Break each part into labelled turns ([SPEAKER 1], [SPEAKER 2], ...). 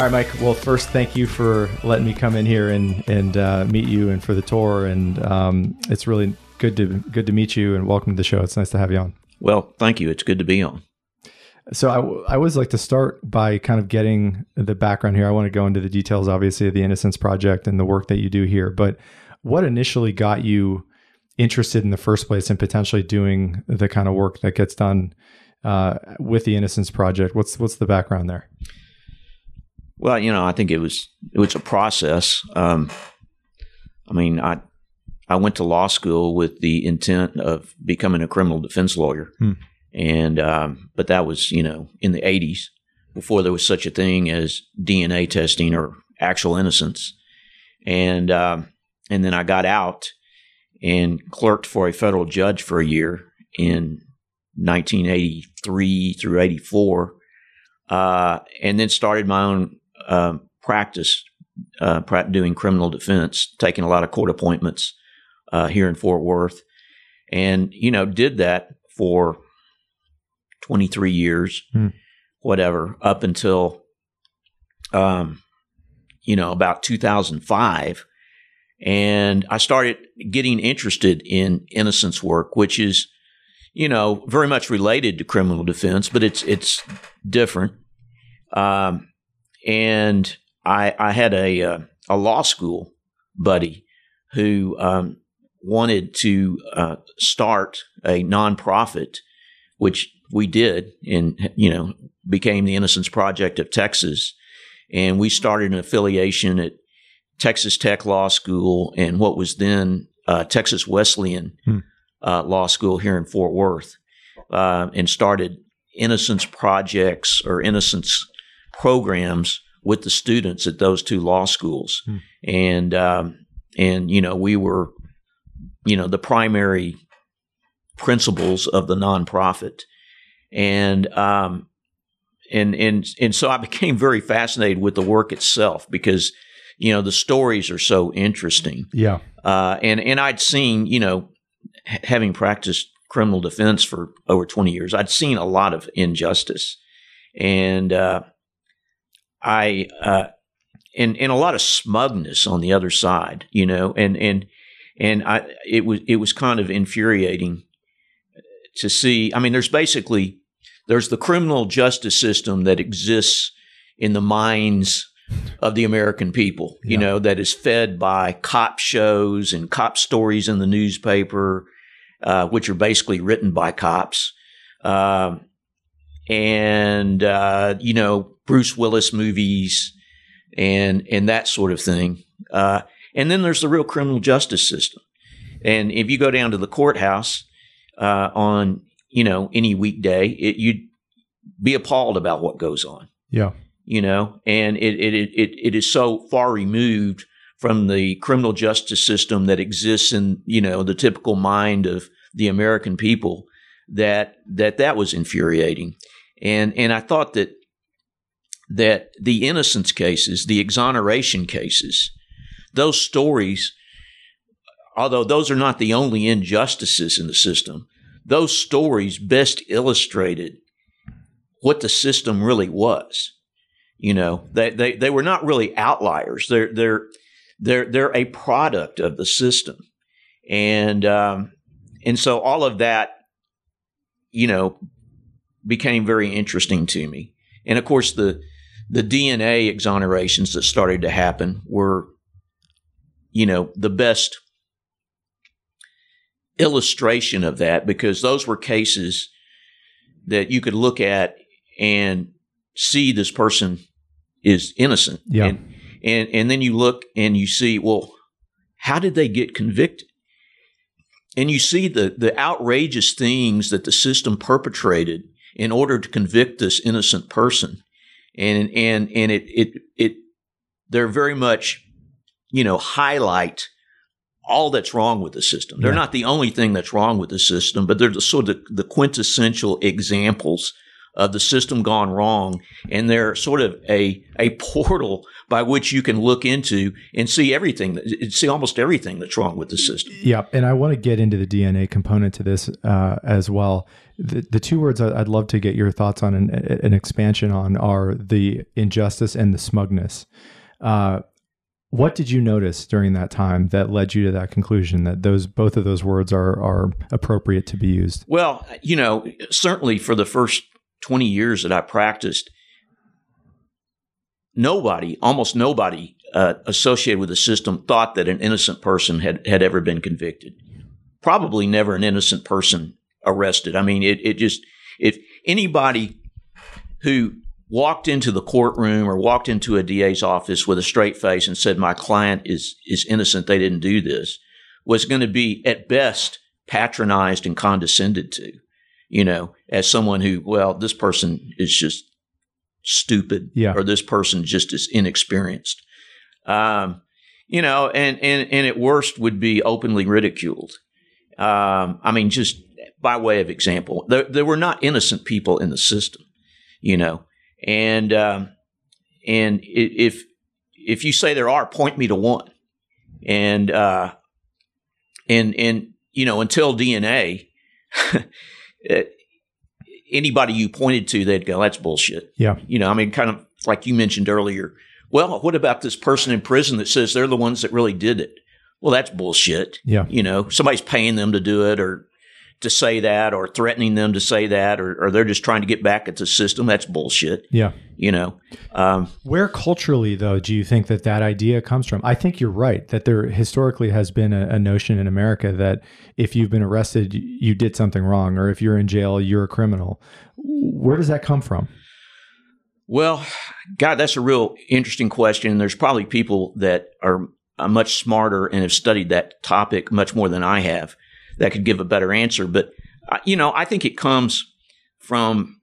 [SPEAKER 1] All right, Mike. Well, first, thank you for letting me come in here and and uh, meet you, and for the tour. And um, it's really good to good to meet you, and welcome to the show. It's nice to have you on.
[SPEAKER 2] Well, thank you. It's good to be on.
[SPEAKER 1] So I, I always like to start by kind of getting the background here. I want to go into the details, obviously, of the Innocence Project and the work that you do here. But what initially got you interested in the first place in potentially doing the kind of work that gets done uh, with the Innocence Project? What's what's the background there?
[SPEAKER 2] Well, you know, I think it was it was a process. Um, I mean, I I went to law school with the intent of becoming a criminal defense lawyer,
[SPEAKER 1] Hmm.
[SPEAKER 2] and um, but that was you know in the '80s before there was such a thing as DNA testing or actual innocence, and um, and then I got out and clerked for a federal judge for a year in 1983 through 84, uh, and then started my own um, practice uh, doing criminal defense, taking a lot of court appointments uh, here in Fort Worth, and you know did that for 23 years,
[SPEAKER 1] Hmm.
[SPEAKER 2] whatever, up until um, you know about 2005, and I started getting interested in innocence work, which is you know very much related to criminal defense, but it's it's different. Um, and I, I had a uh, a law school buddy who um, wanted to uh, start a nonprofit, which we did, and you know became the Innocence Project of Texas, and we started an affiliation at Texas Tech Law School and what was then uh, Texas Wesleyan
[SPEAKER 1] Hmm.
[SPEAKER 2] uh, Law School here in Fort Worth, uh, and started innocence projects or innocence programs with the students at those two law schools,
[SPEAKER 1] Hmm.
[SPEAKER 2] and um, and you know we were, you know, the primary principles of the nonprofit, and um, and and and so I became very fascinated with the work itself because you know the stories are so interesting,
[SPEAKER 1] Yeah.
[SPEAKER 2] uh, and and I'd seen you know h- having practiced criminal defense for over twenty years, I'd seen a lot of injustice, and uh, I uh, and and a lot of smugness on the other side, you know, and and and I it was it was kind of infuriating to see. I mean, there's basically there's the criminal justice system that exists in the minds of the American people, you
[SPEAKER 1] Yeah.
[SPEAKER 2] know, that is fed by cop shows and cop stories in the newspaper, uh, which are basically written by cops. Um, and, uh, you know, Bruce Willis movies and, and that sort of thing. Uh, and then there's the real criminal justice system. And if you go down to the courthouse, uh, on, you know, any weekday, it, you'd be appalled about what goes on
[SPEAKER 1] Yeah.
[SPEAKER 2] you know, and it it it it is so far removed from the criminal justice system that exists in you know the typical mind of the American people that that that was infuriating, and and I thought that that the innocence cases, the exoneration cases, those stories, although those are not the only injustices in the system, those stories best illustrated what the system really was. You know they, they they were not really outliers. They're they're they're they're a product of the system. And um and so all of that you know became very interesting to me. And of course the the DNA exonerations that started to happen were you know the best illustration of that because those were cases that you could look at and see this person is innocent.
[SPEAKER 1] Yeah.
[SPEAKER 2] And, and and then you look and you see, well, how did they get convicted? And you see the the outrageous things that the system perpetrated in order to convict this innocent person. And and and it it it they're very much, you know, highlight all that's wrong with the system. They're
[SPEAKER 1] Yeah.
[SPEAKER 2] not the only thing that's wrong with the system, but they're the sort of the quintessential examples of the system gone wrong, and they're sort of a a portal by which you can look into and see everything, see almost everything that's wrong with the system.
[SPEAKER 1] Yeah, and I want to get into the DNA component to this uh, as well. The, the two words I'd love to get your thoughts on and an expansion on are the injustice and the smugness. Uh, what did you notice during that time that led you to that conclusion that those both of those words are are appropriate to be used?
[SPEAKER 2] Well, you know, certainly for the first 20 years that I practiced, nobody, almost nobody uh, associated with the system thought that an innocent person had, had ever been convicted. Probably never an innocent person arrested. I mean, it, it just, if anybody who walked into the courtroom or walked into a DA's office with a straight face and said, my client is, is innocent, they didn't do this, was going to be at best patronized and condescended to, you know, as someone who, well, this person is just stupid
[SPEAKER 1] yeah.
[SPEAKER 2] or this person just is inexperienced. Um, you know, and, and, and at worst would be openly ridiculed. Um, I mean, just by way of example, there, there were not innocent people in the system, you know, and um, and if if you say there are, point me to one. And uh, and and you know until DNA, Uh, anybody you pointed to, they'd go, "That's bullshit."
[SPEAKER 1] Yeah.
[SPEAKER 2] You know, I mean, kind of like you mentioned earlier. Well, what about this person in prison that says they're the ones that really did it? Well, that's bullshit.
[SPEAKER 1] Yeah.
[SPEAKER 2] You know, somebody's paying them to do it, or to say that or threatening them to say that or, or, they're just trying to get back at the system that's bullshit.
[SPEAKER 1] Yeah.
[SPEAKER 2] You know um,
[SPEAKER 1] where culturally though do you think that that idea comes from? I think you're right that there historically has been a, a, notion in america that if you've been arrested you did something wrong or if you're in jail you're a criminal. Where does that come from?
[SPEAKER 2] Well god that's a real interesting question. There's probably people that are much smarter and have studied that topic much more than i have that could give a better answer. But uh, you know, I think it comes from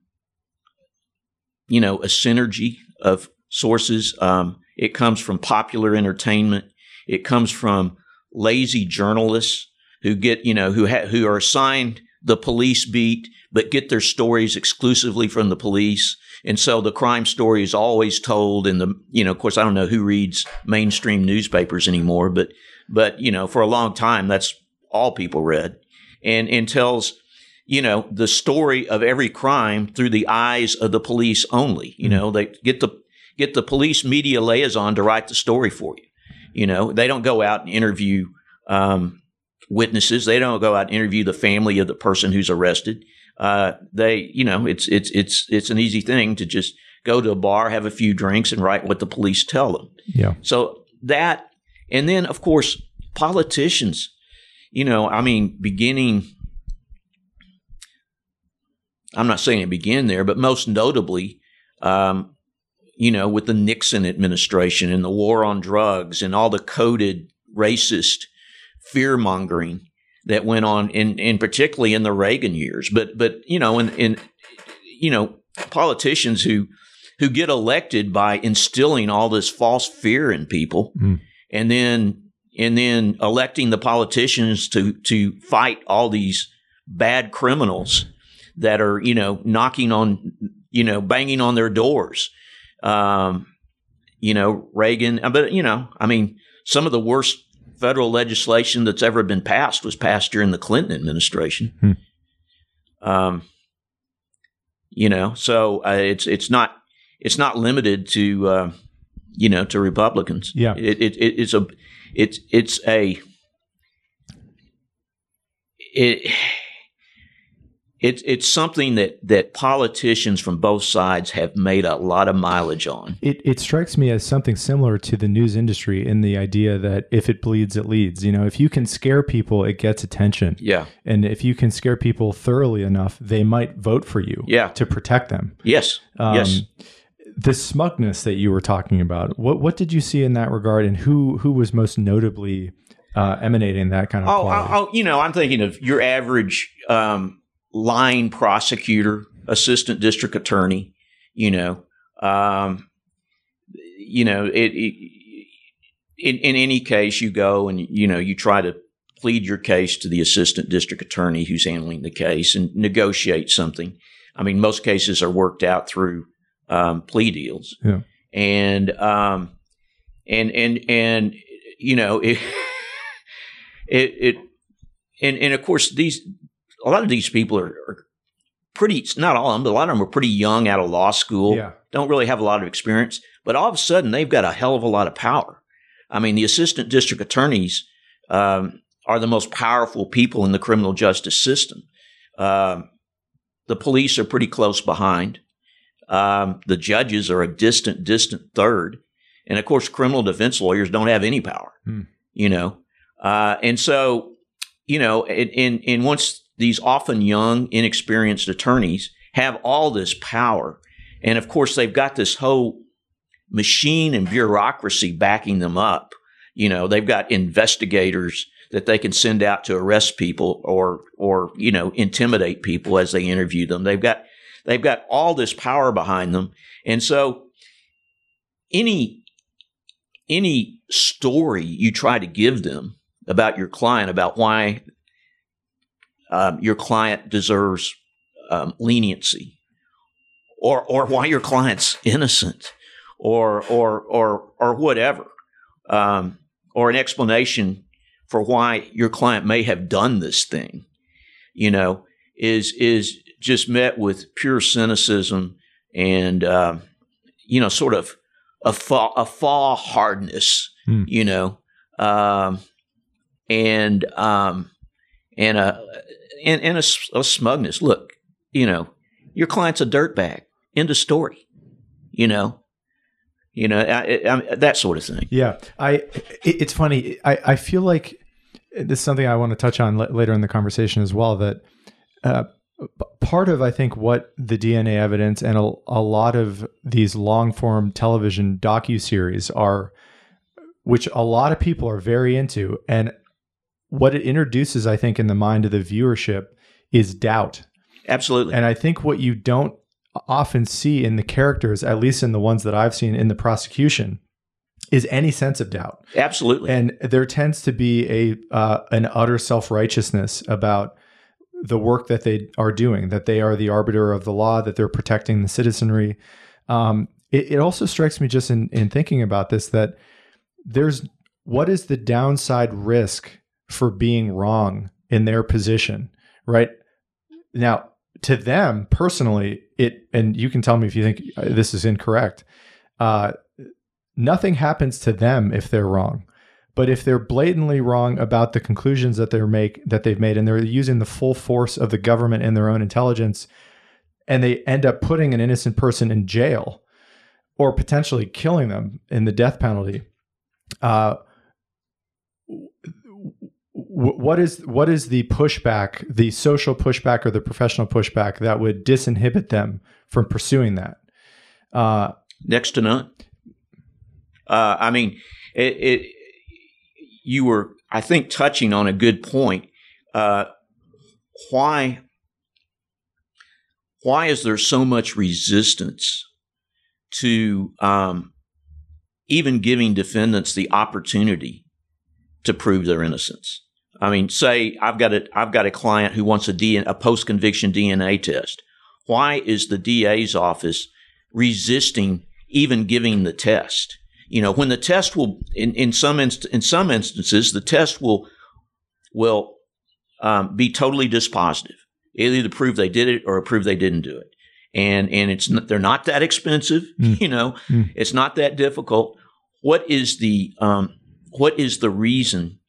[SPEAKER 2] you know a synergy of sources. Um, it comes from popular entertainment. It comes from lazy journalists who get you know who ha- who are assigned the police beat but get their stories exclusively from the police and so the crime story is always told in the you know of course i don't know who reads mainstream newspapers anymore but but you know for a long time that's all people read, and, and tells, you know, the story of every crime through the eyes of the police only. You know, they get the get the police media liaison to write the story for you. You know, they don't go out and interview um, witnesses. They don't go out and interview the family of the person who's arrested. Uh, they, you know, it's it's it's it's an easy thing to just go to a bar, have a few drinks, and write what the police tell them.
[SPEAKER 1] Yeah.
[SPEAKER 2] So that, and then of course, politicians you know, I mean, beginning, I'm not saying it began there, but most notably, um, you know, with the Nixon administration and the war on drugs and all the coded racist fear mongering that went on in, in particularly in the Reagan years. But, but, you know, in, in, you know, politicians who, who get elected by instilling all this false fear in people mm. and then and then electing the politicians to to fight all these bad criminals that are you know knocking on you know banging on their doors. Um, you know reagan uh, but you know i mean some of the worst federal legislation that's ever been passed was passed during the clinton administration. Hmm. um, you know so uh, it's it's not it's not limited to uh, you know to republicans.
[SPEAKER 1] Yeah.
[SPEAKER 2] It, it, it's a it's it's a it it's it's something that that politicians from both sides have made a lot of mileage on.
[SPEAKER 1] It it strikes me as something similar to the news industry in the idea that if it bleeds, it leads. You know, if you can scare people, it gets attention.
[SPEAKER 2] Yeah.
[SPEAKER 1] And if you can scare people thoroughly enough, they might vote for you.
[SPEAKER 2] Yeah.
[SPEAKER 1] To protect them.
[SPEAKER 2] Yes. Um, yes
[SPEAKER 1] the smugness that you were talking about. What what did you see in that regard, and who who was most notably uh, emanating that kind of?
[SPEAKER 2] Oh, oh, oh, you know, I'm thinking of your average um, line prosecutor, assistant district attorney. You know, um, you know, it, it in, in any case, you go and you know you try to plead your case to the assistant district attorney who's handling the case and negotiate something. I mean, most cases are worked out through um, plea deals,
[SPEAKER 1] Yeah.
[SPEAKER 2] and um, and and and you know it it, it and and of course these a lot of these people are, are pretty not all of them, but a lot of them are pretty young out of law school,
[SPEAKER 1] Yeah.
[SPEAKER 2] don't really have a lot of experience, but all of a sudden they've got a hell of a lot of power. I mean, the assistant district attorneys um, are the most powerful people in the criminal justice system. Um, the police are pretty close behind. Um, the judges are a distant, distant third. And of course, criminal defense lawyers don't have any power,
[SPEAKER 1] Hmm.
[SPEAKER 2] you know. Uh, and so, you know, and, in, in once these often young, inexperienced attorneys have all this power, and of course, they've got this whole machine and bureaucracy backing them up. You know, they've got investigators that they can send out to arrest people or or you know intimidate people as they interview them. They've got they've got all this power behind them, and so any any story you try to give them about your client about why um, your client deserves um, leniency or or why your client's innocent or or or or whatever um, or an explanation for why your client may have done this thing you know is is just met with pure cynicism and um, you know sort of a fa, a fa hardness
[SPEAKER 1] Hmm.
[SPEAKER 2] you know um, and um, and a and, and a, a smugness look you know your client's a dirtbag end of story you know you know I, I, I- that sort of thing
[SPEAKER 1] Yeah, I. It, it's funny. I, I feel like this is something I want to touch on l- later in the conversation as well. That uh, part of I think what the DNA evidence and a, a lot of these long form television docu series are, which a lot of people are very into, and what it introduces, I think, in the mind of the viewership is doubt.
[SPEAKER 2] absolutely
[SPEAKER 1] And I think what you don't often see in the characters, at least in the ones that I've seen in the prosecution, is any sense of doubt.
[SPEAKER 2] absolutely
[SPEAKER 1] And there tends to be a uh, an utter self righteousness about the work that they are doing, that they are the arbiter of the law, that they're protecting the citizenry. Um, it, it also strikes me just in, in thinking about this that there's what is the downside risk for being wrong in their position, right? Now, to them personally, it and you can tell me if you think uh, this is incorrect. Uh, nothing happens to them if they're wrong. But if they're blatantly wrong about the conclusions that they're make that they've made, and they're using the full force of the government and their own intelligence, and they end up putting an innocent person in jail or potentially killing them in the death penalty, uh, what is what is the pushback, the social pushback or the professional pushback that would disinhibit them from pursuing that? Uh,
[SPEAKER 2] next to none. Uh, I mean, it, it. You were, I think, touching on a good point. Uh, why? Why is there so much resistance to um, even giving defendants the opportunity to prove their innocence? I mean, say I've got a I've got a client who wants a DNA, a post conviction DNA test. Why is the DA's office resisting even giving the test? You know, when the test will in, in some inst- in some instances the test will will um, be totally dispositive, either to prove they did it or prove they didn't do it. And and it's not, they're not that expensive.
[SPEAKER 1] Mm.
[SPEAKER 2] You know,
[SPEAKER 1] Mm.
[SPEAKER 2] it's not that difficult. What is the um, what is the reason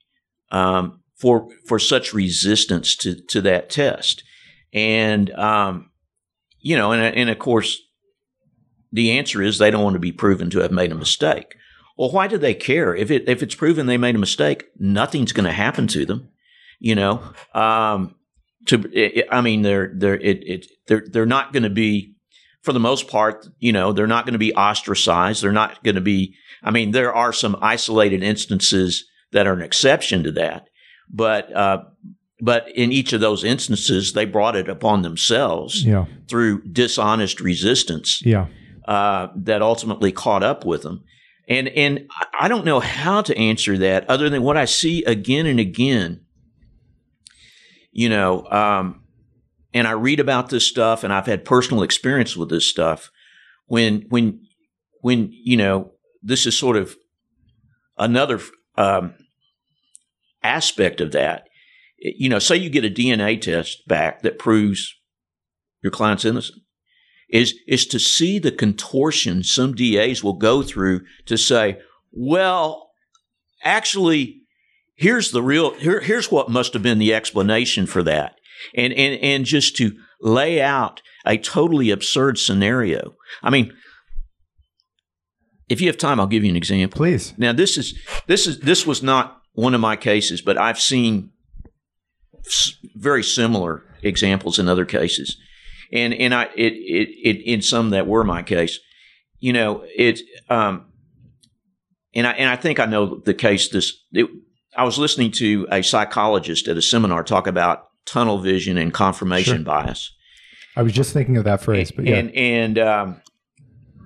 [SPEAKER 2] um, for for such resistance to to that test? And um, you know, and and of course, the answer is they don't want to be proven to have made a mistake. Well, why do they care? If it if it's proven they made a mistake, nothing's going to happen to them. You know, um, to it, I mean, they're they're it, it they're they're not going to be, for the most part, you know, they're not going to be ostracized. They're not going to be. I mean, there are some isolated instances that are an exception to that, but uh, but in each of those instances, they brought it upon themselves
[SPEAKER 1] yeah,
[SPEAKER 2] through dishonest resistance
[SPEAKER 1] yeah,
[SPEAKER 2] uh, that ultimately caught up with them. And and I- don't know how to answer that other than what I see again and again. You know, um, and I read about this stuff, and I've had personal experience with this stuff. When when when you know this is sort of another um, aspect of that. You know, say you get a DNA test back that proves your client's innocent. Is is to see the contortion some DAs will go through to say, well, actually, here's the real here, here's what must have been the explanation for that. And and and just to lay out a totally absurd scenario. I mean if you have time i'll give you an example.
[SPEAKER 1] Please.
[SPEAKER 2] Now this is this is this was not one of my cases but i've seen very similar examples in other cases and and i it it, it in some that were my case you know it um and I and I think I know the case. This it, I was listening to a psychologist at a seminar talk about tunnel vision and confirmation sure. bias.
[SPEAKER 1] I was just thinking of that phrase, but yeah.
[SPEAKER 2] And, and um,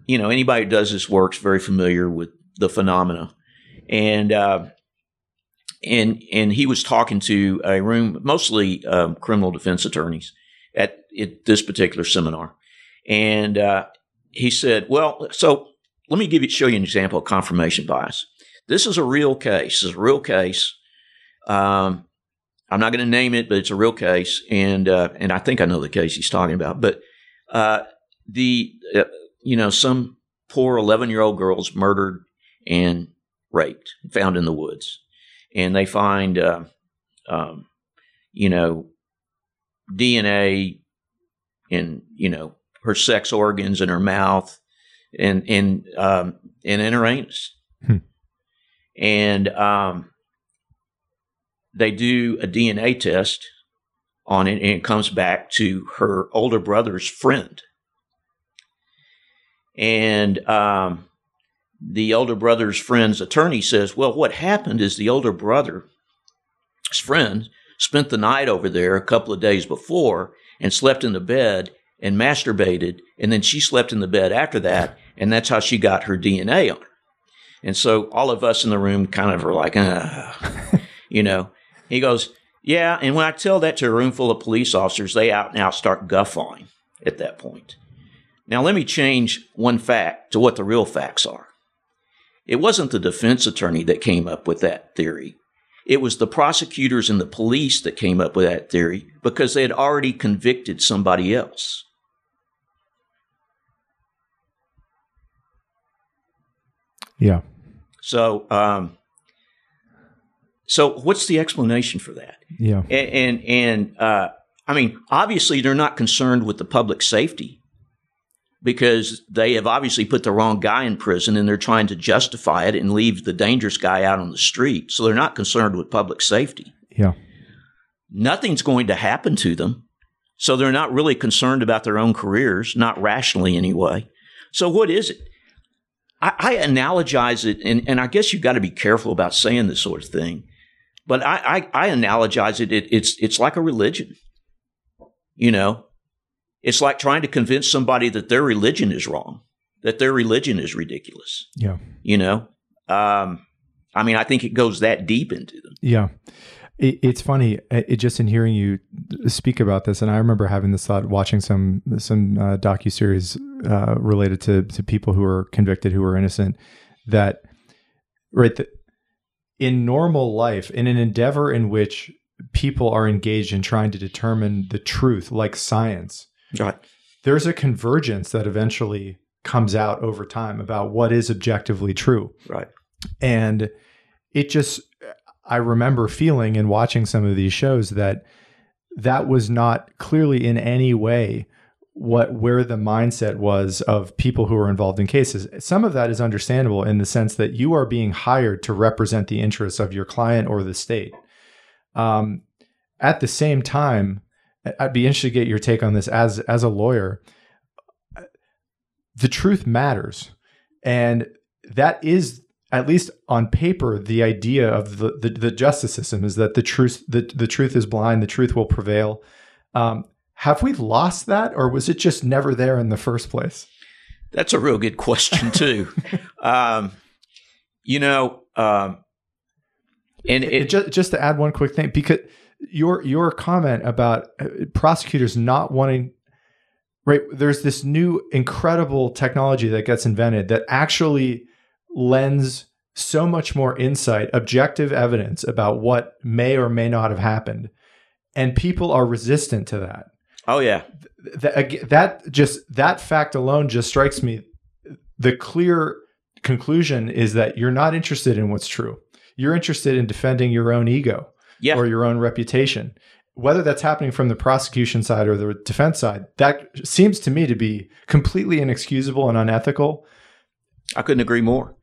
[SPEAKER 2] you know, anybody who does this work is very familiar with the phenomena. And uh, and and he was talking to a room mostly um, criminal defense attorneys at, this particular seminar, and uh, he said, "Well, so let me give you show you an example of confirmation bias. This is a real case. This is a real case. Um, I'm not going to name it, but it's a real case, and uh, and I think I know the case he's talking about. But uh, the uh, you know some poor 11 year old girls murdered and raped, found in the woods, and they find uh, um, you know DNA in you know her sex organs in her mouth and in um, and in her anus and um, they do a DNA test on it, and it comes back to her older brother's friend. And um, the older brother's friend's attorney says, Well, what happened is the older brother's friend spent the night over there a couple of days before and slept in the bed and masturbated. And then she slept in the bed after that. And that's how she got her DNA on her. And so all of us in the room kind of are like, you know. He goes, yeah. And when I tell that to a room full of police officers, they out out start guffawing at that point. Now, let me change one fact to what the real facts are. It wasn't the defense attorney that came up with that theory. It was the prosecutors and the police that came up with that theory because they had already convicted somebody else.
[SPEAKER 1] Yeah.
[SPEAKER 2] So, um, so what's the explanation for that?
[SPEAKER 1] Yeah,
[SPEAKER 2] and and, and uh, I mean, obviously they're not concerned with the public safety because they have obviously put the wrong guy in prison and they're trying to justify it and leave the dangerous guy out on the street. So they're not concerned with public safety.
[SPEAKER 1] Yeah,
[SPEAKER 2] nothing's going to happen to them. So they're not really concerned about their own careers, not rationally anyway. So what is it? I, I analogize it, and, and I guess you've got to be careful about saying this sort of thing. But I, I, I analogize it, it. It's it's like a religion. You know, it's like trying to convince somebody that their religion is wrong, that their religion is ridiculous.
[SPEAKER 1] Yeah.
[SPEAKER 2] You know, um, I mean, I think it goes that deep into them.
[SPEAKER 1] Yeah. It, it's funny, it, just in hearing you speak about this, and I remember having this thought watching some some uh, docu series uh, related to to people who are convicted who are innocent. That right, the, in normal life, in an endeavor in which people are engaged in trying to determine the truth, like science,
[SPEAKER 2] right.
[SPEAKER 1] there's a convergence that eventually comes out over time about what is objectively true.
[SPEAKER 2] Right.
[SPEAKER 1] And it just I remember feeling and watching some of these shows that that was not clearly in any way what where the mindset was of people who are involved in cases. Some of that is understandable in the sense that you are being hired to represent the interests of your client or the state. Um, at the same time, I'd be interested to get your take on this as as a lawyer. The truth matters, and that is at least on paper, the idea of the, the, the, justice system is that the truth the, the truth is blind, the truth will prevail. Um, have we lost that, or was it just never there in the first place?
[SPEAKER 2] That's a real good question too. um, you know, um, and it,
[SPEAKER 1] it, just just to add one quick thing, because your your comment about uh, prosecutors not wanting right there's this new incredible technology that gets invented that actually lends so much more insight objective evidence about what may or may not have happened. And people are resistant to that.
[SPEAKER 2] Oh yeah.
[SPEAKER 1] that that just that fact alone just strikes me. The clear conclusion is that you're not interested in what's true. You're interested in defending your own ego
[SPEAKER 2] Yeah.
[SPEAKER 1] or your own reputation. Whether that's happening from the prosecution side or the defense side, that seems to me to be completely inexcusable and unethical.
[SPEAKER 2] I couldn't agree more.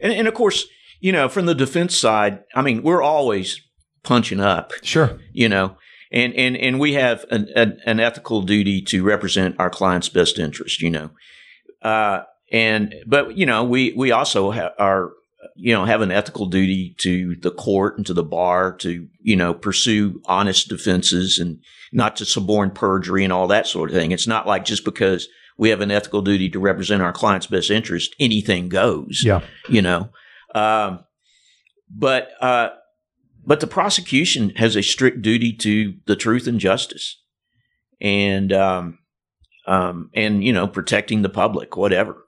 [SPEAKER 2] And, and of course, you know, from the defense side, I mean, we're always punching up,
[SPEAKER 1] Sure.
[SPEAKER 2] you know, and, and, and we have an, an, an ethical duty to represent our client's best interest, you know. Uh, and, but, you know, we, we also ha- are, you know, have an ethical duty to the court and to the bar to, you know, pursue honest defenses and not to suborn perjury and all that sort of thing. It's not like just because we have an ethical duty to represent our client's best interest, anything goes
[SPEAKER 1] Yeah.
[SPEAKER 2] you know. Um, but uh, but the prosecution has a strict duty to the truth and justice, and um, um, and you know protecting the public, whatever.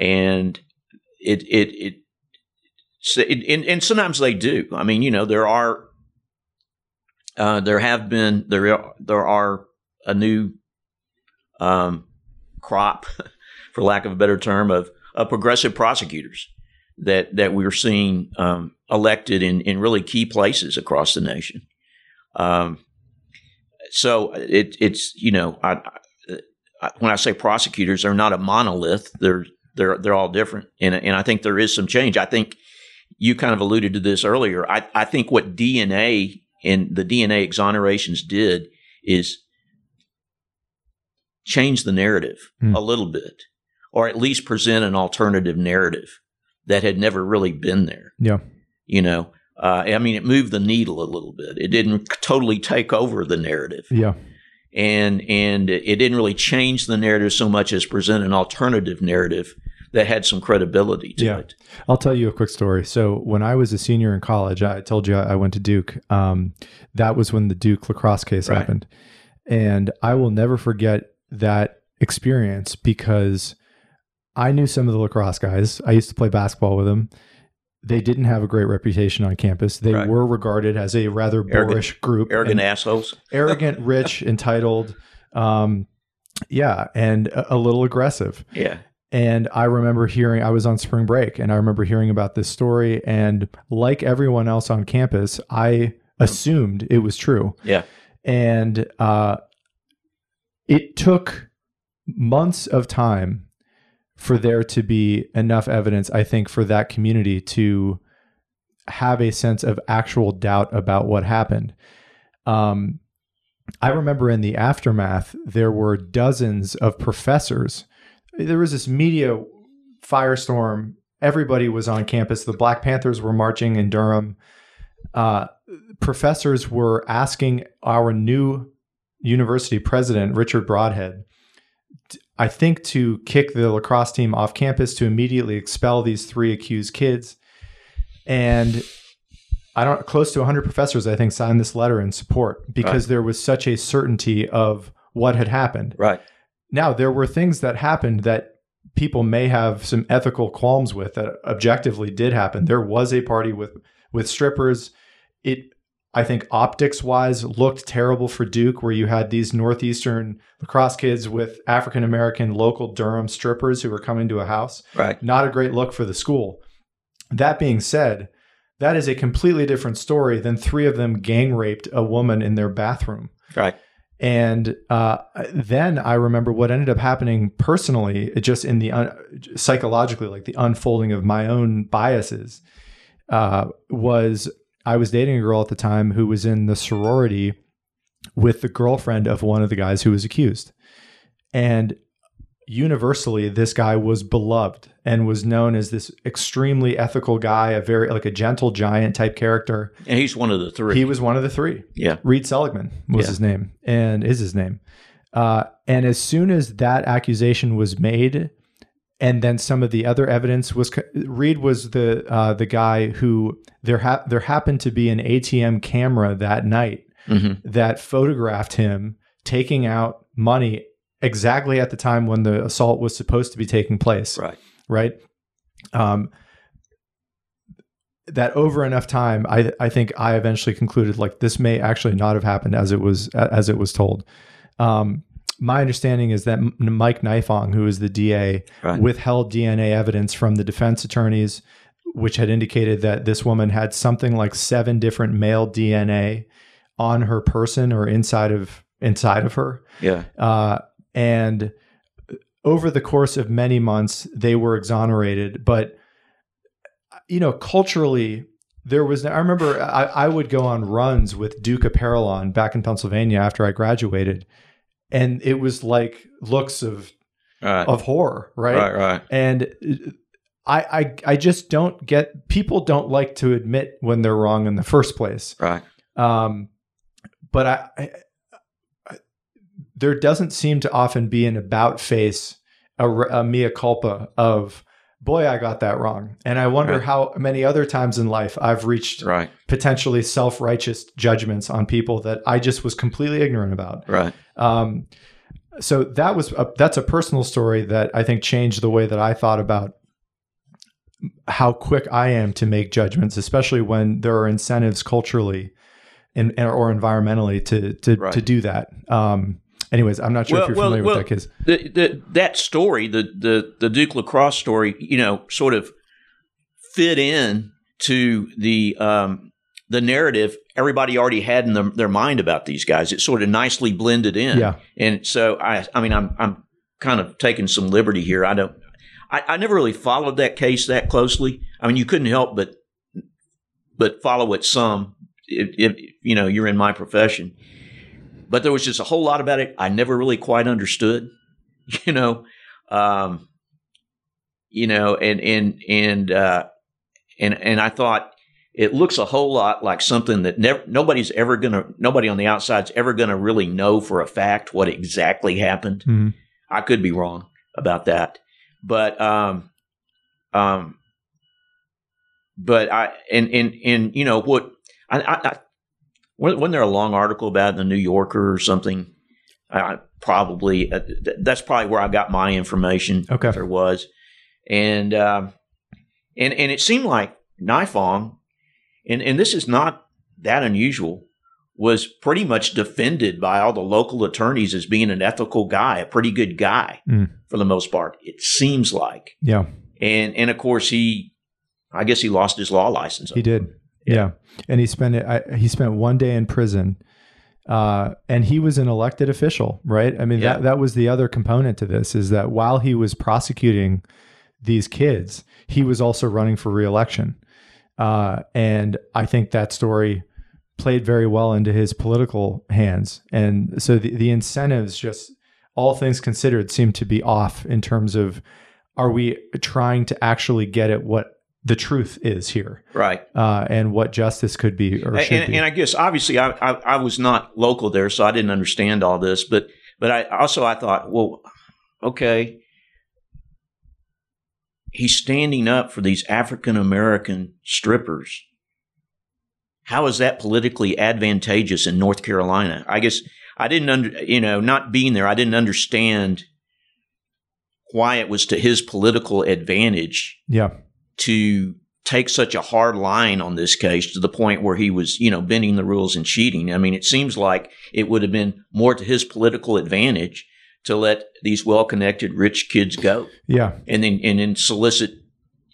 [SPEAKER 2] And it it it, and, and sometimes they do. I mean, you know, there are uh, there have been there are, there are a new um, crop, for lack of a better term, of, of progressive prosecutors that that we're seeing um, elected in in really key places across the nation. Um, so it, it's you know I, I, when I say prosecutors, they're not a monolith. They're they're they're all different, and and I think there is some change. I think you kind of alluded to this earlier. I I think what DNA and the DNA exonerations did is change the narrative
[SPEAKER 1] Hmm.
[SPEAKER 2] a little bit, or at least present an alternative narrative that had never really been there.
[SPEAKER 1] Yeah.
[SPEAKER 2] You know, uh, I mean, it moved the needle a little bit. It didn't totally take over the narrative,
[SPEAKER 1] Yeah.
[SPEAKER 2] and and it didn't really change the narrative so much as present an alternative narrative that had some credibility to
[SPEAKER 1] Yeah.
[SPEAKER 2] it.
[SPEAKER 1] I'll tell you a quick story. So when I was a senior in college, I told you I went to Duke. Um, that was when the Duke lacrosse case
[SPEAKER 2] Right.
[SPEAKER 1] happened, and I will never forget that experience because I knew some of the lacrosse guys. I used to play basketball with them. They didn't have a great reputation on campus. They
[SPEAKER 2] Right.
[SPEAKER 1] were regarded as a rather
[SPEAKER 2] Arrogant-
[SPEAKER 1] boorish group,
[SPEAKER 2] Arrogant assholes.
[SPEAKER 1] arrogant, rich, entitled. Um, yeah, and a, a little aggressive.
[SPEAKER 2] Yeah.
[SPEAKER 1] And I remember hearing, I was on spring break and I remember hearing about this story. And like everyone else on campus, I assumed it was true.
[SPEAKER 2] Yeah.
[SPEAKER 1] And uh, it took months of time for there to be enough evidence, I think, for that community to have a sense of actual doubt about what happened. Um, I remember in the aftermath, there were dozens of professors. There was this media firestorm. Everybody was on campus. The Black Panthers were marching in Durham. Uh, professors were asking our new university president, Richard Brodhead, I think to kick the lacrosse team off campus to immediately expel these three accused kids. And I don't close to 100 professors I think signed this letter in support because there was such a certainty of what had happened.
[SPEAKER 2] Right.
[SPEAKER 1] Now, there were things that happened that people may have some ethical qualms with that objectively did happen. There was a party with with strippers. It I think optics wise looked terrible for Duke where you had these northeastern lacrosse kids with African American local Durham strippers who were coming to a house.
[SPEAKER 2] Right.
[SPEAKER 1] Not a great look for the school. That being said, that is a completely different story than three of them gang raped a woman in their bathroom.
[SPEAKER 2] Right.
[SPEAKER 1] And uh, then I remember what ended up happening personally, just in the un- psychologically, like the unfolding of my own biases, uh, was I was dating a girl at the time who was in the sorority with the girlfriend of one of the guys who was accused. And universally, this guy was beloved and was known as this extremely ethical guy, a very like a gentle giant type character.
[SPEAKER 2] And he's one of the three.
[SPEAKER 1] He was one of the three.
[SPEAKER 2] yeah.
[SPEAKER 1] Reade Seligmann was
[SPEAKER 2] Yeah.
[SPEAKER 1] his name and is his name. Uh, and as soon as that accusation was made, and then some of the other evidence was Reade was the uh, the guy who there ha- there happened to be an ATM camera that night
[SPEAKER 2] Mhm.
[SPEAKER 1] that photographed him taking out money exactly at the time when the assault was supposed to be taking place
[SPEAKER 2] Right.
[SPEAKER 1] right? Um, that over enough time, I I think I eventually concluded like this may actually not have happened as it was as it was told. Um, my understanding is that Mike Nifong, who is the DA,
[SPEAKER 2] Right.
[SPEAKER 1] withheld DNA evidence from the defense attorneys, which had indicated that this woman had something like seven different male DNA on her person or inside of inside of her.
[SPEAKER 2] Yeah.
[SPEAKER 1] Uh, and over the course of many months, they were exonerated. But, you know, culturally, there was, I remember I, I would go on runs with Duke Apparel on back in Pennsylvania after I graduated. And it was like looks of,
[SPEAKER 2] Right.
[SPEAKER 1] of horror, right?
[SPEAKER 2] Right. Right.
[SPEAKER 1] And I, I, I just don't get, people don't like to admit when they're wrong in the first place.
[SPEAKER 2] Right.
[SPEAKER 1] Um, but I, there doesn't seem to often be an about face, a, a mea culpa of, boy, I got that wrong. And I wonder
[SPEAKER 2] Right.
[SPEAKER 1] how many other times in life I've reached
[SPEAKER 2] Right.
[SPEAKER 1] potentially self righteous judgments on people that I just was completely ignorant about.
[SPEAKER 2] Right.
[SPEAKER 1] Um, so that was a, that's a personal story that I think changed the way that I thought about how quick I am to make judgments, especially when there are incentives culturally and or environmentally to to
[SPEAKER 2] Right.
[SPEAKER 1] to do that. Um, anyways, I'm not sure
[SPEAKER 2] Well-
[SPEAKER 1] if you're
[SPEAKER 2] well-
[SPEAKER 1] familiar
[SPEAKER 2] well-
[SPEAKER 1] with that case.
[SPEAKER 2] the, the that story, the the the Duke Lacrosse story, you know, sort of fit in to the um, the narrative everybody already had in their, their mind about these guys. It sort of nicely blended in.
[SPEAKER 1] Yeah.
[SPEAKER 2] And so I I mean I'm I'm kind of taking some liberty here. I don't I, I never really followed that case that closely. I mean you couldn't help but but follow it some if, if you know you're in my profession. But there was just a whole lot about it I never really quite understood. You know, um, you know, and and and uh, and and I thought it looks a whole lot like something that never nobody's ever gonna nobody on the outside's ever gonna really know for a fact what exactly happened.
[SPEAKER 1] Mhm.
[SPEAKER 2] I could be wrong about that, but um, um, but I and and and you know what I, I, I wasn't there a long article about it in the New Yorker or something? I probably uh, th- that's probably where I got my information.
[SPEAKER 1] Okay.
[SPEAKER 2] if there was, and um, and and it seemed like Nifong, and and this is not that unusual, was pretty much defended by all the local attorneys as being an ethical guy, a pretty good guy
[SPEAKER 1] Mm.
[SPEAKER 2] for the most part. It seems like,
[SPEAKER 1] Yeah,
[SPEAKER 2] and and of course he, I guess he lost his law license.
[SPEAKER 1] he did. Yeah, and he spent it. I, he spent one day in prison, uh, and he was an elected official, right? I mean,
[SPEAKER 2] Yeah.
[SPEAKER 1] that that was the other component to this is that while he was prosecuting these kids, he was also running for reelection, uh, and I think that story played very well into his political hands, and so the the incentives, just all things considered, seem to be off in terms of are we trying to actually get at what the truth is here
[SPEAKER 2] Right.
[SPEAKER 1] uh, and what justice could be or
[SPEAKER 2] and,
[SPEAKER 1] should
[SPEAKER 2] and,
[SPEAKER 1] be.
[SPEAKER 2] and I guess obviously I, I I was not local there, so I didn't understand all this. But but I also I thought, well, okay, he's standing up for these African American strippers. How is that politically advantageous in North Carolina? I guess I didn't under you know not being there, I didn't understand why it was to his political advantage
[SPEAKER 1] yeah,
[SPEAKER 2] to take such a hard line on this case to the point where he was, you know, bending the rules and cheating. I mean, it seems like it would have been more to his political advantage to let these well-connected rich kids go
[SPEAKER 1] yeah,
[SPEAKER 2] and then and then solicit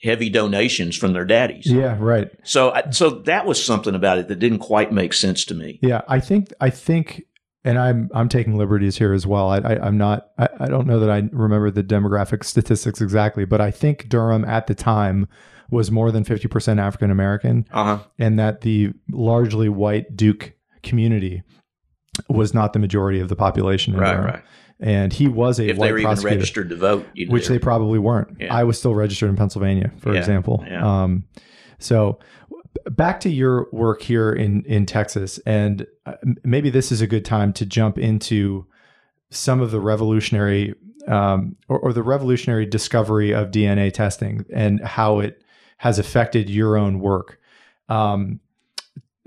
[SPEAKER 2] heavy donations from their daddies.
[SPEAKER 1] yeah, right.
[SPEAKER 2] So I- so that was something about it that didn't quite make sense to me.
[SPEAKER 1] Yeah, I think I think, and I'm I'm taking liberties here as well. I, I I'm not. I, I don't know that I remember the demographic statistics exactly, but I think Durham at the time was more than fifty percent African American,
[SPEAKER 2] Uh-huh.
[SPEAKER 1] and that the largely white Duke community was not the majority of the population.
[SPEAKER 2] Right,
[SPEAKER 1] Durham.
[SPEAKER 2] right.
[SPEAKER 1] And he was a
[SPEAKER 2] If
[SPEAKER 1] white
[SPEAKER 2] they were even registered to vote, you know,
[SPEAKER 1] which they probably weren't.
[SPEAKER 2] Yeah.
[SPEAKER 1] I was still registered in Pennsylvania, for
[SPEAKER 2] Yeah,
[SPEAKER 1] example.
[SPEAKER 2] yeah.
[SPEAKER 1] Um, so back to your work here in in Texas, and uh, maybe this is a good time to jump into some of the revolutionary um, or, or the revolutionary discovery of DNA testing and how it has affected your own work. Um,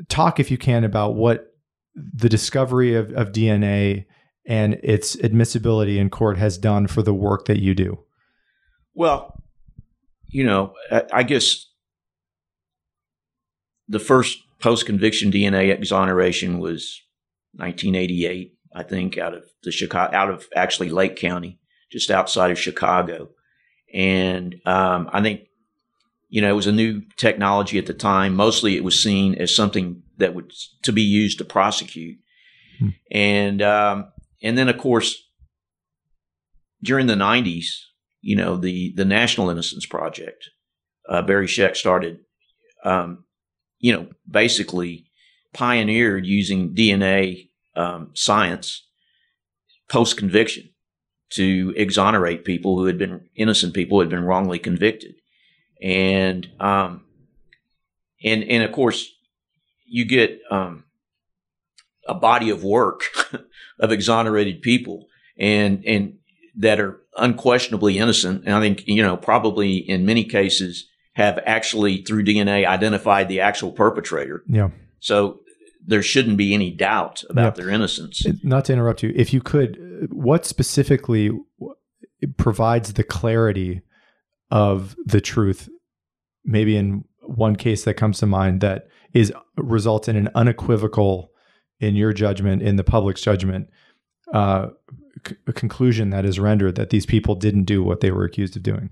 [SPEAKER 1] talk, if you can, about what the discovery of, of DNA and its admissibility in court has done for the work that you do?
[SPEAKER 2] Well, you know, I guess the first post conviction DNA exoneration was 1988, I think, out of the Chicago, out of actually Lake County, just outside of Chicago. And um, I think, you know, it was a new technology at the time. Mostly it was seen as something that was to be used to prosecute. Hmm. And, um, and then, of course, during the 90s, you know, the, the National Innocence Project, uh, Barry Scheck started, um, you know, basically pioneered using DNA um, science post conviction to exonerate people who had been innocent people who had been wrongly convicted, and um, and and of course you get um, a body of work of exonerated people and and that are unquestionably innocent, and I think you know probably in many cases have actually through DNA identified the actual perpetrator.
[SPEAKER 1] Yeah.
[SPEAKER 2] So there shouldn't be any doubt about yeah. their innocence.
[SPEAKER 1] Not to interrupt you, if you could, what specifically provides the clarity of the truth? Maybe in one case that comes to mind that is results in an unequivocal, in your judgment, in the public's judgment, uh, c- conclusion that is rendered that these people didn't do what they were accused of doing.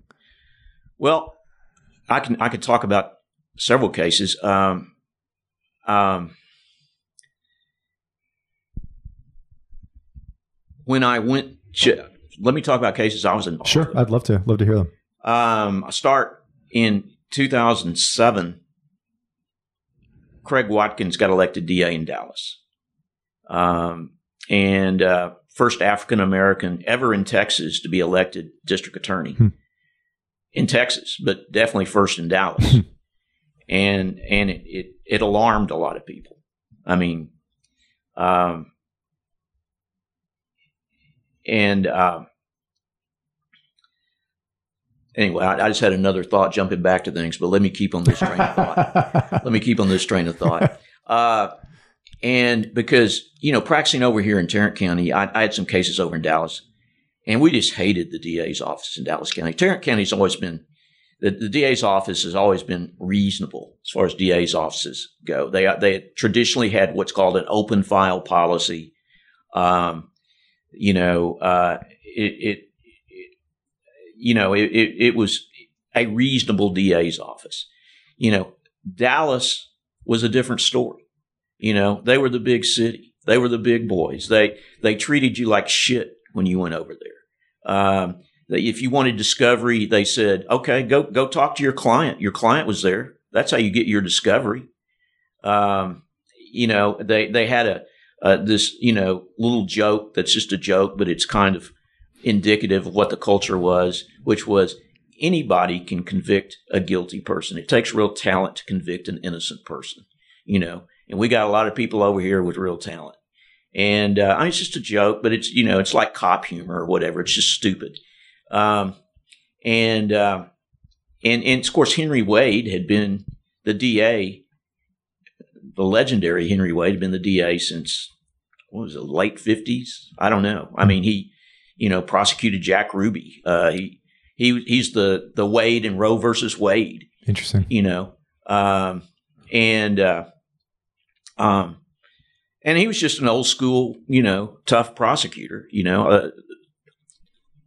[SPEAKER 2] Well, I can I could talk about several cases. Um, um, when I went, to, let me talk about cases I was involved.
[SPEAKER 1] Sure,
[SPEAKER 2] in.
[SPEAKER 1] I'd love to. Love to hear them.
[SPEAKER 2] Um, I start in 2007. Craig Watkins got elected DA in Dallas, um, and uh, first African American ever in Texas to be elected district attorney hmm. In Texas, but definitely first in Dallas. and and it, it, it alarmed a lot of people. I mean, um, and uh, anyway, I, I, just had another thought jumping back to things, but let me keep on this train of thought. let me keep on this train of thought. Uh, and because, you know, practicing over here in Tarrant County, I, I, had some cases over in Dallas, and we just hated the DA's office in Dallas County. Tarrant County's always been, the, the DA's office has always been reasonable as far as DA's offices go. They, they traditionally had what's called an open file policy. Um, you know, uh, it, it, it, you know, it, it, it was a reasonable DA's office. You know, Dallas was a different story. You know, they were the big city. They were the big boys. They they treated you like shit when you went over there. Um, if you wanted discovery, they said, "Okay, go go talk to your client. Your client was there. That's how you get your discovery." Um, you know, they they had a this you know little joke that's just a joke, but it's kind of indicative of what the culture was, which was anybody can convict a guilty person. It takes real talent to convict an innocent person, you know. And we got a lot of people over here with real talent. And uh, I mean, it's just a joke, but it's you know it's like cop humor or whatever. It's just stupid. Um, and uh, and and of course Henry Wade had been the DA the legendary Henry Wade had been the DA since what was it, late fifties? I don't know. I mean, he, you know, prosecuted Jack Ruby. Uh, he he he's the the Wade and Roe versus Wade.
[SPEAKER 1] Interesting.
[SPEAKER 2] You know, um, and uh, um, and he was just an old school, you know, tough prosecutor. You know, uh,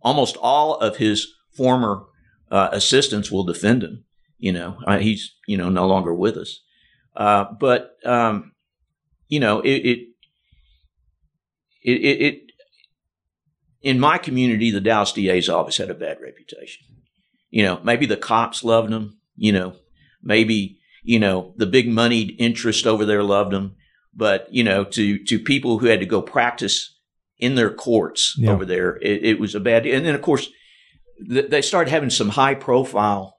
[SPEAKER 2] almost all of his former uh, assistants will defend him. You know, uh, he's you know no longer with us. Uh, but um, you know, it, it, it, it, in my community, the Dallas DA's always had a bad reputation. You know, maybe the cops loved him. You know, maybe you know the big moneyed interest over there loved him. But you know, to to people who had to go practice in their courts yeah. over there, it, it was a bad. And then of course, they started having some high profile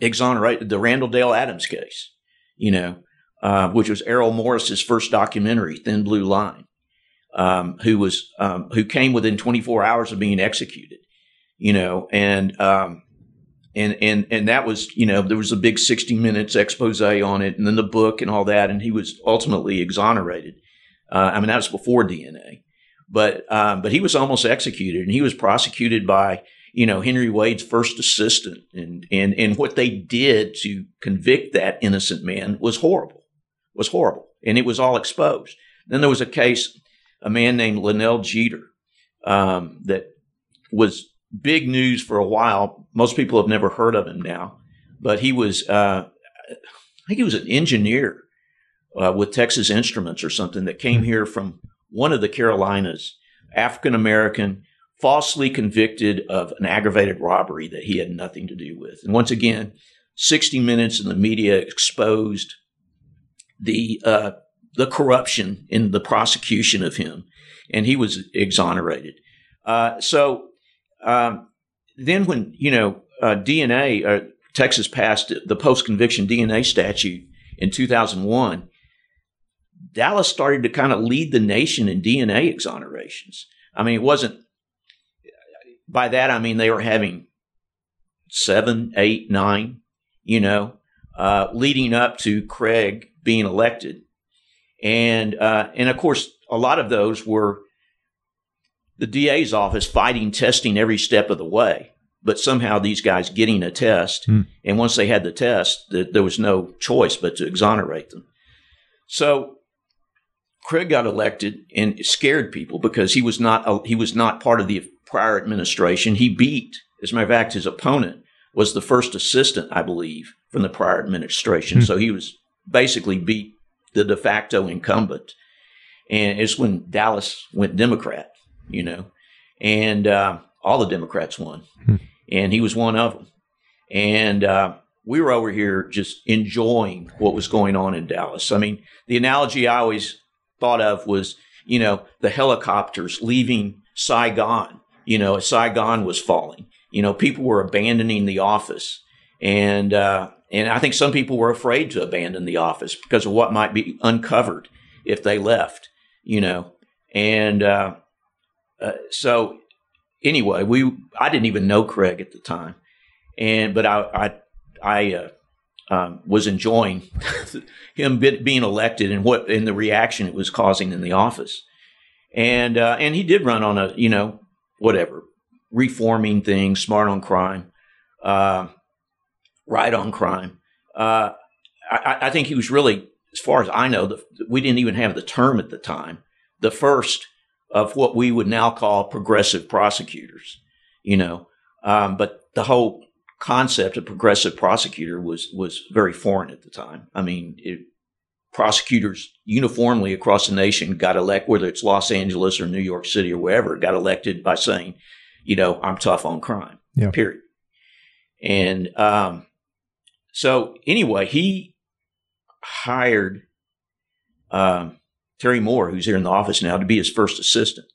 [SPEAKER 2] exonerate the Randall Dale Adams case, you know, uh, which was Errol Morris's first documentary, Thin Blue Line, um, who was um, who came within 24 hours of being executed, you know, and um, and and and that was you know there was a big 60 minutes expose on it and then the book and all that. And he was ultimately exonerated. Uh, i mean that was before dna but um, but he was almost executed and he was prosecuted by you know henry wade's first assistant. And and and what they did to convict that innocent man was horrible was horrible. And it was all exposed. Then there was a case a man named Lionel Jeter um, that was big news for a while. Most people have never heard of him now, but he was, uh, I think he was an engineer uh, with Texas Instruments or something that came here from one of the Carolinas, African American, falsely convicted of an aggravated robbery that he had nothing to do with. And once again, 60 Minutes in the media exposed the uh, the corruption in the prosecution of him, and he was exonerated. Uh, so um, then, when you know uh, DNA, uh, Texas passed the post conviction DNA statute in 2001. Dallas started to kind of lead the nation in DNA exonerations. I mean, it wasn't by that I mean they were having seven, eight, nine, you know, uh, leading up to Craig being elected, and uh, and of course a lot of those were the DA's office fighting testing every step of the way. But somehow these guys getting a test, mm. and once they had the test, the, there was no choice but to exonerate them. So Craig got elected and scared people because he was not he was not part of the prior administration. He beat, as a matter of fact, his opponent was the first assistant, I believe, from the prior administration. Mm. So he was basically beat the de facto incumbent. And it's when Dallas went Democrat you know, and uh, all the Democrats won, hmm. and he was one of them. And uh, we were over here just enjoying what was going on in Dallas. I mean, the analogy I always thought of was, you know, the helicopters leaving Saigon. You know, Saigon was falling. You know, people were abandoning the office, and uh, and I think some people were afraid to abandon the office because of what might be uncovered if they left. You know, and uh, uh, so anyway, we I didn't even know Craig at the time, and but I I I uh, um, was enjoying him being elected and what and the reaction it was causing in the office, and uh, and he did run on a you know whatever reforming things, smart on crime, uh, right on crime. Uh, I, I, think he was really, as far as I know, the, we didn't even have the term at the time. The first of what we would now call progressive prosecutors, you know. Um, but the whole concept of progressive prosecutor was was very foreign at the time. I mean, it, prosecutors uniformly across the nation got elected, whether it's Los Angeles or New York City or wherever, got elected by saying, you know, I'm tough on crime. Yeah. Period. And um, so anyway, he hired um, Terri Moore, who's here in the office now, to be his first assistant.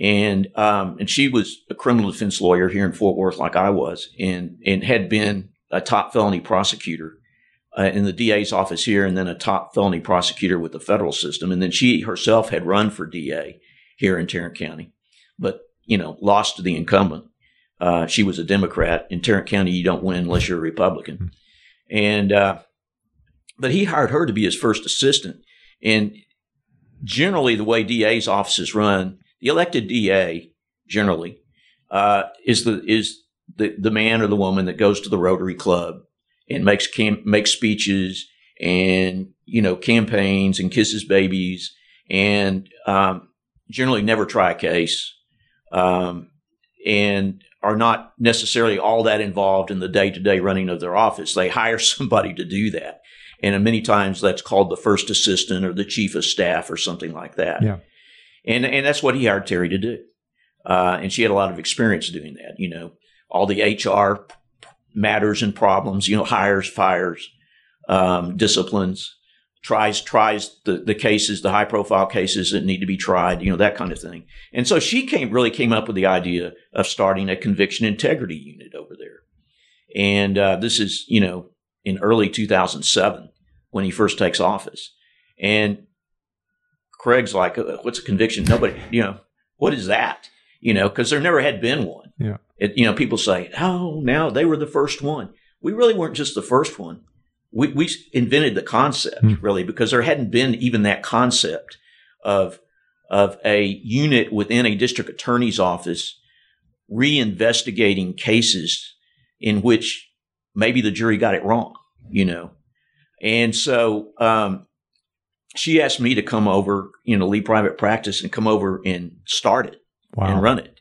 [SPEAKER 2] And um, and she was a criminal defense lawyer here in Fort Worth, like I was, and and had been a top felony prosecutor uh, in the DA's office here, and then a top felony prosecutor with the federal system. And then she herself had run for DA here in Tarrant County, but you know lost to the incumbent. Uh, she was a Democrat in Tarrant County. You don't win unless you're a Republican, mm-hmm. and uh, but he hired her to be his first assistant. And generally the way DA's offices run, the elected DA generally uh, is the is the, the man or the woman that goes to the Rotary Club and makes cam- makes speeches and you know campaigns and kisses babies and um, generally never try a case um, and are not necessarily all that involved in the day to day running of their office. They hire somebody to do that. And many times that's called the first assistant or the chief of staff or something like that.
[SPEAKER 1] Yeah.
[SPEAKER 2] And, and that's what he hired Terri to do. Uh, and she had a lot of experience doing that, you know, all the HR matters and problems, you know, hires, fires, um, disciplines, tries, tries the, the cases, the high profile cases that need to be tried, you know, that kind of thing. And so she came, really came up with the idea of starting a conviction integrity unit over there. And, uh, this is, you know, in early 2007 when he first takes office. And Craig's like, uh, what's a conviction? Nobody, you know, what is that? You know, because there never had been one.
[SPEAKER 1] Yeah.
[SPEAKER 2] It, you know, people say, "Oh, now they were the first one." We really weren't just the first one. We we invented the concept
[SPEAKER 1] Hmm.
[SPEAKER 2] really because there hadn't been even that concept of of a unit within a district attorney's office reinvestigating cases in which maybe the jury got it wrong, you know. And so um, she asked me to come over, you know, lead private practice and come over and start it
[SPEAKER 1] Wow.
[SPEAKER 2] and run it.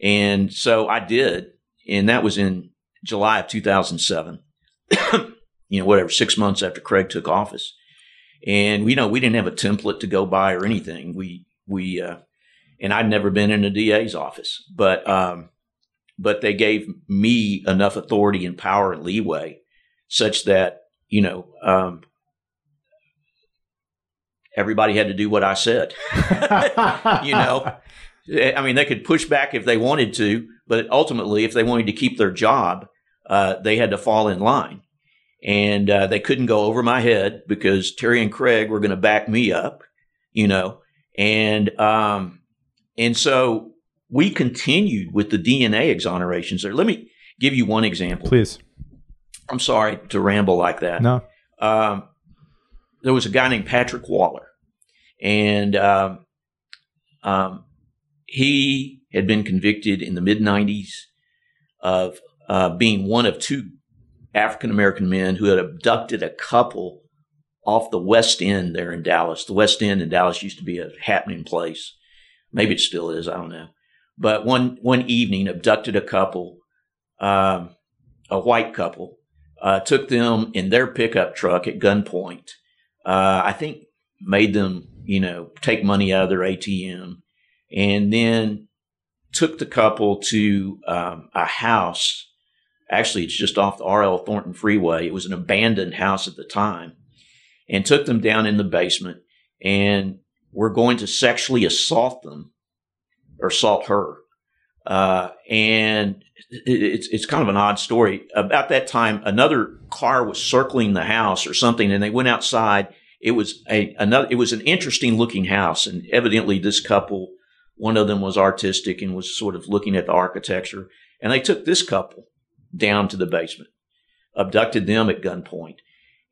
[SPEAKER 2] And so I did, and that was in July of 2007. you know, whatever, six months after Craig took office. And you know, we didn't have a template to go by or anything. We we uh, and I'd never been in a DA's office, but um, but they gave me enough authority and power and leeway such that you know um, everybody had to do what I said. you know, I mean, they could push back if they wanted to, but ultimately, if they wanted to keep their job, uh, they had to fall in line. And uh, they couldn't go over my head because Terri and Craig were going to back me up, you know. And um, and so we continued with the DNA exonerations. There, let me give you one example.
[SPEAKER 1] Please.
[SPEAKER 2] I'm sorry to ramble like that
[SPEAKER 1] No.
[SPEAKER 2] um, there was a guy named Patrick Waller, and um, um, he had been convicted in the mid 90s of uh, being one of two African American men who had abducted a couple off the West End there in Dallas. The West End in Dallas used to be a happening place. Maybe it still is. I don't know. But one one evening, abducted a couple, um, a white couple, uh, took them in their pickup truck at gunpoint. Uh, I think made them, you know, take money out of their ATM, and then took the couple to um, a house. Actually, it's just off the RL Thornton Freeway. It was an abandoned house at the time, and took them down in the basement, and were going to sexually assault them or assault her. Uh, and it's it's kind of an odd story. About that time, another car was circling the house or something, and they went outside. It was a another. It was an interesting looking house, and evidently this couple, one of them was artistic and was sort of looking at the architecture, and they took this couple down to the basement, abducted them at gunpoint,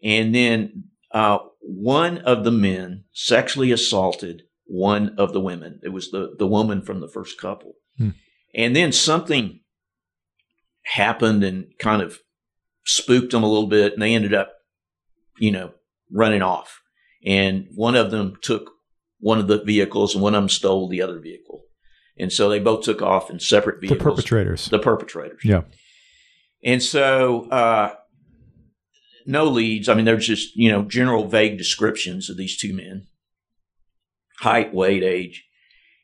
[SPEAKER 2] and then uh, one of the men sexually assaulted one of the women. It was the the woman from the first couple,
[SPEAKER 1] Hmm.
[SPEAKER 2] and then something happened and kind of spooked them a little bit, and they ended up, you know, running off. And one of them took one of the vehicles, and one of them stole the other vehicle. And so they both took off in separate vehicles.
[SPEAKER 1] The perpetrators.
[SPEAKER 2] The perpetrators.
[SPEAKER 1] Yeah.
[SPEAKER 2] And so, uh, no leads. I mean, there's just, you know, general vague descriptions of these two men height, weight, age.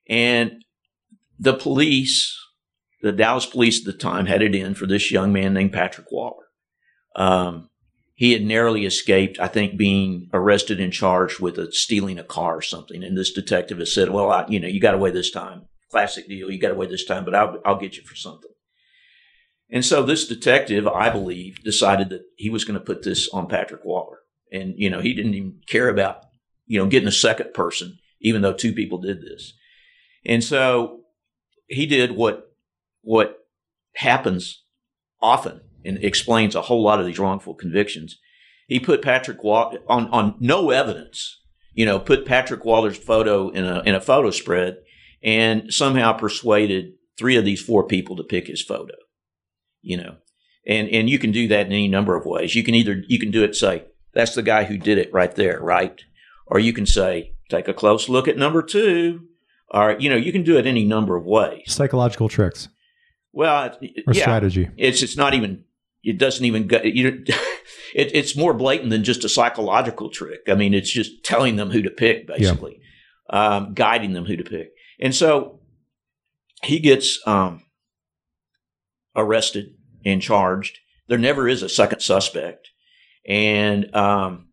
[SPEAKER 2] And the police, the Dallas police at the time, had it in for this young man named Patrick Waller. Um, he had narrowly escaped, I think, being arrested and charged with a, stealing a car or something. And this detective has said, "Well, I, you know, you got away this time. Classic deal. You got away this time, but I'll, I'll get you for something." And so this detective, I believe, decided that he was going to put this on Patrick Waller. And, you know, he didn't even care about, you know, getting a second person, even though two people did this. And so he did what, what happens often and explains a whole lot of these wrongful convictions. He put Patrick on, on no evidence, you know, put Patrick Waller's photo in a, in a photo spread and somehow persuaded three of these four people to pick his photo you know. And and you can do that in any number of ways. You can either you can do it say that's the guy who did it right there right? Or you can say take a close look at number two. Or you know you can do it any number of ways.
[SPEAKER 1] Psychological tricks
[SPEAKER 2] well
[SPEAKER 1] or
[SPEAKER 2] yeah.
[SPEAKER 1] strategy.
[SPEAKER 2] it's it's not even it doesn't even go you it, it's more blatant than just a psychological trick. I mean it's just telling them who to pick basically. Um, guiding them who to pick. And so he gets um, arrested and charged. There never is a second suspect. And um,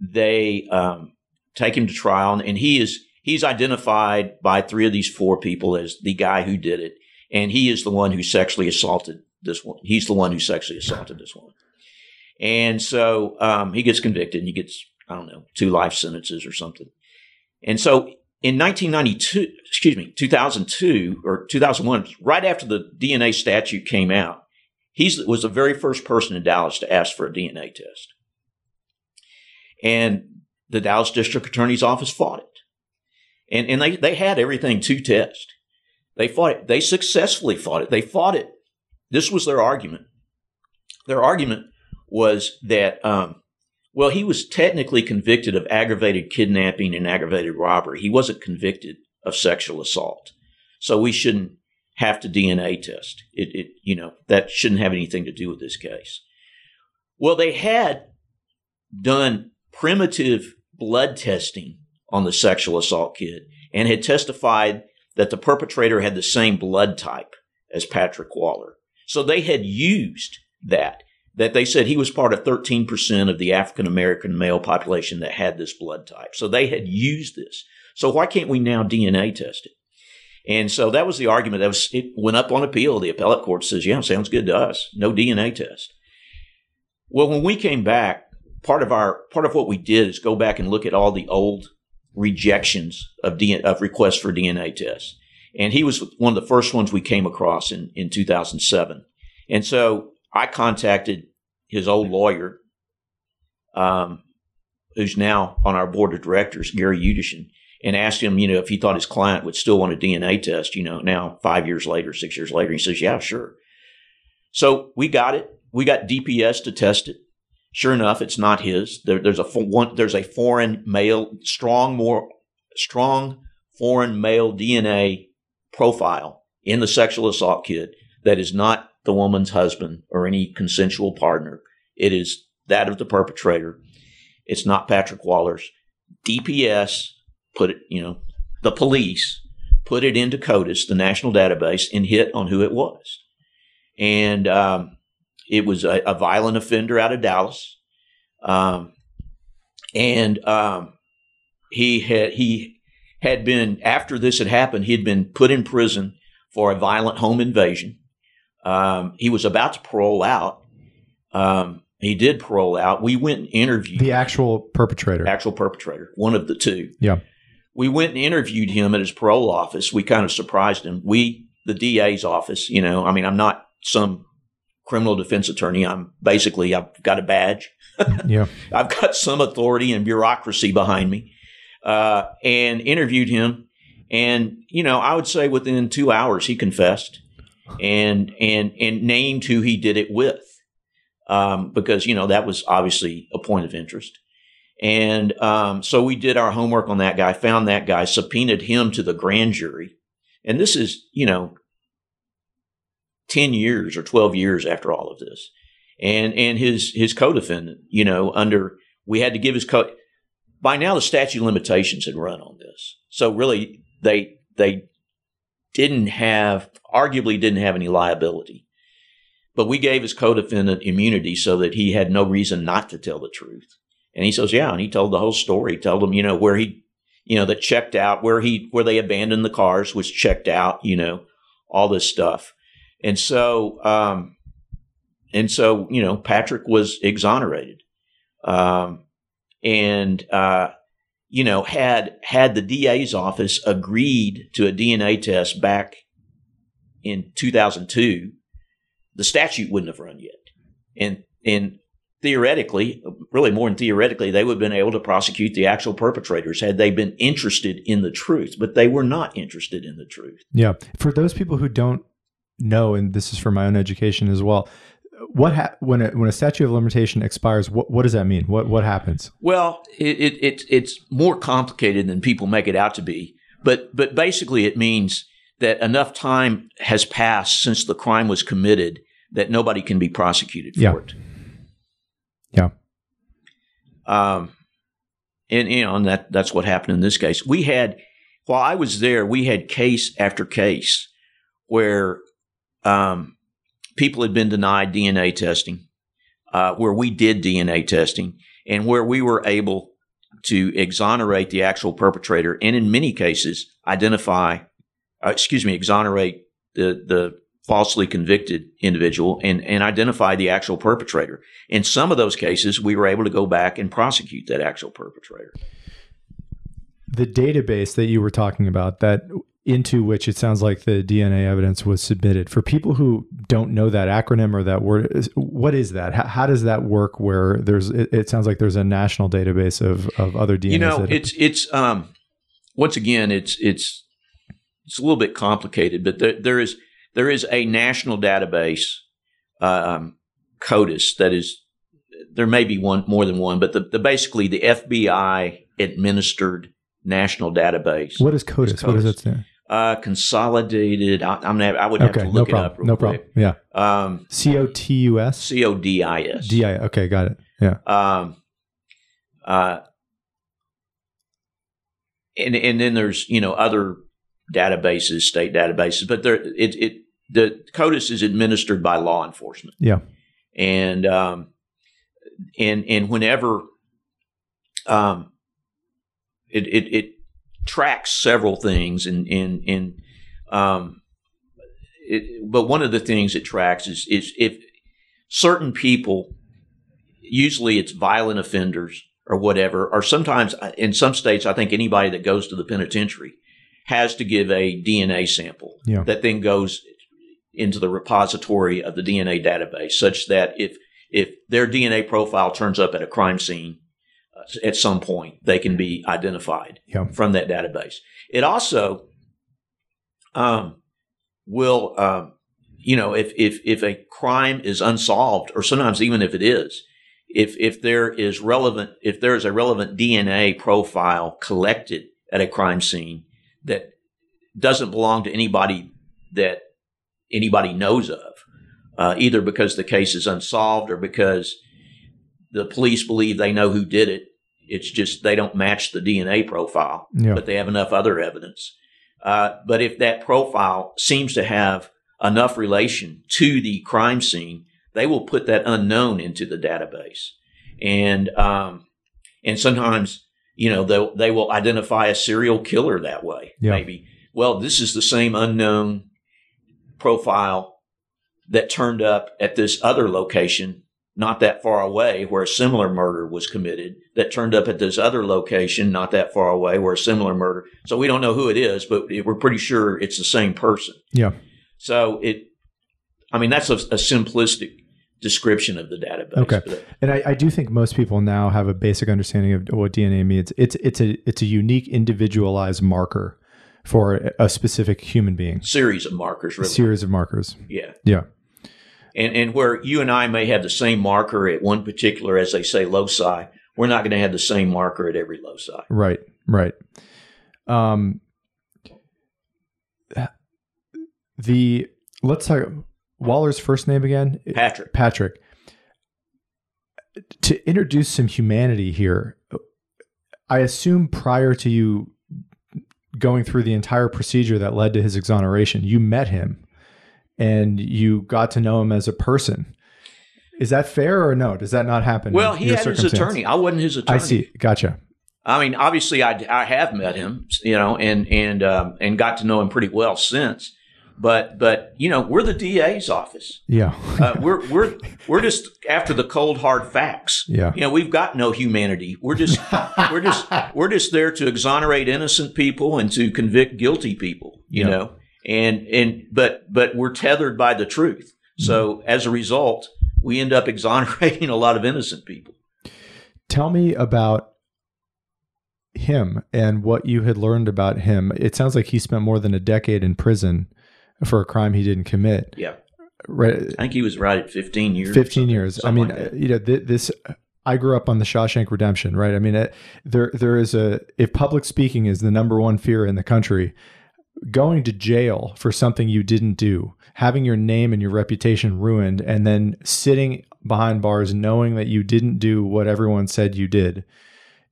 [SPEAKER 2] they um, take him to trial. And he is he's identified by three of these four people as the guy who did it and he is the one who sexually assaulted this one. He's the one who sexually assaulted this one. And so um, he gets convicted and he gets, I don't know, two life sentences or something. And so in 1992, excuse me, 2002 or 2001, right after the DNA statute came out, he was the very first person in Dallas to ask for a DNA test. And the Dallas District Attorney's Office fought it. And, and they, they had everything to test. They fought it. They successfully fought it. They fought it. This was their argument. Their argument was that, um, well, he was technically convicted of aggravated kidnapping and aggravated robbery. He wasn't convicted of sexual assault. So we shouldn't have to DNA test. It, it, you know, that shouldn't have anything to do with this case. Well, they had done primitive blood testing on the sexual assault kid and had testified that the perpetrator had the same blood type as Patrick Waller. So they had used that, that they said he was part of 13% of the African American male population that had this blood type. So they had used this. So why can't we now DNA test it? And so that was the argument. That was it went up on appeal. The appellate court says, "Yeah, sounds good to us. No DNA test." Well, when we came back, part of our part of what we did is go back and look at all the old rejections of DNA, of requests for DNA tests. And he was one of the first ones we came across in, in 2007. And so I contacted his old lawyer, um, who's now on our board of directors, Gary Udashen, and asked him, you know, if he thought his client would still want a DNA test, you know, now five years later, six years later. He says, yeah, sure. So we got it. We got DPS to test it. Sure enough, it's not his. There, there's a one, there's a foreign male, strong more strong foreign male DNA profile in the sexual assault kit that is not the woman's husband or any consensual partner. It is that of the perpetrator. It's not Patrick Waller's. DPS put it, you know, the police put it into CODIS, the national database, and hit on who it was. And um, it was a, a, violent offender out of Dallas. Um, and um, he had he had been after this had happened, he had been put in prison for a violent home invasion. Um, he was about to parole out. Um, he did parole out. We went and interviewed
[SPEAKER 1] the actual perpetrator.
[SPEAKER 2] Actual perpetrator, one of the two.
[SPEAKER 1] Yeah.
[SPEAKER 2] We went and interviewed him at his parole office. We kind of surprised him. We, the DA's office, you know, I mean, I'm not some criminal defense attorney. I'm basically, I've got a badge.
[SPEAKER 1] yeah.
[SPEAKER 2] I've got some authority and bureaucracy behind me. Uh, and interviewed him. And, you know, I would say within two hours he confessed and, and, and named who he did it with. Um, because, you know, that was obviously a point of interest. And um, so we did our homework on that guy, found that guy, subpoenaed him to the grand jury. And this is, you know, 10 years or 12 years after all of this. And, and his, his co-defendant, you know, under, we had to give his co, by now the statute limitations had run on this. So really they, they didn't have, arguably didn't have any liability. But we gave his co-defendant immunity so that he had no reason not to tell the truth. And he says, yeah. And he told the whole story. He told them, you know, where he, you know, that checked out, where he, where they abandoned the cars was checked out, you know, all this stuff. And so, um, and so, you know, Patrick was exonerated. Um, and, uh, you know, had, had the DA's office agreed to a DNA test back in 2002, the statute wouldn't have run yet. And, and theoretically, really more than theoretically, they would have been able to prosecute the actual perpetrators had they been interested in the truth, but they were not interested in the truth.
[SPEAKER 1] Yeah. For those people who don't know, and this is for my own education as well, what ha- when a, when a statute of limitation expires, what, what does that mean? What what happens?
[SPEAKER 2] Well, it, it, it it's more complicated than people make it out to be, but but basically it means that enough time has passed since the crime was committed that nobody can be prosecuted for
[SPEAKER 1] yeah.
[SPEAKER 2] it.
[SPEAKER 1] Yeah.
[SPEAKER 2] Um, and you know, and that that's what happened in this case. We had, while I was there, we had case after case where um, people had been denied DNA testing, uh, where we did DNA testing, and where we were able to exonerate the actual perpetrator, and in many cases identify, uh, excuse me, exonerate the the falsely convicted individual and, and identify the actual perpetrator. In some of those cases, we were able to go back and prosecute that actual perpetrator.
[SPEAKER 1] the database that you were talking about that into which it sounds like the DNA evidence was submitted. For people who don't know that acronym or that word, what is that? How, how does that work? Where there's, it, it, sounds like there's a national database of, of other DNA.
[SPEAKER 2] You know, it's it's um, once again, it's it's it's a little bit complicated, but there, there is there is a national database, um, CODIS, that is there may be one more than one, but the, the basically the FBI administered national database.
[SPEAKER 1] What is CODIS? Is CODIS. What does it stand?
[SPEAKER 2] Uh, consolidated. I, am gonna. I would have
[SPEAKER 1] okay,
[SPEAKER 2] to look
[SPEAKER 1] no
[SPEAKER 2] it up.
[SPEAKER 1] no
[SPEAKER 2] quick.
[SPEAKER 1] problem. Yeah. Um, C O T U S.
[SPEAKER 2] C O D I S.
[SPEAKER 1] D I. Okay, got it. Yeah. Um.
[SPEAKER 2] Uh. And and then there's you know other databases, state databases, but there it it the CODIS is administered by law enforcement.
[SPEAKER 1] Yeah.
[SPEAKER 2] And um, and and whenever um, it it, it tracks several things and and and um, it, but one of the things it tracks is is if certain people, usually it's violent offenders or whatever, or sometimes in some states, I think anybody that goes to the penitentiary has to give a DNA sample
[SPEAKER 1] yeah.
[SPEAKER 2] that then goes into the repository of the DNA database, such that if if their DNA profile turns up at a crime scene uh, at some point, they can be identified
[SPEAKER 1] yeah.
[SPEAKER 2] from that database. It also um, will, um, you know, if, if, if a crime is unsolved, or sometimes even if it is, if, if there is relevant, if there is a relevant DNA profile collected at a crime scene that doesn't belong to anybody that anybody knows of, uh, either because the case is unsolved or because the police believe they know who did it. It's just they don't match the DNA profile,
[SPEAKER 1] yeah.
[SPEAKER 2] but they have enough other evidence. Uh, but if that profile seems to have enough relation to the crime scene, they will put that unknown into the database, and um, and sometimes you know they they will identify a serial killer that way.
[SPEAKER 1] Yeah.
[SPEAKER 2] Maybe well, this is the same unknown profile that turned up at this other location not that far away where a similar murder was committed that turned up at this other location not that far away where a similar murder so we don't know who it is but we're pretty sure it's the same person.
[SPEAKER 1] Yeah.
[SPEAKER 2] So it i mean that's a, a simplistic description of the database.
[SPEAKER 1] Okay. But, uh, and I, I, do think most people now have a basic understanding of what dna means. It's it's a it's a unique individualized marker for a specific human being.
[SPEAKER 2] Series of markers really.
[SPEAKER 1] series of markers.
[SPEAKER 2] Yeah.
[SPEAKER 1] Yeah
[SPEAKER 2] and, and where you and I may have the same marker at one particular, as they say, loci, we're not going to have the same marker at every loci.
[SPEAKER 1] Right, right. Um, the let's talk Waller's first name again.
[SPEAKER 2] Patrick.
[SPEAKER 1] Patrick. To introduce some humanity here, I assume prior to you going through the entire procedure that led to his exoneration, you met him and you got to know him as a person. Is that fair or no? Does that not happen?
[SPEAKER 2] Well, he had his attorney. I wasn't his attorney.
[SPEAKER 1] I see. Gotcha.
[SPEAKER 2] I mean, obviously, I, I have met him, you know, and and um, and got to know him pretty well since. But but you know, we're the DA's office.
[SPEAKER 1] Yeah,
[SPEAKER 2] uh, we're we're we're just after the cold hard facts.
[SPEAKER 1] Yeah,
[SPEAKER 2] you know, we've got no humanity. We're just we're just we're just there to exonerate innocent people and to convict guilty people. You yeah. know, and and but but we're tethered by the truth. So mm-hmm. as a result, we end up exonerating a lot of innocent people.
[SPEAKER 1] Tell me about him and what you had learned about him. It sounds like he spent more than a decade in prison for a crime he didn't commit.
[SPEAKER 2] Yeah.
[SPEAKER 1] Right.
[SPEAKER 2] I think he was right at 15 years.
[SPEAKER 1] 15 years. I mean, like you know, th- this I grew up on the Shawshank Redemption, right? I mean, it, there there is a if public speaking is the number one fear in the country, going to jail for something you didn't do, having your name and your reputation ruined, and then sitting behind bars knowing that you didn't do what everyone said you did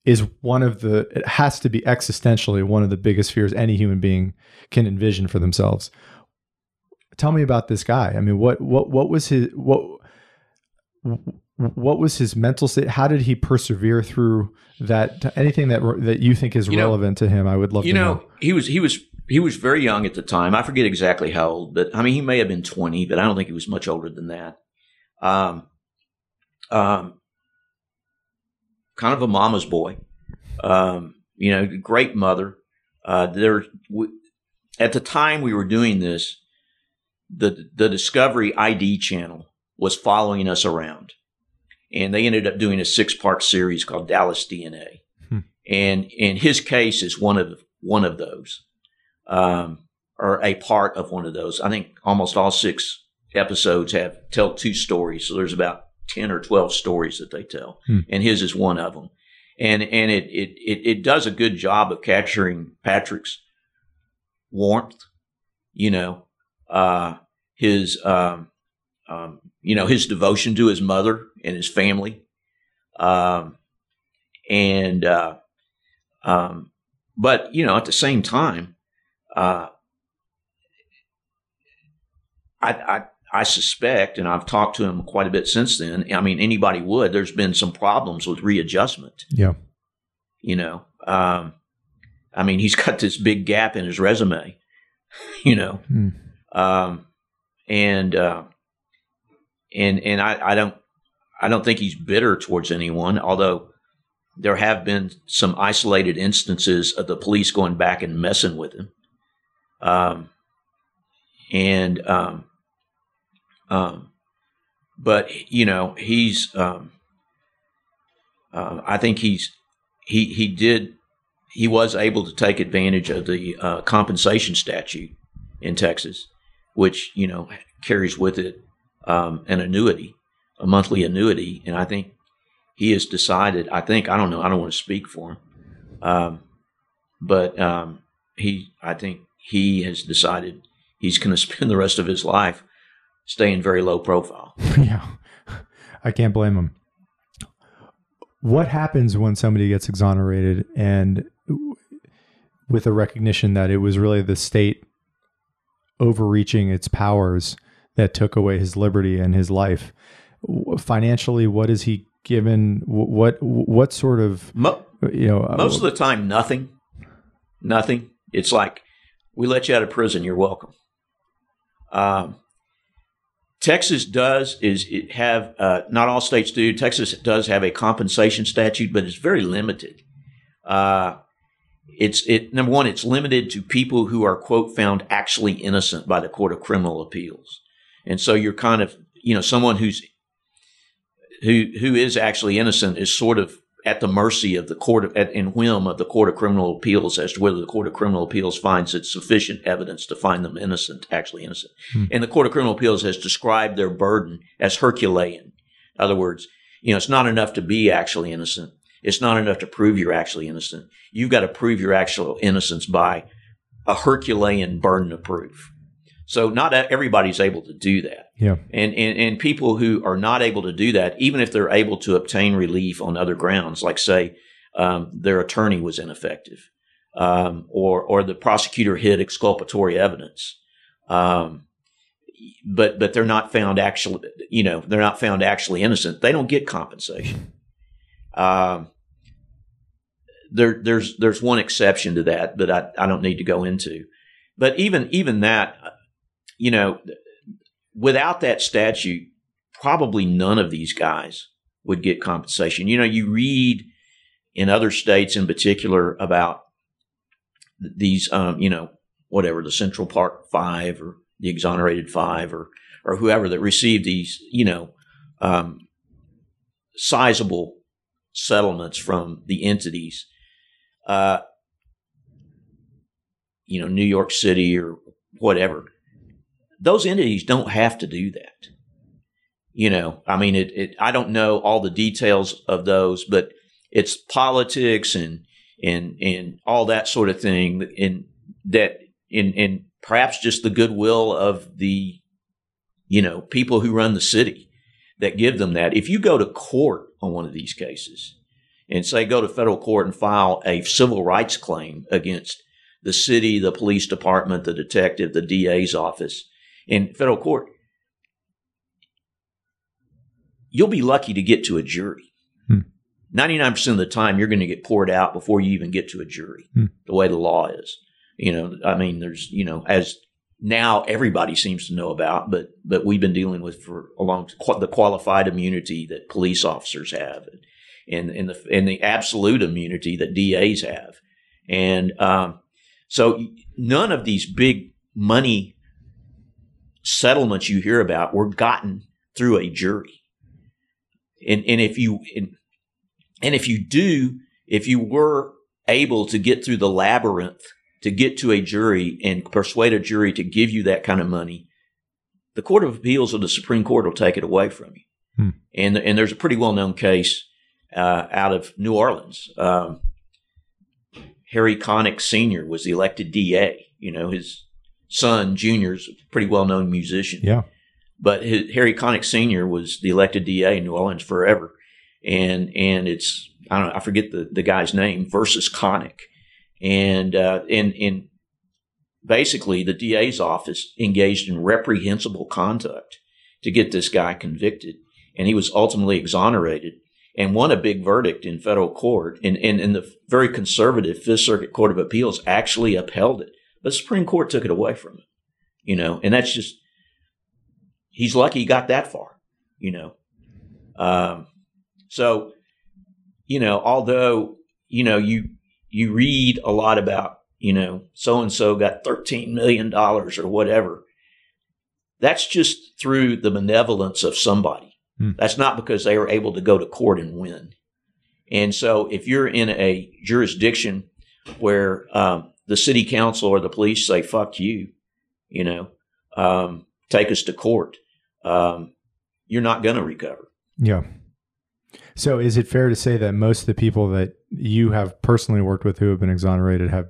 [SPEAKER 1] is one of the, it has to be existentially one of the biggest fears any human being can envision for themselves. Tell me about this guy. I mean, what, what, what was his, what, what was his mental state? How did he persevere through that? Anything that that you think is you relevant know, to him, I would love
[SPEAKER 2] you
[SPEAKER 1] to
[SPEAKER 2] know,
[SPEAKER 1] know.
[SPEAKER 2] He was he was he was very young at the time. I forget exactly how old, but I mean, he may have been 20, but I don't think he was much older than that. Um, um, kind of a mama's boy. Um, you know, great mother. Uh, there, w- at the time we were doing this, the the Discovery ID channel was following us around, and they ended up doing a six part series called Dallas DNA, hmm. and and his case is one of one of those, um, or a part of one of those. I think almost all six episodes have tell two stories, so there's about ten or twelve stories that they tell, hmm. and his is one of them, and and it it it, it does a good job of capturing Patrick's warmth, you know, uh, his, um, um, you know, his devotion to his mother and his family. Um, and, uh, um, but, you know, at the same time, uh, I, I, I suspect, and I've talked to him quite a bit since then. I mean, anybody would. There's been some problems with readjustment.
[SPEAKER 1] Yeah.
[SPEAKER 2] You know, um, I mean, he's got this big gap in his resume, you know, mm. um, and uh, and and I, I don't I don't think he's bitter towards anyone, although there have been some isolated instances of the police going back and messing with him, um, and um, um, but you know he's um, uh, I think he's he he did he was able to take advantage of the uh, compensation statute in Texas, which you know carries with it um, an annuity, a monthly annuity, and I think he has decided. I think I don't know. I don't want to speak for him, um, but um, he. I think he has decided he's going to spend the rest of his life staying very low profile.
[SPEAKER 1] yeah, I can't blame him. What happens when somebody gets exonerated and with a recognition that it was really the state overreaching its powers that took away his liberty and his life. Financially, what is he given? What what sort of
[SPEAKER 2] Mo- you know? Uh, most uh, of the time, nothing, nothing. It's like we let you out of prison. You're welcome. Um, Texas does is have uh, not all states do. Texas does have a compensation statute, but it's very limited. Uh, it's it number one, it's limited to people who are quote found actually innocent by the Court of Criminal Appeals, and so you're kind of you know someone who's who who is actually innocent is sort of at the mercy of the court of, at, in whim of the Court of Criminal Appeals as to whether the Court of Criminal Appeals finds it sufficient evidence to find them innocent, actually innocent. Hmm. And the Court of Criminal Appeals has described their burden as Herculean. In other words, you know, it's not enough to be actually innocent. It's not enough to prove you're actually innocent. You've got to prove your actual innocence by a Herculean burden of proof. So not everybody's able to do that.
[SPEAKER 1] Yeah.
[SPEAKER 2] And, and and people who are not able to do that, even if they're able to obtain relief on other grounds, like say um, their attorney was ineffective, um, or or the prosecutor hid exculpatory evidence, um, but but they're not found actually, you know, they're not found actually innocent. They don't get compensation. Um, there, there's there's one exception to that that I, I don't need to go into, but even even that, you know, without that statute, probably none of these guys would get compensation. You know, you read in other states in particular about these, um, you know, whatever the Central Park Five or the Exonerated Five or or whoever that received these, you know, um, sizable settlements from the entities. Uh, you know, New York City or whatever. Those entities don't have to do that. You know, I mean, it, it I don't know all the details of those, but it's politics and and and all that sort of thing, and that in and perhaps just the goodwill of the you know people who run the city that give them that. If you go to court on one of these cases and say go to federal court and file a civil rights claim against the city, the police department, the detective, the DA's office in federal court, you'll be lucky to get to a jury. Hmm. 99% of the time, you're going to get poured out before you even get to a jury, hmm. the way the law is. You know, I mean, there's, you know, as now everybody seems to know about, but but we've been dealing with for a long the qualified immunity that police officers have, and and the and the absolute immunity that DAs have. And um, so none of these big money settlements you hear about were gotten through a jury. And, and if you, and, and if you do, if you were able to get through the labyrinth to get to a jury and persuade a jury to give you that kind of money, the Court of Appeals or the Supreme Court will take it away from you. Hmm. And, and there's a pretty well known case uh, out of New Orleans. Um, Harry Connick Sr. was the elected DA. You know, his son, Junior, is a pretty well known musician.
[SPEAKER 1] Yeah.
[SPEAKER 2] But his, Harry Connick Sr. was the elected DA in New Orleans forever. And, and it's, I don't know, I forget the, the guy's name versus Connick. And, uh, and, and basically the DA's office engaged in reprehensible conduct to get this guy convicted. And he was ultimately exonerated and won a big verdict in federal court. And, and, and the very conservative Fifth Circuit Court of Appeals actually upheld it. But the Supreme Court took it away from him, you know, and that's just, he's lucky he got that far, you know. Um, so, you know, although, you know, you, you read a lot about, you know, so and so got $13 million or whatever. That's just through the benevolence of somebody. Hmm. That's not because they were able to go to court and win. And so if you're in a jurisdiction where um, the city council or the police say, fuck you, you know, um, take us to court, um, you're not going to recover.
[SPEAKER 1] Yeah. So is it fair to say that most of the people that you have personally worked with who have been exonerated have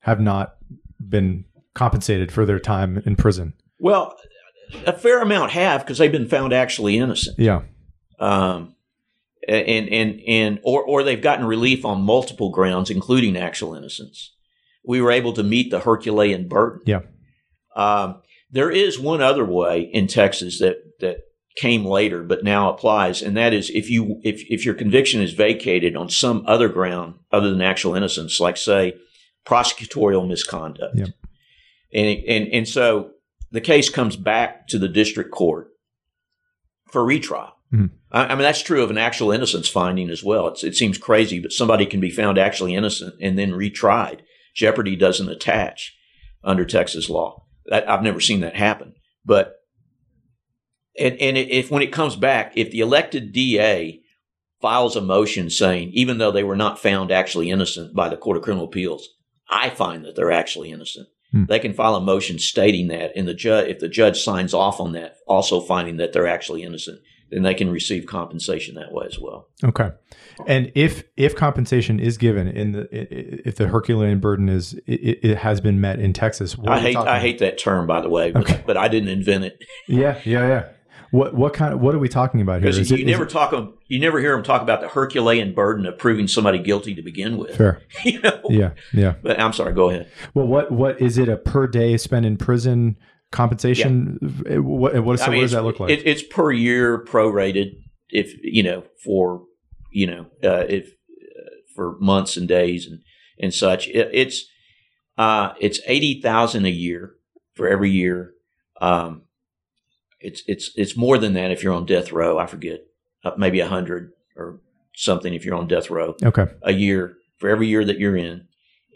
[SPEAKER 1] have not been compensated for their time in prison?
[SPEAKER 2] Well, a fair amount have because they've been found actually innocent.
[SPEAKER 1] Yeah.
[SPEAKER 2] Um, and and and or or they've gotten relief on multiple grounds, including actual innocence. We were able to meet the Herculean burden.
[SPEAKER 1] Yeah.
[SPEAKER 2] Um, there is one other way in Texas that that came later but now applies, and that is if you if if your conviction is vacated on some other ground other than actual innocence, like say prosecutorial misconduct.
[SPEAKER 1] Yeah.
[SPEAKER 2] And, and and so the case comes back to the district court for retrial. Mm-hmm. I, I, mean, that's true of an actual innocence finding as well. It's, it seems crazy, but somebody can be found actually innocent and then retried. Jeopardy doesn't attach under Texas law. That, I've never seen that happen. But and, and if when it comes back, if the elected DA files a motion saying, even though they were not found actually innocent by the Court of Criminal Appeals, I find that they're actually innocent. Hmm. They can file a motion stating that, and the judge, if the judge signs off on that, also finding that they're actually innocent, then they can receive compensation that way as well.
[SPEAKER 1] Okay, and if if compensation is given in the if the Herculean burden is it, it has been met in Texas,
[SPEAKER 2] I hate I hate that term by the way, but, okay. but I didn't invent it.
[SPEAKER 1] Yeah, yeah, yeah. What what kind of what are we talking about here?
[SPEAKER 2] Is you it, never talk you never hear them talk about the Herculean burden of proving somebody guilty to begin with.
[SPEAKER 1] Fair.
[SPEAKER 2] you know?
[SPEAKER 1] Yeah, yeah.
[SPEAKER 2] But I'm sorry. Go ahead.
[SPEAKER 1] Well, what what is it a per day spent in prison compensation? Yeah. What I mean, what does that look like?
[SPEAKER 2] It, it's per year prorated. If you know for you know uh, if uh, for months and days and and such, it, it's uh, it's eighty thousand a year for every year. Um, it's it's it's more than that if you're on death row. I forget, uh, maybe a hundred or something if you're on death row.
[SPEAKER 1] Okay,
[SPEAKER 2] a year for every year that you're in,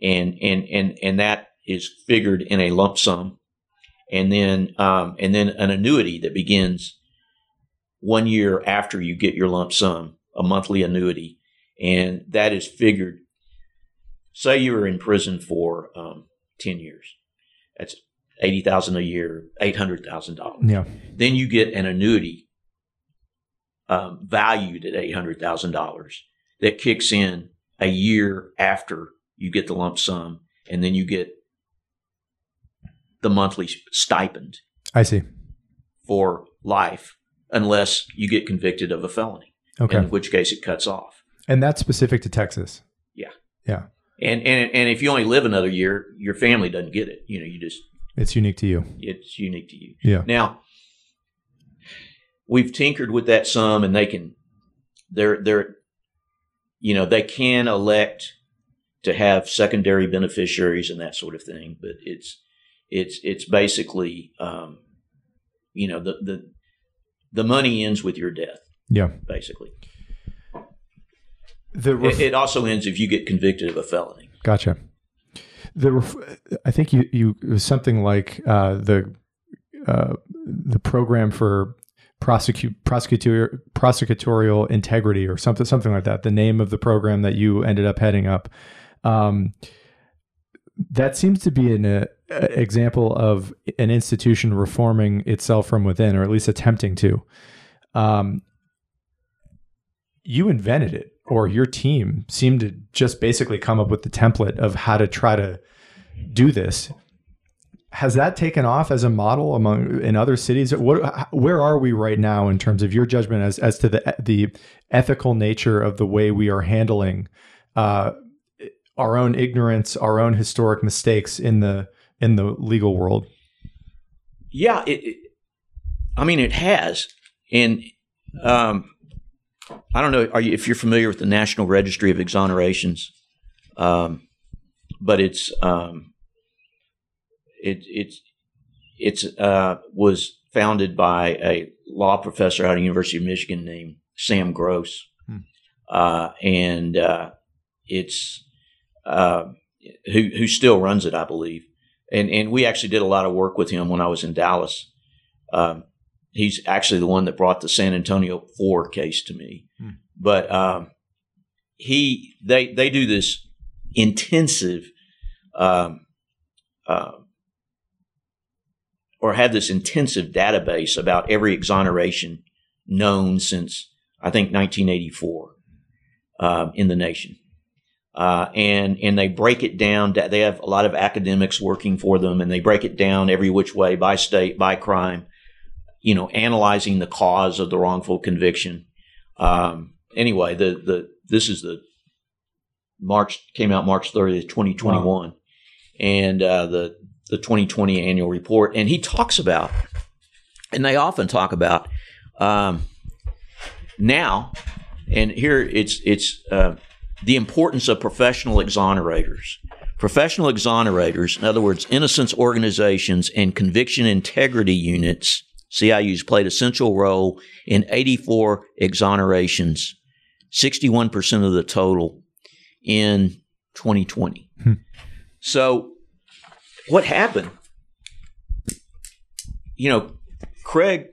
[SPEAKER 2] and and and and that is figured in a lump sum, and then um, and then an annuity that begins one year after you get your lump sum, a monthly annuity, and that is figured. Say you were in prison for um, ten years. That's eighty thousand a year, eight hundred thousand dollars.
[SPEAKER 1] Yeah.
[SPEAKER 2] Then you get an annuity um, valued at eight hundred thousand dollars that kicks in a year after you get the lump sum, and then you get the monthly stipend.
[SPEAKER 1] I see.
[SPEAKER 2] For life, unless you get convicted of a felony.
[SPEAKER 1] Okay.
[SPEAKER 2] In which case it cuts off.
[SPEAKER 1] And that's specific to Texas.
[SPEAKER 2] Yeah.
[SPEAKER 1] Yeah.
[SPEAKER 2] And and and if you only live another year, your family doesn't get it. You know, you just
[SPEAKER 1] it's unique to you.
[SPEAKER 2] It's unique to you.
[SPEAKER 1] Yeah.
[SPEAKER 2] Now, we've tinkered with that some, and they can, they're they're, you know, they can elect to have secondary beneficiaries and that sort of thing, but it's it's it's basically, um, you know, the the the money ends with your death.
[SPEAKER 1] Yeah.
[SPEAKER 2] Basically.
[SPEAKER 1] The ref-
[SPEAKER 2] it, it also ends if you get convicted of a felony.
[SPEAKER 1] Gotcha. the I think you you it was something like uh, the uh, the program for prosecute prosecutor prosecutorial integrity or something something like that. The name of the program that you ended up heading up. Um, that seems to be an uh, example of an institution reforming itself from within, or at least attempting to. Um, you invented it, or your team seemed to just basically come up with the template of how to try to do this. Has that taken off as a model among in other cities? What, where are we right now in terms of your judgment as as to the the ethical nature of the way we are handling uh, our own ignorance, our own historic mistakes in the in the legal world?
[SPEAKER 2] Yeah, it, it, I mean it has, and um, I don't know. Are you if you're familiar with the National Registry of Exonerations? Um, but it's um, it it's it's uh, was founded by a law professor out of the University of Michigan named Sam Gross, hmm. uh, and uh, it's uh, who who still runs it, I believe. And and we actually did a lot of work with him when I was in Dallas. Um, he's actually the one that brought the San Antonio Four case to me. Hmm. But um, he they they do this intensive um, uh, or have this intensive database about every exoneration known since I think 1984 uh, in the nation. Uh, and and they break it down. They have a lot of academics working for them, and they break it down every which way by state, by crime. You know, analyzing the cause of the wrongful conviction. Um, anyway, the the this is the March came out March 30th, 2021, and uh, the the 2020 annual report, and he talks about, and they often talk about um, now, and here it's it's. Uh, the importance of professional exonerators. Professional exonerators, in other words, innocence organizations and conviction integrity units, CIUs played a central role in 84 exonerations, 61% of the total in 2020. Hmm. So, what happened? You know, Craig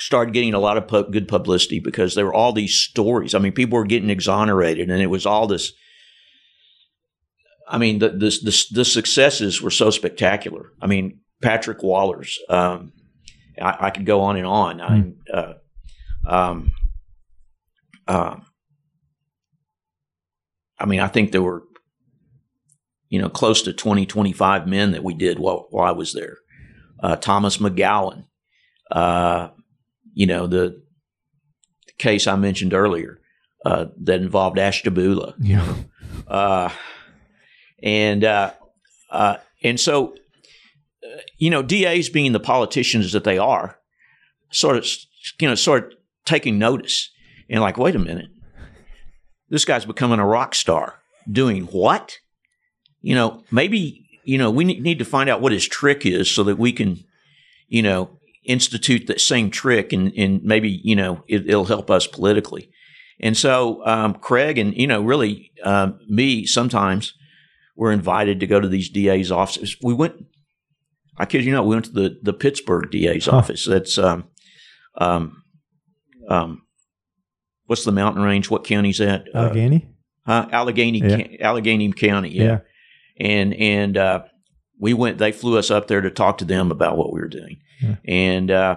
[SPEAKER 2] started getting a lot of pu- good publicity because there were all these stories. I mean, people were getting exonerated, and it was all this. I mean, the the the, the successes were so spectacular. I mean, Patrick Waller's. Um, I, I, could go on and on. Mm. I, uh, um, uh, I mean, I think there were, you know, close to 20, 25 men that we did while, while I was there. Uh, Thomas McGowan, uh, you know, the, case I mentioned earlier uh, that involved Ashtabula.
[SPEAKER 1] Yeah.
[SPEAKER 2] Uh, and uh, uh and so, uh, you know, DAs being the politicians that they are, sort of, you know, sort of taking notice and like, wait a minute, this guy's becoming a rock star. Doing what? You know, maybe you know we need to find out what his trick is so that we can, you know, institute that same trick and, and maybe, you know, it, will help us politically. And so, um, Craig and, you know, really, um, me sometimes were invited to go to these DA's offices. We went, I kid you not, we went to the, the Pittsburgh DA's huh. office. That's, um, um, um, what's the mountain range? What county's that?
[SPEAKER 1] Allegheny?
[SPEAKER 2] Uh, Allegheny, yeah. Allegheny County. Yeah. yeah. And, and, uh, we went, they flew us up there to talk to them about what we were doing. Yeah. And, uh,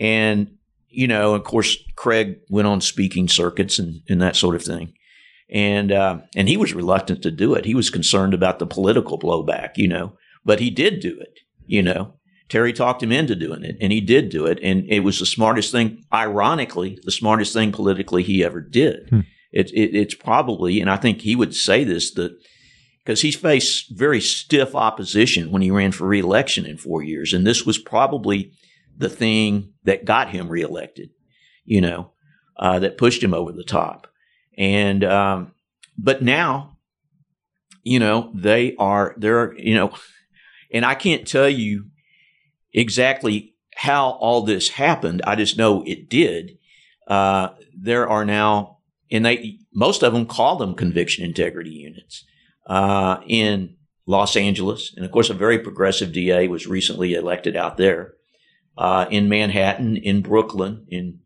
[SPEAKER 2] and, you know, of course, Craig went on speaking circuits and, and that sort of thing. And, uh, and he was reluctant to do it. He was concerned about the political blowback, you know, but he did do it, you know. Terri talked him into doing it, and he did do it. And it was the smartest thing, ironically, the smartest thing politically he ever did. Hmm. It, it, it's probably, and I think he would say this, that because he faced very stiff opposition when he ran for reelection in four years. And this was probably the thing that got him reelected, you know, uh, that pushed him over the top. And, um, but now, you know, they are, they're, you know, and I can't tell you exactly how all this happened. I just know it did. Uh, there are now, and they, most of them call them conviction integrity units uh, in Los Angeles, and of course, a very progressive DA was recently elected out there. Uh, in Manhattan, in Brooklyn, in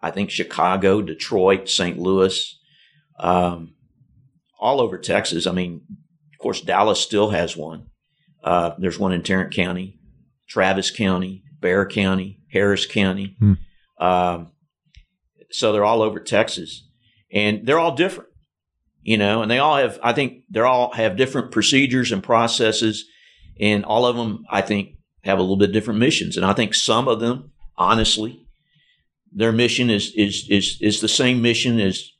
[SPEAKER 2] I think Chicago, Detroit, St. Louis, um, all over Texas. I mean, of course, Dallas still has one. Uh, there's one in Tarrant County, Travis County, Bexar County, Harris County.
[SPEAKER 1] Hmm.
[SPEAKER 2] Um, so they're all over Texas, and they're all different, you know. And they all have, I think, they all have different procedures and processes, and all of them, I think, have a little bit different missions. And I think some of them, honestly, their mission is is is is the same mission as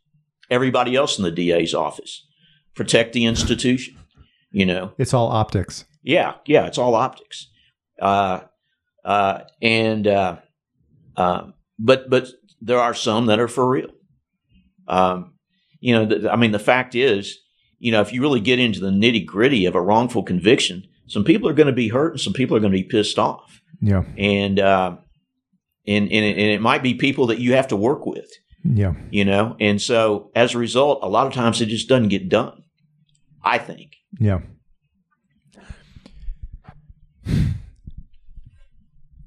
[SPEAKER 2] everybody else in the DA's office: protect the institution. You know,
[SPEAKER 1] It's all optics.
[SPEAKER 2] yeah, yeah, it's all optics. Uh, uh, and uh, uh, but but there are some that are for real. Um, you know, th- I mean, the fact is, you know, if you really get into the nitty gritty of a wrongful conviction, some people are going to be hurt and some people are going to be pissed off,
[SPEAKER 1] Yeah.
[SPEAKER 2] and uh, and and it, and it might be people that you have to work with
[SPEAKER 1] Yeah.
[SPEAKER 2] you know and so as a result a lot of times it just doesn't get done i think
[SPEAKER 1] Yeah.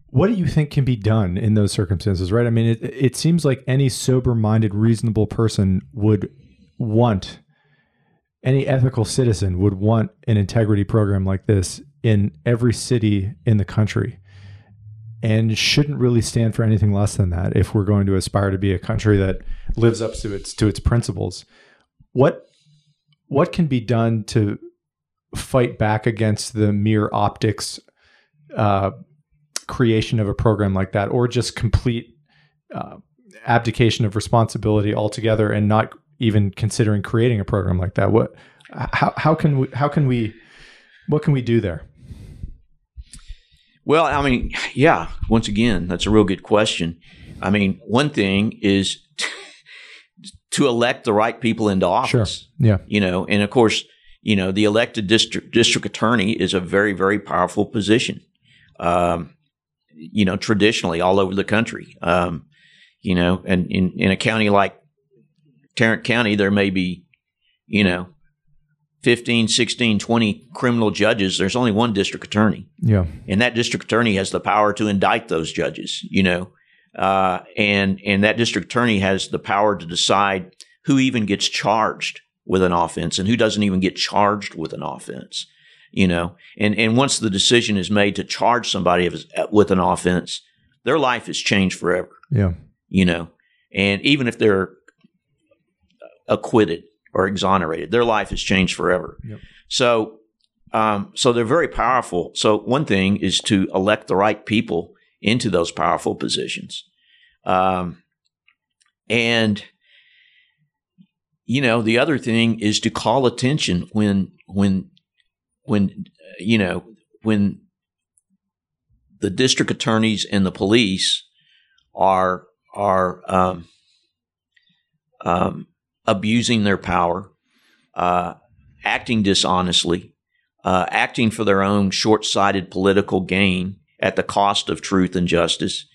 [SPEAKER 1] What do you think can be done in those circumstances, right? I mean, it, it seems like any sober minded, reasonable person would want, any ethical citizen would want an integrity program like this in every city in the country and shouldn't really stand for anything less than that if we're going to aspire to be a country that lives up to its to its principles. What what can be done to fight back against the mere optics uh, creation of a program like that, or just complete uh, abdication of responsibility altogether, and not even considering creating a program like that? What how how can we how can we what can we do there?
[SPEAKER 2] Well, I mean, yeah, once again, that's a real good question. I mean, one thing is to elect the right people into office.
[SPEAKER 1] Yeah.
[SPEAKER 2] You know, and of course, you know, the elected district district attorney is a very, very powerful position. Um, you know, traditionally all over the country. Um, you know, and in, in a county like Tarrant County, there may be, you know, 15, 16, 20 criminal judges. There's only one district attorney
[SPEAKER 1] Yeah.
[SPEAKER 2] and that district attorney has the power to indict those judges you know uh, and and that district attorney has the power to decide who even gets charged with an offense and who doesn't even get charged with an offense you know and and once the decision is made to charge somebody with an offense their life is changed forever
[SPEAKER 1] Yeah.
[SPEAKER 2] you know and even if they're acquitted or exonerated. Their life has changed forever.
[SPEAKER 1] Yep.
[SPEAKER 2] so um, so they're very powerful. So one thing is to elect the right people into those powerful positions. Um, and you know the other thing is to call attention when when when you know when the district attorneys and the police are are um, um, abusing their power, uh, acting dishonestly, uh, acting for their own short-sighted political gain at the cost of truth and justice,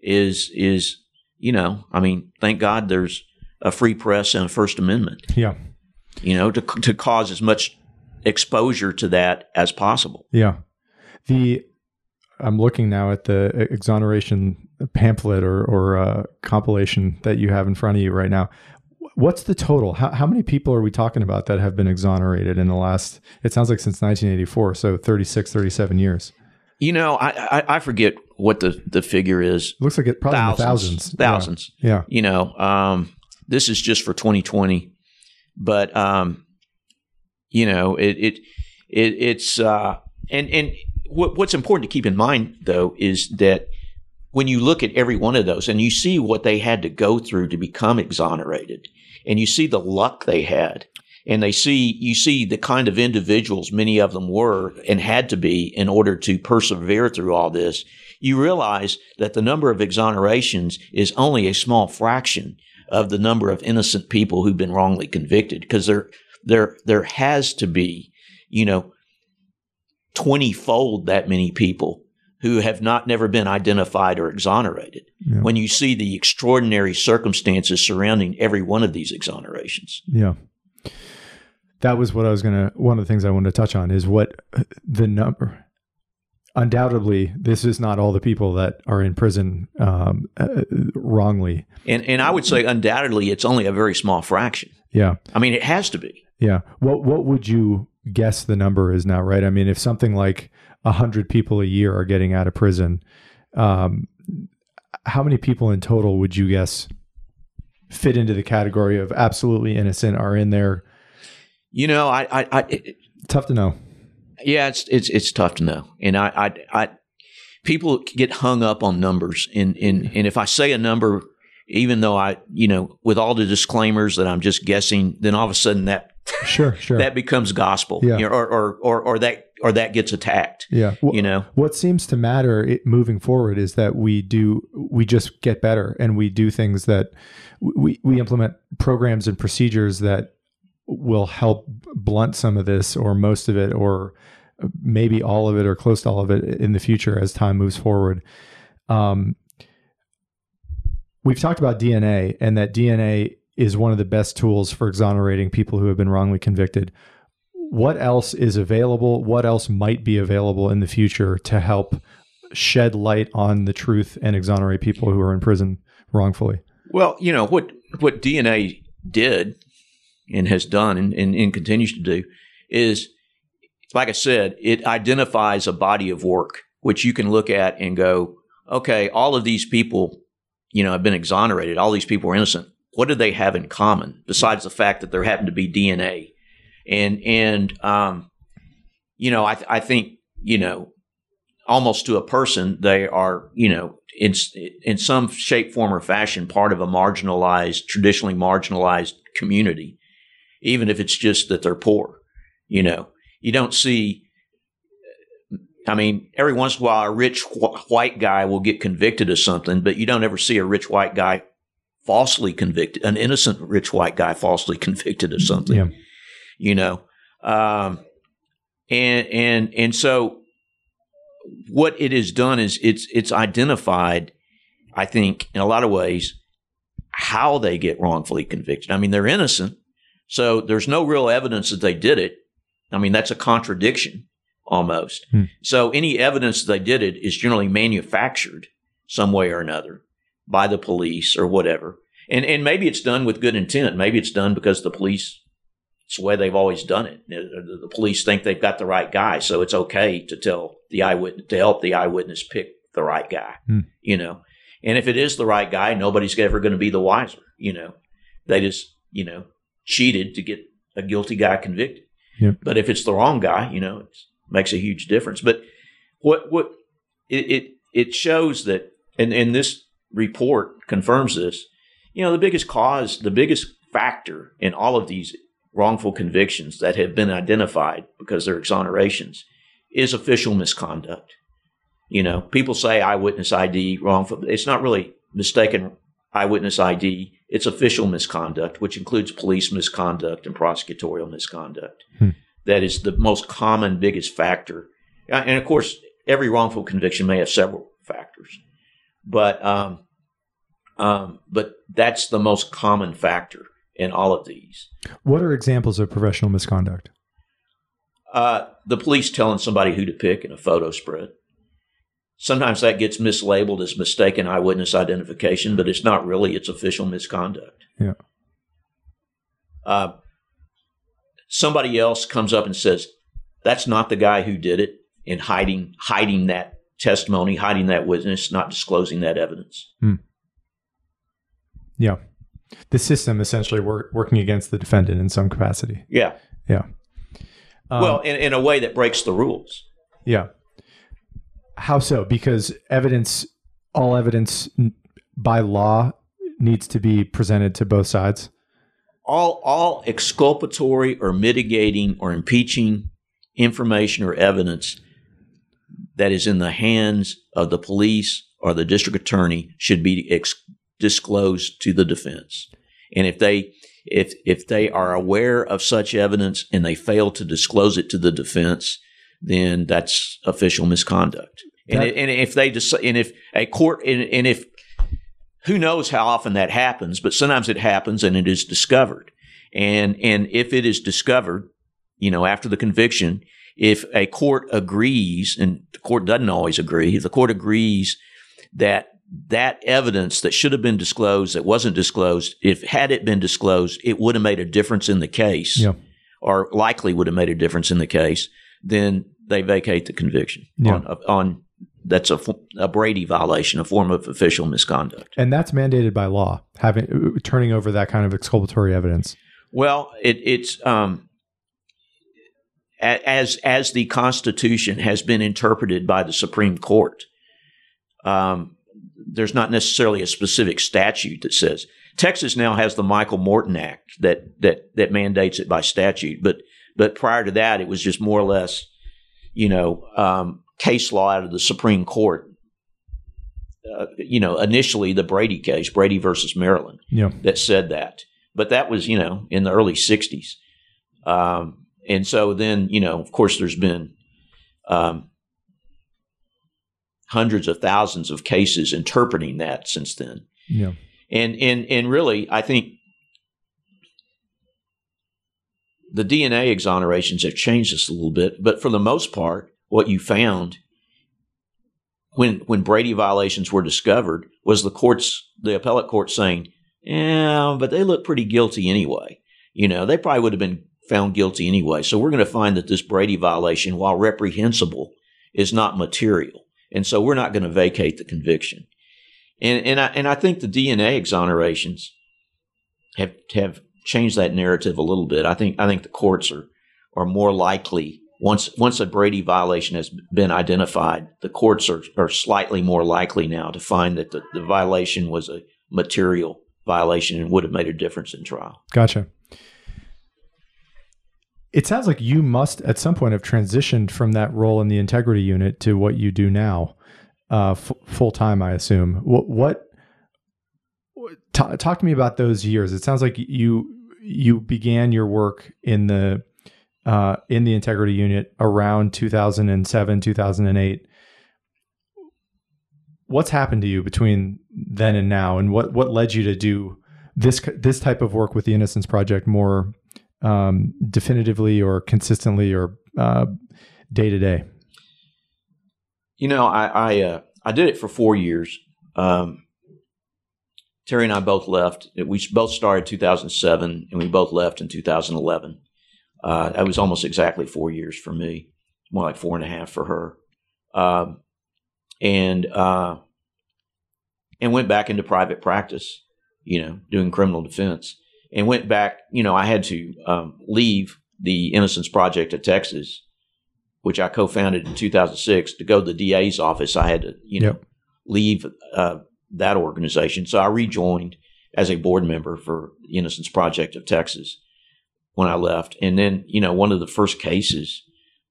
[SPEAKER 2] is is you know, I mean, thank God there's a free press and a First Amendment,
[SPEAKER 1] Yeah.
[SPEAKER 2] you know, to to cause as much exposure to that as possible.
[SPEAKER 1] Yeah. The I'm looking now at the exoneration pamphlet or or uh, compilation that you have in front of you right now. What's the total? How, how many people are we talking about that have been exonerated in the last? It sounds like since 1984, so 36, 37 years.
[SPEAKER 2] You know, I I, I forget what the the figure is.
[SPEAKER 1] Looks like it probably
[SPEAKER 2] Thousands,
[SPEAKER 1] thousands.
[SPEAKER 2] thousands.
[SPEAKER 1] Yeah.
[SPEAKER 2] you know um, this is just for 2020 but um, you know it it, it it's uh, and and what, what's important to keep in mind though is that when you look at every one of those and you see what they had to go through to become exonerated and you see the luck they had. And they see you see the kind of individuals many of them were and had to be in order to persevere through all this. You realize that the number of exonerations is only a small fraction of the number of innocent people who've been wrongly convicted because there there there has to be you know 20 fold that many people who have not never been identified or exonerated
[SPEAKER 1] Yeah.
[SPEAKER 2] when you see the extraordinary circumstances surrounding every one of these exonerations
[SPEAKER 1] Yeah. that was what I was gonna. One of the things I wanted to touch on is what the number. Undoubtedly, this is not all the people that are in prison um, uh, wrongly.
[SPEAKER 2] And and I would say undoubtedly it's only a very small fraction.
[SPEAKER 1] Yeah,
[SPEAKER 2] I mean it has to be.
[SPEAKER 1] yeah. What what would you guess the number is now? Right. I mean, if something like a hundred people a year are getting out of prison, um, how many people in total would you guess fit into the category of absolutely innocent are in there?
[SPEAKER 2] You know, I I, I it,
[SPEAKER 1] Tough to know.
[SPEAKER 2] yeah, it's it's it's tough to know. And I I, I people get hung up on numbers and and and if I say a number even though I, you know, with all the disclaimers that I'm just guessing, then all of a sudden that
[SPEAKER 1] Sure, sure.
[SPEAKER 2] that becomes gospel,
[SPEAKER 1] Yeah.
[SPEAKER 2] you know, or, or or or that or that gets attacked.
[SPEAKER 1] yeah. Wh-
[SPEAKER 2] You know,
[SPEAKER 1] what seems to matter it, moving forward is that we do we just get better and we do things that we we implement programs and procedures that will help blunt some of this or most of it or maybe all of it or close to all of it in the future as time moves forward um, we've talked about dna and that dna is one of the best tools for exonerating people who have been wrongly convicted what else is available what else might be available in the future to help shed light on the truth and exonerate people who are in prison wrongfully
[SPEAKER 2] well, you know what what DNA did and has done and, and, and continues to do is, like I said, it identifies a body of work which you can look at and go, okay, all of these people, you know, have been exonerated. All these people are innocent. What do they have in common besides the fact that there happened to be DNA? And and um, you know, I th- I think you know, almost to a person, they are you know in in some shape, form, or fashion part of a marginalized, traditionally marginalized community, even if it's just that they're poor. You know, you don't see. I mean, every once in a while, a rich wh- white guy will get convicted of something, but you don't ever see a rich white guy falsely convicted, an innocent rich white guy falsely convicted of something
[SPEAKER 1] yeah
[SPEAKER 2] you know? Um, and and and so what it has done is it's it's identified i think in a lot of ways how they get wrongfully convicted. I mean they're innocent so there's no real evidence that they did it. I mean that's a contradiction almost.
[SPEAKER 1] Hmm.
[SPEAKER 2] so any evidence that they did it is generally manufactured some way or another by the police or whatever. And and maybe it's done with good intent. Maybe it's done because the police it's the way they've always done it. The police think they've got the right guy, so it's okay to tell the eyewitness to help the eyewitness pick the right guy.
[SPEAKER 1] Hmm.
[SPEAKER 2] You know, and if it is the right guy, nobody's ever going to be the wiser. You know, they just you know cheated to get a guilty guy convicted.
[SPEAKER 1] Yep.
[SPEAKER 2] But if it's the wrong guy, you know, it makes a huge difference. But what what it it, it shows that, and and this report confirms this. You know, the biggest cause, the biggest factor in all of these wrongful convictions that have been identified because they're exonerations is official misconduct. You know, people say eyewitness ID wrongful. It's not really mistaken eyewitness ID. It's official misconduct, which includes police misconduct and prosecutorial misconduct.
[SPEAKER 1] Hmm.
[SPEAKER 2] That is the most common, biggest factor. Uh, And of course, every wrongful conviction may have several factors, but um, um, but that's the most common factor in all of these.
[SPEAKER 1] what are examples of professional misconduct
[SPEAKER 2] Uh, the police telling somebody who to pick in a photo spread. Sometimes that gets mislabeled as mistaken eyewitness identification, but it's not really. It's official misconduct.
[SPEAKER 1] Yeah.
[SPEAKER 2] Uh, somebody else comes up and says, "That's not the guy who did it," and hiding hiding that testimony, hiding that witness, not disclosing that evidence.
[SPEAKER 1] yeah the system essentially wor- working against the defendant in some capacity
[SPEAKER 2] Yeah.
[SPEAKER 1] yeah Um,
[SPEAKER 2] well, in, in a way that breaks the rules.
[SPEAKER 1] Yeah. How so? Because evidence, all evidence by law needs to be presented to both sides.
[SPEAKER 2] all all exculpatory or mitigating or impeaching information or evidence that is in the hands of the police or the district attorney should be ex- disclosed to the defense. And if they if if they are aware of such evidence and they fail to disclose it to the defense, then that's official misconduct. And,
[SPEAKER 1] That-
[SPEAKER 2] it, and if they decide, and if a court and, and if who knows how often that happens, but sometimes it happens and it is discovered. And and if it is discovered, you know, after the conviction, if a court agrees, and the court doesn't always agree, if the court agrees that that evidence that should have been disclosed that wasn't disclosed, if had it been disclosed, it would have made a difference in the case,
[SPEAKER 1] Yeah.
[SPEAKER 2] or likely would have made a difference in the case. Then they vacate the conviction
[SPEAKER 1] Yeah.
[SPEAKER 2] on, on that's a, a Brady violation, a form of official misconduct.
[SPEAKER 1] And that's mandated by law, having turning over that kind of exculpatory evidence.
[SPEAKER 2] Well, it, it's um, as as the Constitution has been interpreted by the Supreme Court. Um, there's not necessarily a specific statute that says Texas now has the Michael Morton Act that that that mandates it by statute, but but prior to that, it was just more or less, you know, um, case law out of the Supreme Court. Uh, you know, initially the Brady case, Brady versus Maryland
[SPEAKER 1] Yeah.
[SPEAKER 2] that said that. But that was, you know, in the early 60s. Um, and so then, you know, of course, there's been um, hundreds of thousands of cases interpreting that since then.
[SPEAKER 1] Yeah.
[SPEAKER 2] And, and, and really, I think the DNA exonerations have changed this a little bit. But for the most part, what you found when when Brady violations were discovered was the courts, the appellate court saying, "Yeah, but they look pretty guilty anyway." You know, they probably would have been found guilty anyway. So we're going to find that this Brady violation, while reprehensible, is not material, and so we're not going to vacate the conviction. And and I and I think the DNA exonerations have have changed that narrative a little bit. I think I think the courts are are more likely once once a Brady violation has been identified, the courts are, are slightly more likely now to find that the, the violation was a material violation and would have made a difference in trial.
[SPEAKER 1] Gotcha. It sounds like you must at some point have transitioned from that role in the integrity unit to what you do now, uh, f- full time. I assume. What? What? T- talk to me about those years. It sounds like you you began your work in the uh, in the integrity unit around 2007 2008 what's happened to you between then and now and what what led you to do this this type of work with the innocence project more um, definitively or consistently or uh, day to day
[SPEAKER 2] You know, I I, uh, I did it for four years. Um, Terri and I both left. We both started 2007, and we both left in 2011. Uh, that was almost exactly four years for me, more like four and a half for her. Um, and uh, and went back into private practice, you know, doing criminal defense. And went back, you know, I had to um, leave the Innocence Project of Texas, which I co-founded in 2006, to go to the DA's office. I had to, you know, leave uh, that organization. So I rejoined as a board member for the Innocence Project of Texas when I left. And then, you know, one of the first cases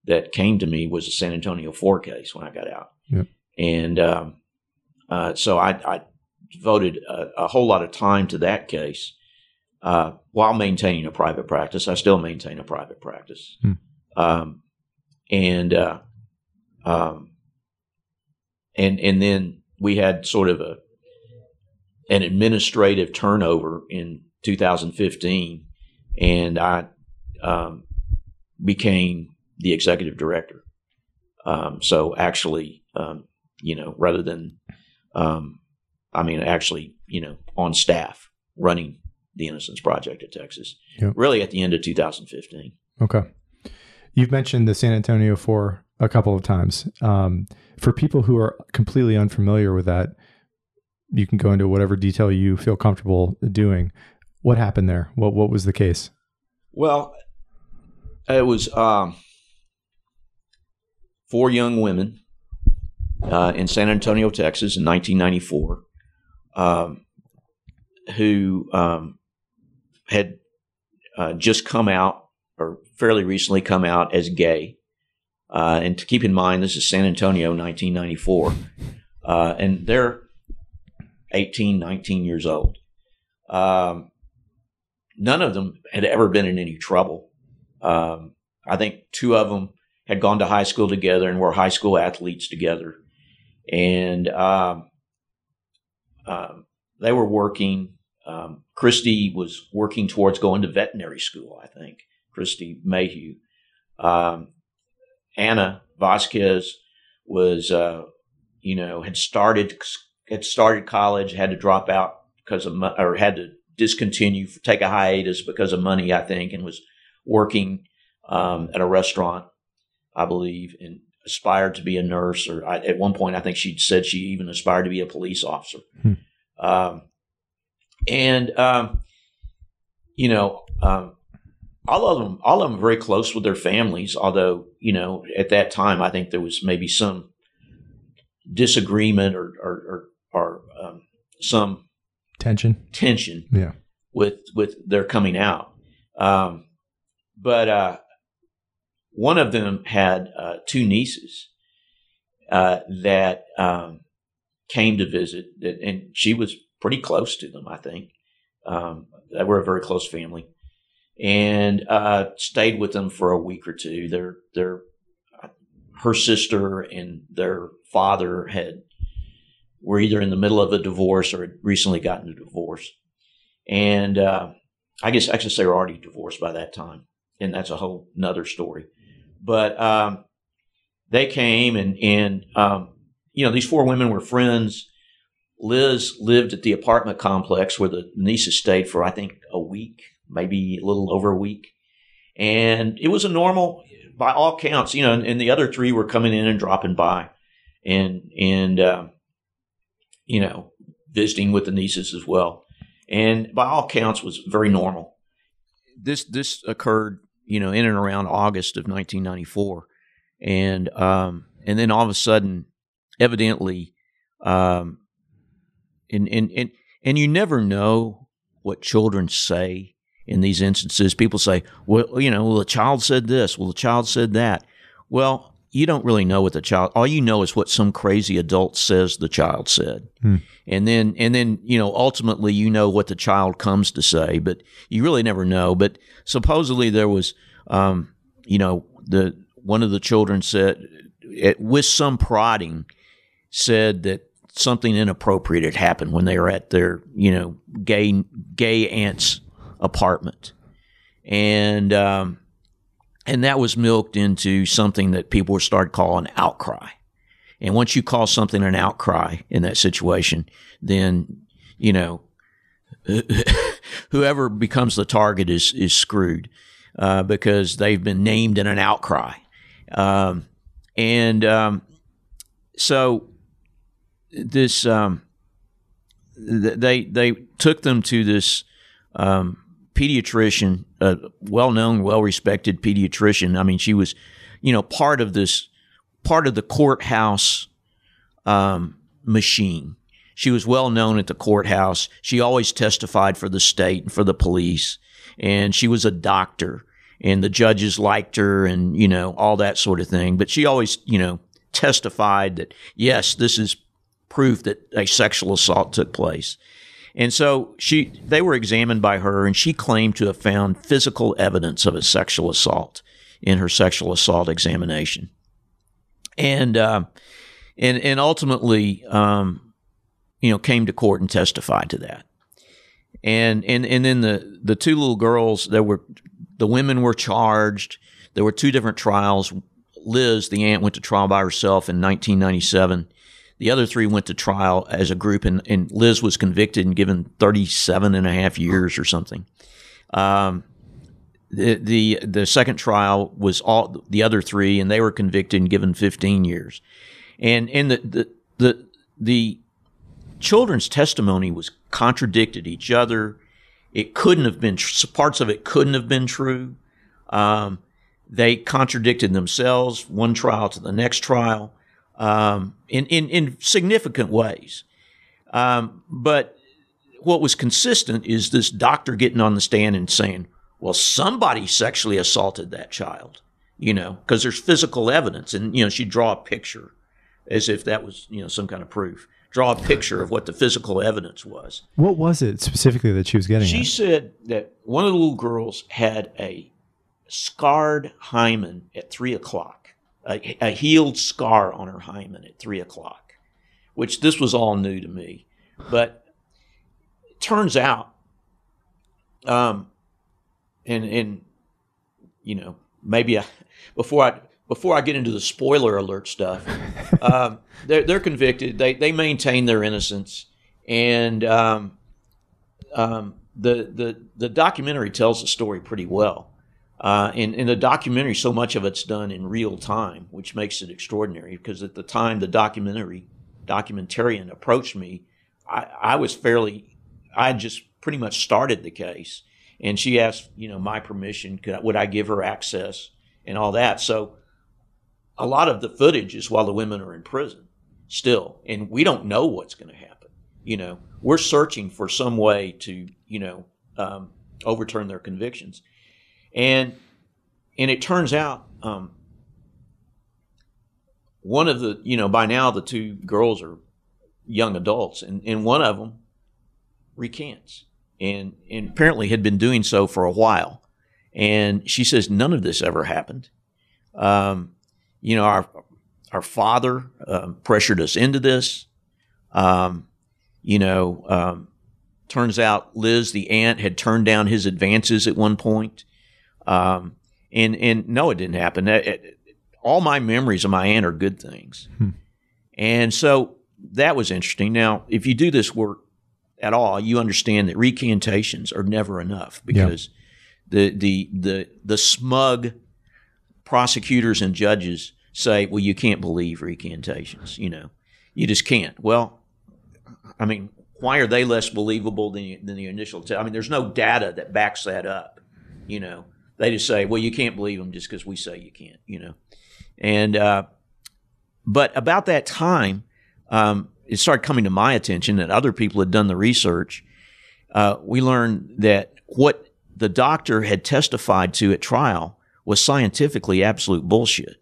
[SPEAKER 2] that came to me was the San Antonio Four case when I got out.
[SPEAKER 1] Yep.
[SPEAKER 2] And um, uh, so I, I devoted a, a whole lot of time to that case uh, while maintaining a private practice. I still maintain a private practice.
[SPEAKER 1] Hmm.
[SPEAKER 2] Um, and uh, um, and and then we had sort of a an administrative turnover in 2015, and I um, became the executive director. Um, so actually, um, you know, rather than, um, I mean, actually, you know, on staff running the Innocence Project at Texas,
[SPEAKER 1] Yep.
[SPEAKER 2] really at the end of 2015.
[SPEAKER 1] okay. You've mentioned the san antonio four a couple of times. Um, for people who are completely unfamiliar with that you can go into whatever detail you feel comfortable doing. What happened there? What what was the case?
[SPEAKER 2] Well, it was um, four young women uh, in San Antonio, Texas, in 1994, um, who um, had uh, just come out, or fairly recently come out as gay. Uh, and to keep in mind, this is San Antonio, 1994, uh, and they're 18, 19 years old. Um, none of them had ever been in any trouble. Um, I think two of them had gone to high school together and were high school athletes together, and um, um, they were working um, Kristie was working towards going to veterinary school. I think Kristie Mayhew. Um, Anna Vasquez was, uh, you know, had started had started college, had to drop out because of or had to discontinue, take a hiatus because of money, I think, and was working um, at a restaurant, I believe, and aspired to be a nurse. Or I, at one point, I think she said she even aspired to be a police officer. Hmm. Um, and um, you know, um, all of them, all of them, very close with their families. Although you know, at that time, I think there was maybe some disagreement or or, or, or um, some
[SPEAKER 1] tension
[SPEAKER 2] tension
[SPEAKER 1] yeah
[SPEAKER 2] with with their coming out um, but uh, one of them had uh, two nieces uh, that um, came to visit and she was pretty close to them i think um, they were a very close family and uh, stayed with them for a week or two their their her sister and their father had were either in the middle of a divorce or had recently gotten a divorce. And uh, I guess I say they were already divorced by that time. And that's a whole nother story. But um, they came and, and um, you know, these four women were friends. Liz lived at the apartment complex where the nieces stayed for, I think, a week, maybe a little over a week. And it was a normal, by all counts, you know, and, and the other three were coming in and dropping by. And, and, um, you know, visiting with the nieces as well. And by all counts was very normal. This this occurred, you know, in and around August of 1994. And um and then all of a sudden evidently um and and and and you never know what children say in these instances. People say, well, you know, well, the child said this, well, the child said that. Well, you don't really know what the child all you know is what some crazy adult says the child said hmm. and then and then you know ultimately you know what the child comes to say but you really never know but supposedly there was um, you know the one of the children said it, with some prodding said that something inappropriate had happened when they were at their you know gay gay aunt's apartment and um, and that was milked into something that people would start calling outcry. And once you call something an outcry in that situation, then, you know, whoever becomes the target is, is screwed uh, because they've been named in an outcry. Um, and um, so this, um, they, they took them to this um, pediatrician, a well known, well respected pediatrician. I mean, she was, you know, part of this, part of the courthouse um, machine. She was well known at the courthouse. She always testified for the state and for the police. And she was a doctor and the judges liked her and, you know, all that sort of thing. But she always, you know, testified that, yes, this is proof that a sexual assault took place. And so she, they were examined by her, and she claimed to have found physical evidence of a sexual assault in her sexual assault examination, and uh, and and ultimately, um, you know, came to court and testified to that. And and and then the the two little girls, there were the women were charged. There were two different trials. Liz, the aunt, went to trial by herself in 1997 the other three went to trial as a group, and, and Liz was convicted and given 37 and a half years or something. Um, the, the the second trial was all the other three, and they were convicted and given 15 years. And and the the the, the children's testimony was contradicted each other. It couldn't have been parts of it couldn't have been true. Um, they contradicted themselves one trial to the next trial um, in, in, in significant ways. Um, but what was consistent is this doctor getting on the stand and saying, well, somebody sexually assaulted that child, you know, because there's physical evidence. And, you know, she'd draw a picture as if that was, you know, some kind of proof. Draw a picture of what the physical evidence was.
[SPEAKER 1] What was it specifically that she was getting?
[SPEAKER 2] She
[SPEAKER 1] at?
[SPEAKER 2] said that one of the little girls had a scarred hymen at three o'clock a, a healed scar on her hymen at three o'clock, which this was all new to me. But it turns out um, and and you know maybe I, before I before I get into the spoiler alert stuff, um, they're they're convicted. They they maintain their innocence, and um, um, the the the documentary tells the story pretty well. Uh, in, in the documentary, so much of it's done in real time, which makes it extraordinary. Because at the time the documentary documentarian approached me, I, I was fairly, I just pretty much started the case, and she asked, you know, my permission, could, would I give her access and all that. So a lot of the footage is while the women are in prison still, and we don't know what's going to happen. You know, we're searching for some way to, you know, um, overturn their convictions and and it turns out um, one of the you know by now the two girls are young adults, and, and one of them recants, and and apparently had been doing so for a while. And she says none of this ever happened. Um, you know, our our father um, pressured us into this. Um, you know, um, turns out Liz, the aunt, had turned down his advances at one point. Um, and and no, it didn't happen. It, it, all my memories of my aunt are good things, hmm. and so that was interesting. Now, if you do this work at all, you understand that recantations are never enough because the the the the smug prosecutors and judges say, "Well, you can't believe recantations." You know, you just can't. Well, I mean, why are they less believable than, than the initial? T- I mean, there's no data that backs that up. You know, they just say, well, you can't believe them just because we say you can't, you know. And uh, but about that time, um, it started coming to my attention that other people had done the research. Uh, we learned that what the doctor had testified to at trial was scientifically absolute bullshit.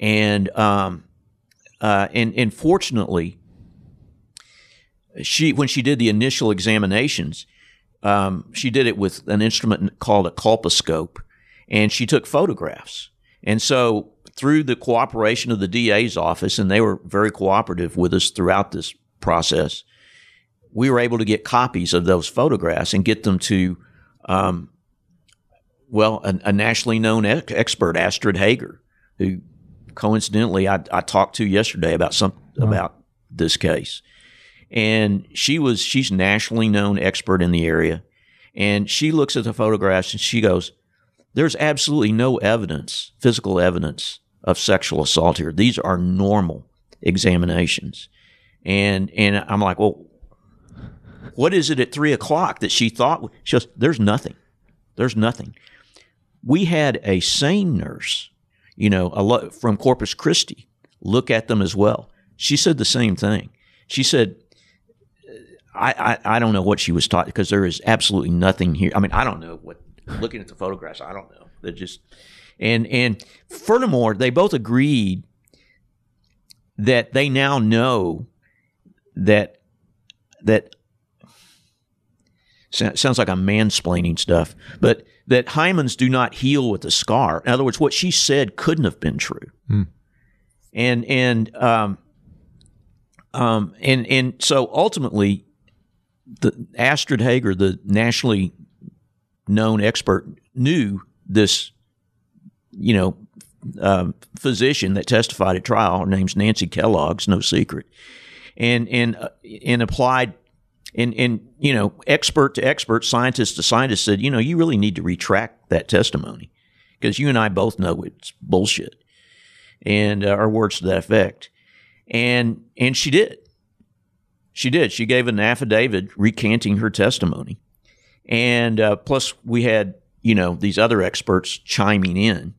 [SPEAKER 2] And um, uh, and and fortunately, she when she did the initial examinations, um, she did it with an instrument called a colposcope, and she took photographs. And so, through the cooperation of the DA's office, and they were very cooperative with us throughout this process, we were able to get copies of those photographs and get them to, um, well, a, a, nationally known ex- expert, Astrid Heger, who coincidentally I, I, talked to yesterday about some wow. about this case and she was she's nationally known expert in the area. And she looks at the photographs and she goes there's absolutely no evidence physical evidence of sexual assault here. These are normal examinations. And and i'm like well what is it at three o'clock that she thought she goes there's nothing. There's nothing. We had a SANE nurse you know a from corpus christi look at them as well. She said the same thing. She said I, I, I don't know what she was taught because there is absolutely nothing here. I mean, I don't know what looking at the photographs. I don't know. They're just and and furthermore, they both agreed that they now know that that sounds like I'm mansplaining stuff, but that hymens do not heal with a scar. In other words, what she said couldn't have been true. Mm. And and um, um, and and so ultimately, the Astrid Heger, the nationally known expert, knew this, you know, um, physician that testified at trial. Her name's Nancy Kellogg's no secret, and and uh, and applied. And, and you know, expert to expert, scientist to scientist said, you know, you really need to retract that testimony because you and I both know it's bullshit, and uh, our words to that effect. And and she did. She did. She gave an affidavit recanting her testimony. And uh, plus, we had, you know, these other experts chiming in.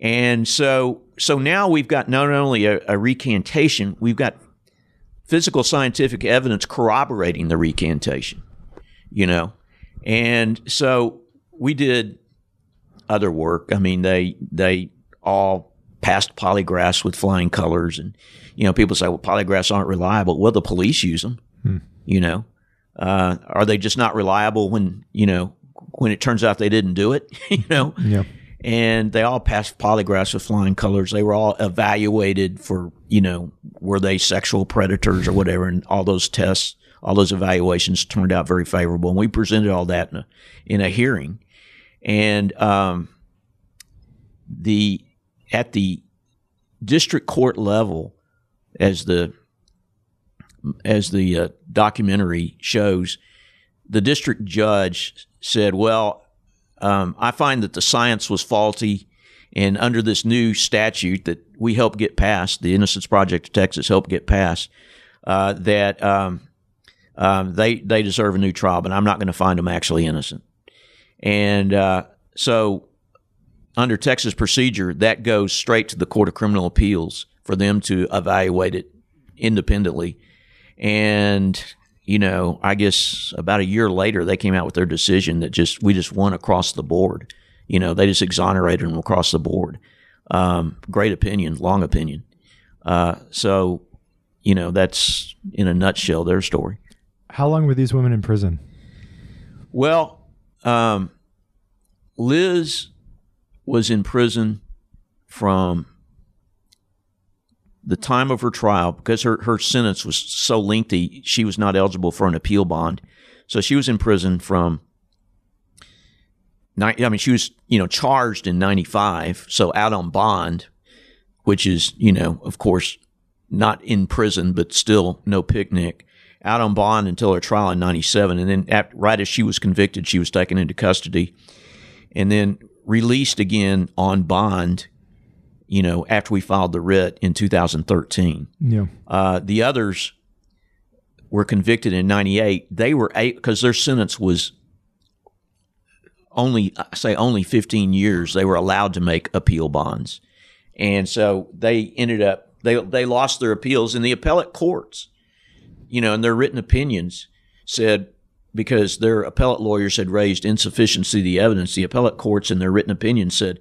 [SPEAKER 2] And so, so now we've got not only a, a recantation, we've got physical scientific evidence corroborating the recantation, you know. And so we did other work. I mean, they they all passed polygraphs with flying colors and you know, people say, well, polygraphs aren't reliable. Well, the police use them. Hmm. You know, uh, are they just not reliable when you know when it turns out they didn't do it? you know,
[SPEAKER 1] yeah.
[SPEAKER 2] And they all passed polygraphs with flying colors. They were all evaluated for you know were they sexual predators or whatever, and all those tests all those evaluations turned out very favorable, and we presented all that in a, in a hearing. And um, the at the district court level, as the as the uh, documentary shows, the district judge said, "Well, um, I find that the science was faulty." And under this new statute that we helped get passed, the Innocence Project of Texas helped get passed, uh, that um, um, they they deserve a new trial, but I'm not going to find them actually innocent. And uh, so, under Texas procedure, that goes straight to the Court of Criminal Appeals for them to evaluate it independently. And you know, I guess about a year later, they came out with their decision that just we just won across the board. You know, they just exonerated them across the board. Um, great opinion, long opinion. Uh, so, you know, that's in a nutshell their story.
[SPEAKER 1] How long were these women in prison?
[SPEAKER 2] Well, um, Liz was in prison from the time of her trial because her, her sentence was so lengthy, she was not eligible for an appeal bond. So she was in prison from I mean, she was, you know, charged in 95, so out on bond, which is, you know, of course, not in prison, but still no picnic, out on bond until her trial in 97. And then at, right as she was convicted, she was taken into custody and then released again on bond, you know, after we filed the writ in 2013.
[SPEAKER 1] Yeah.
[SPEAKER 2] Uh, the others were convicted in 98. They were, because their sentence was only, I say only 15 years they were allowed to make appeal bonds and so they ended up they they lost their appeals in the appellate courts you know and their written opinions said because their appellate lawyers had raised insufficiency of the evidence the appellate courts in their written opinion, said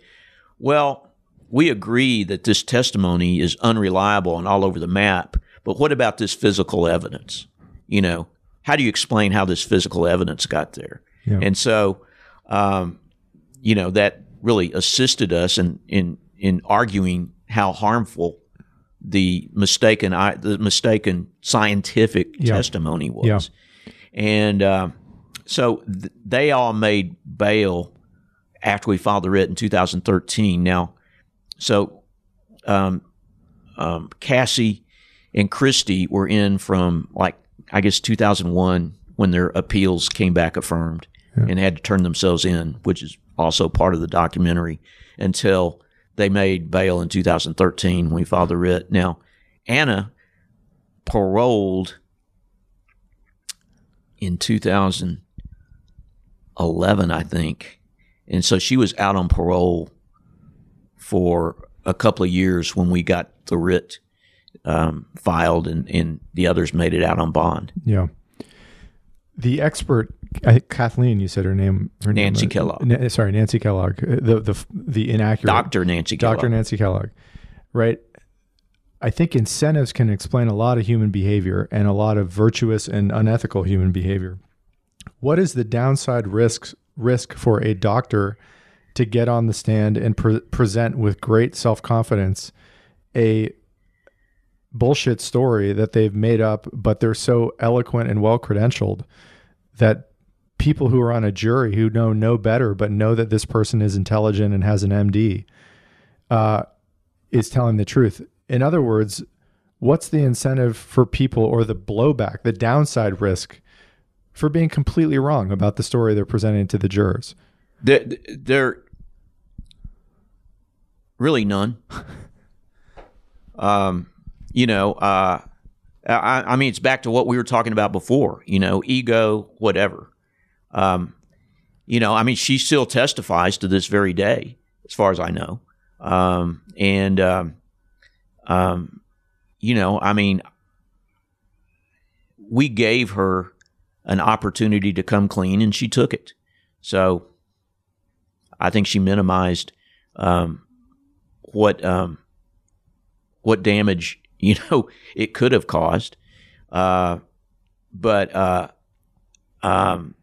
[SPEAKER 2] well we agree that this testimony is unreliable and all over the map but what about this physical evidence you know how do you explain how this physical evidence got there yeah. and so um, you know, that really assisted us in, in, in arguing how harmful the mistaken the mistaken scientific testimony was. Yep. And uh, so th- they all made bail after we filed the writ in 2013. Now, so um, um, Cassie and Kristie were in from like I guess 2001 when their appeals came back affirmed yeah. and had to turn themselves in, which is also part of the documentary, until they made bail in 2013 when we filed the writ. Now, Anna paroled in 2011, I think. And so she was out on parole for a couple of years when we got the writ um, filed and, and the others made it out on bond.
[SPEAKER 1] Yeah. The expert I Kathleen, you said her name. Her
[SPEAKER 2] Nancy
[SPEAKER 1] name,
[SPEAKER 2] Kellogg.
[SPEAKER 1] Na- sorry, Nancy Kellogg. Uh, the the the inaccurate
[SPEAKER 2] Doctor Nancy Kellogg.
[SPEAKER 1] Doctor Nancy Kellogg. Right. I think incentives can explain a lot of human behavior and a lot of virtuous and unethical human behavior. What is the downside risk risk for a doctor to get on the stand and pre- present with great self confidence a bullshit story that they've made up, but they're so eloquent and well credentialed that people who are on a jury who know no better, but know that this person is intelligent and has an MD, uh, is telling the truth. In other words, what's the incentive for people or the blowback, the downside risk for being completely wrong about the story they're presenting to the jurors?
[SPEAKER 2] There, there really none. um, you know, uh, I, I mean, it's back to what we were talking about before. You know, ego, whatever. Um, you know, I mean, she still testifies to this very day, as far as I know. Um, and, um, you know, I mean, we gave her an opportunity to come clean and she took it. So I think she minimized um, what um, what damage you know it could have caused. Uh, but uh, um,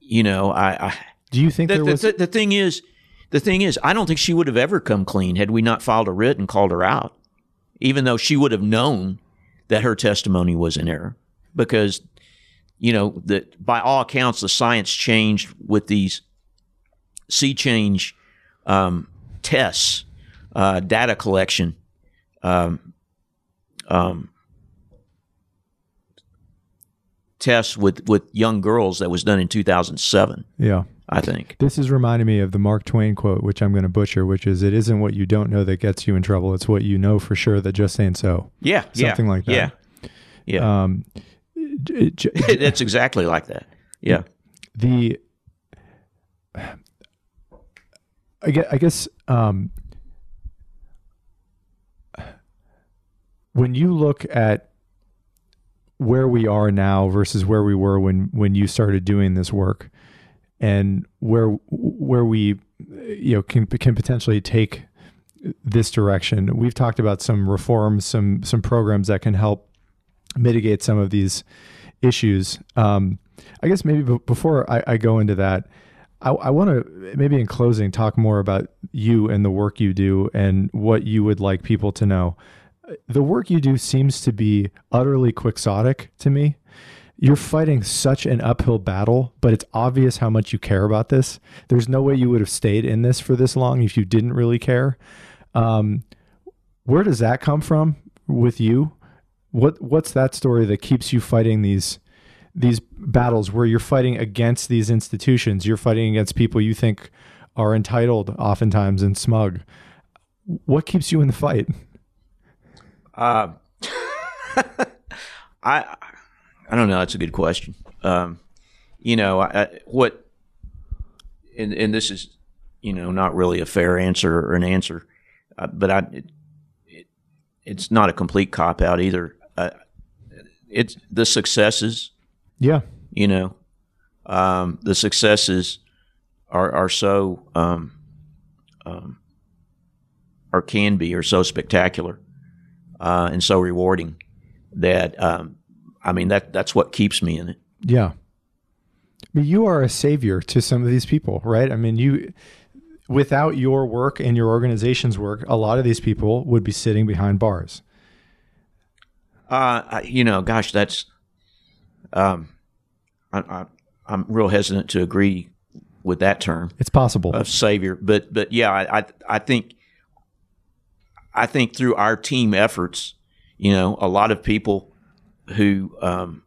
[SPEAKER 2] you know, I, I
[SPEAKER 1] do you think
[SPEAKER 2] the,
[SPEAKER 1] there was
[SPEAKER 2] the, the, thing is the thing is I don't think she would have ever come clean had we not filed a writ and called her out, even though she would have known that her testimony was in error. because you know that by all accounts the science changed with these sea change um, tests, uh, data collection, um, um, tests with with young girls that was done in 2007.
[SPEAKER 1] Yeah.
[SPEAKER 2] I think.
[SPEAKER 1] This is reminding me of the Mark Twain quote, which I'm going to butcher, which is, "It isn't what you don't know that gets you in trouble; it's what you know for sure that just ain't so."
[SPEAKER 2] Yeah,
[SPEAKER 1] something
[SPEAKER 2] yeah,
[SPEAKER 1] like that.
[SPEAKER 2] Yeah, yeah.
[SPEAKER 1] Um, j- j-
[SPEAKER 2] That's exactly like that. Yeah.
[SPEAKER 1] the I guess, I guess um, when you look at where we are now versus where we were when when you started doing this work and where where we you know can can potentially take this direction we've talked about some reforms some some programs that can help mitigate some of these issues um, i guess maybe b- before I, I go into that I, I want to maybe in closing talk more about you and the work you do and what you would like people to know. The work you do seems to be utterly quixotic to me. You're fighting such an uphill battle, but it's obvious how much you care about this. There's no way you would have stayed in this for this long if you didn't really care. Um, where does that come from with you? What what's that story that keeps you fighting these these battles where you're fighting against these institutions, you're fighting against people you think are entitled oftentimes and smug. What keeps you in the fight?
[SPEAKER 2] Uh, I I don't know. That's a good question. Um, you know, I, I, what, and and this is, you know, not really a fair answer or an answer, uh, but I, it, it, it's not a complete cop out either. Uh, it's the successes
[SPEAKER 1] Yeah.
[SPEAKER 2] you know um, the successes are are so um, um, or can be are so spectacular uh, and so rewarding that um, I mean that that's what keeps me in it.
[SPEAKER 1] Yeah. I mean, you are a savior to some of these people, right? I mean, you without your work and your organization's work, a lot of these people would be sitting behind bars.
[SPEAKER 2] Uh, you know, gosh, that's um, I, I, I'm real hesitant to agree with that term.
[SPEAKER 1] It's possible.
[SPEAKER 2] of savior. But but yeah, I I, I think I think through our team efforts, you know, a lot of people who um,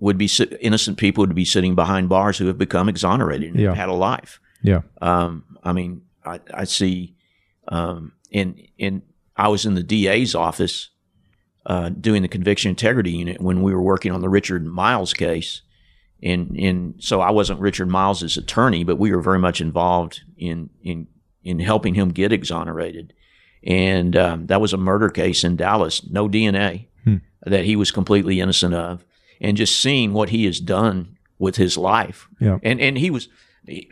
[SPEAKER 2] would be innocent people would be sitting behind bars who have become exonerated and
[SPEAKER 1] Yeah.
[SPEAKER 2] had a life.
[SPEAKER 1] yeah.
[SPEAKER 2] Um, I mean, I, I see um, in in I was in the DA's office uh, doing the conviction integrity unit when we were working on the Richard Miles case, and and so I wasn't Richard Miles's attorney, but we were very much involved in in in helping him get exonerated, and um, that was a murder case in Dallas, no DNA that he was completely innocent of, and just seeing what he has done with his life,
[SPEAKER 1] Yeah.
[SPEAKER 2] and and he was,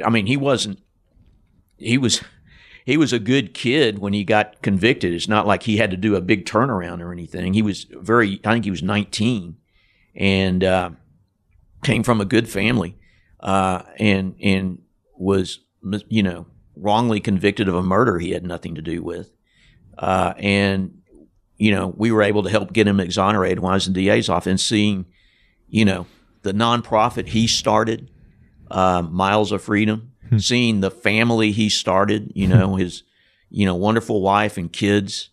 [SPEAKER 2] I mean, he wasn't he was he was a good kid when he got convicted. It's not like he had to do a big turnaround or anything. He was very I think he was 19 and uh, came from a good family uh, and and was you know wrongly convicted of a murder he had nothing to do with. Uh, and you know, we were able to help get him exonerated when I was in DA's office and seeing, you know, the nonprofit he started, uh, Miles of Freedom, seeing the family he started, you know, his, you know, wonderful wife and kids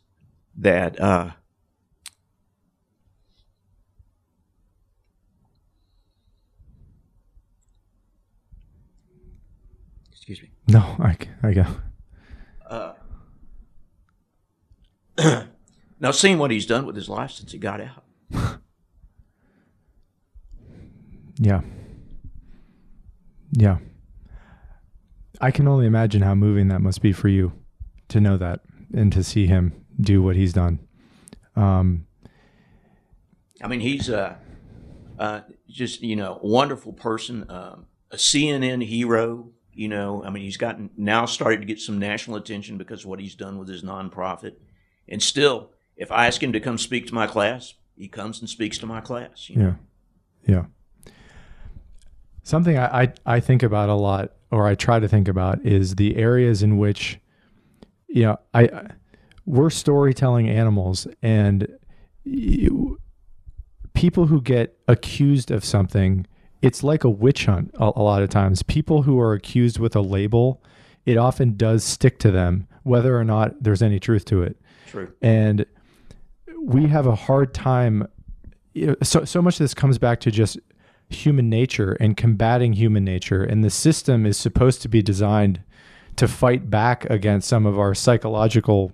[SPEAKER 2] that, uh, excuse me.
[SPEAKER 1] No, I, I go.
[SPEAKER 2] Now, seeing what he's done with his life since he got out.
[SPEAKER 1] Yeah. Yeah. I can only imagine how moving that must be for you to know that and to see him do what he's done. Um,
[SPEAKER 2] I mean, he's uh, uh, just you know a wonderful person, um, a CNN hero. You know, I mean, he's gotten now started to get some national attention because of what he's done with his nonprofit. And still, if I ask him to come speak to my class, he comes and speaks to my class. You know?
[SPEAKER 1] yeah. Yeah. Something I, I, I think about a lot, or I try to think about, is the areas in which, you know, I, I- we're storytelling animals, and you, people who get accused of something, it's like a witch hunt a, a lot of times. People who are accused with a label, it often does stick to them, whether or not there's any truth to it.
[SPEAKER 2] True.
[SPEAKER 1] And we have a hard time. You know, so so much of this comes back to just human nature and combating human nature, and the system is supposed to be designed to fight back against some of our psychological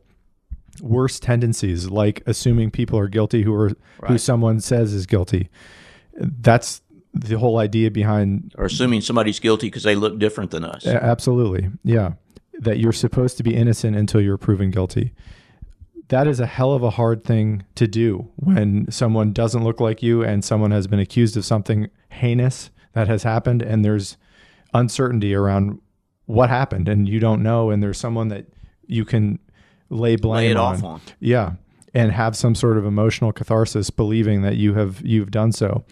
[SPEAKER 1] worst tendencies, like assuming people are guilty who are who someone says is guilty. That's the whole idea behind
[SPEAKER 2] Or assuming somebody's guilty because they look different than us.
[SPEAKER 1] Absolutely. Yeah. That you're supposed to be innocent until you're proven guilty. That is a hell of a hard thing to do when someone doesn't look like you and someone has been accused of something heinous that has happened and there's uncertainty around what happened and you don't know and there's someone that you can lay blame
[SPEAKER 2] Lay it
[SPEAKER 1] on.
[SPEAKER 2] off on.
[SPEAKER 1] Yeah, and have some sort of emotional catharsis, believing that you have you've done so.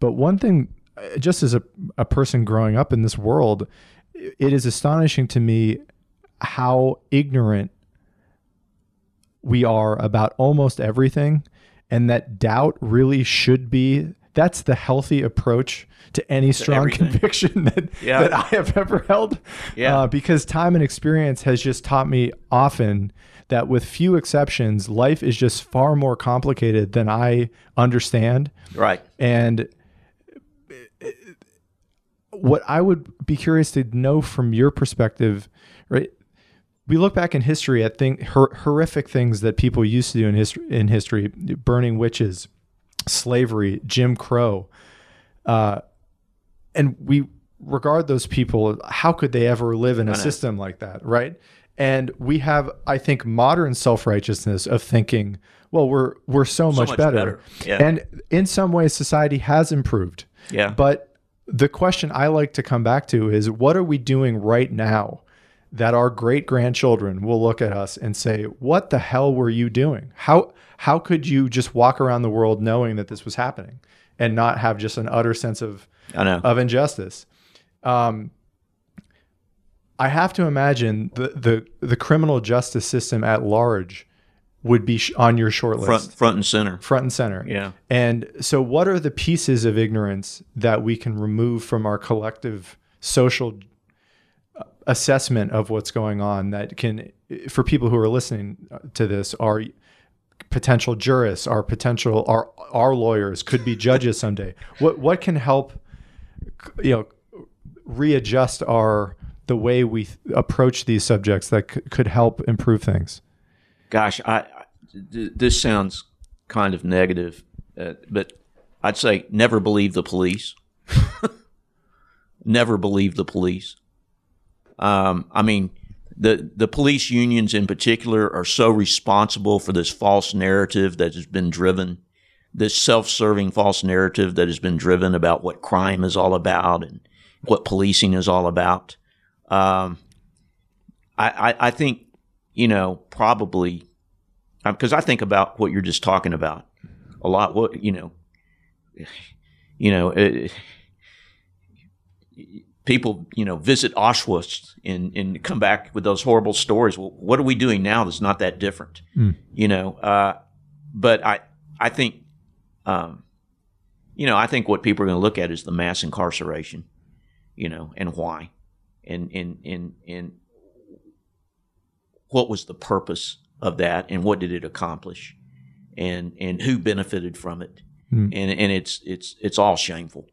[SPEAKER 1] But one thing, just as a, a person growing up in this world, it is astonishing to me how ignorant we are about almost everything, and that doubt really should be. That's the healthy approach to any strong
[SPEAKER 2] everything.
[SPEAKER 1] conviction that,
[SPEAKER 2] Yeah.
[SPEAKER 1] that I have ever held.
[SPEAKER 2] Yeah.
[SPEAKER 1] Uh, because time and experience has just taught me often that with few exceptions, life is just far more complicated than I understand.
[SPEAKER 2] Right.
[SPEAKER 1] And what I would be curious to know from your perspective, right? We look back in history at thing, hor- horrific things that people used to do in history, in history, burning witches, slavery, Jim Crow, uh, and we regard those people. How could they ever live in a system like that, right? And we have, I think, modern self righteousness of thinking, well, we're we're so, much,
[SPEAKER 2] much
[SPEAKER 1] better,
[SPEAKER 2] better. Yeah.
[SPEAKER 1] and in some ways, society has improved.
[SPEAKER 2] Yeah.
[SPEAKER 1] But the question I like to come back to is what are we doing right now that our great grandchildren will look at us and say, "What the hell were you doing? How how could you just walk around the world knowing that this was happening and not have just an utter sense of of injustice?" Um, I have to imagine the the the criminal justice system at large would be sh- on your short list,
[SPEAKER 2] front front and center.
[SPEAKER 1] front and center.
[SPEAKER 2] Yeah.
[SPEAKER 1] And so, what are the pieces of ignorance that we can remove from our collective social assessment of what's going on that can, for people who are listening to this, are potential jurists, our potential, our our lawyers could be judges someday. What what can help, you know, readjust our the way we th- approach these subjects that c- could help improve things?
[SPEAKER 2] Gosh, I, I th- this sounds kind of negative, uh, but I'd say never believe the police. never believe the police. Um, I mean, the the police unions in particular are so responsible for this false narrative that has been driven, this self-serving false narrative that has been driven about what crime is all about and what policing is all about. Um, I, I, I think, you know, probably because I think about what you're just talking about a lot. What you know, you know, uh, people you know visit Auschwitz and and come back with those horrible stories. Well, what are we doing now that's not that different?
[SPEAKER 1] Mm.
[SPEAKER 2] You know, uh, but I I think, um, you know, I think what people are going to look at is the mass incarceration, you know, and why, and and and and what was the purpose of that and what did it accomplish and and who benefited from it
[SPEAKER 1] Hmm.
[SPEAKER 2] and and it's it's it's all shameful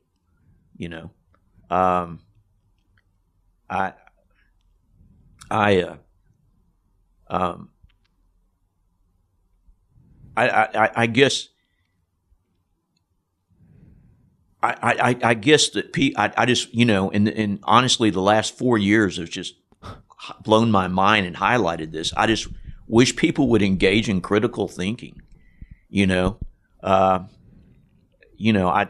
[SPEAKER 2] you know um i i uh, um I, I I- guess I, I, I guess that P, I, I just you know and and honestly the last four years has just blown my mind and highlighted this. I just wish people would engage in critical thinking. You know, uh, you know, I.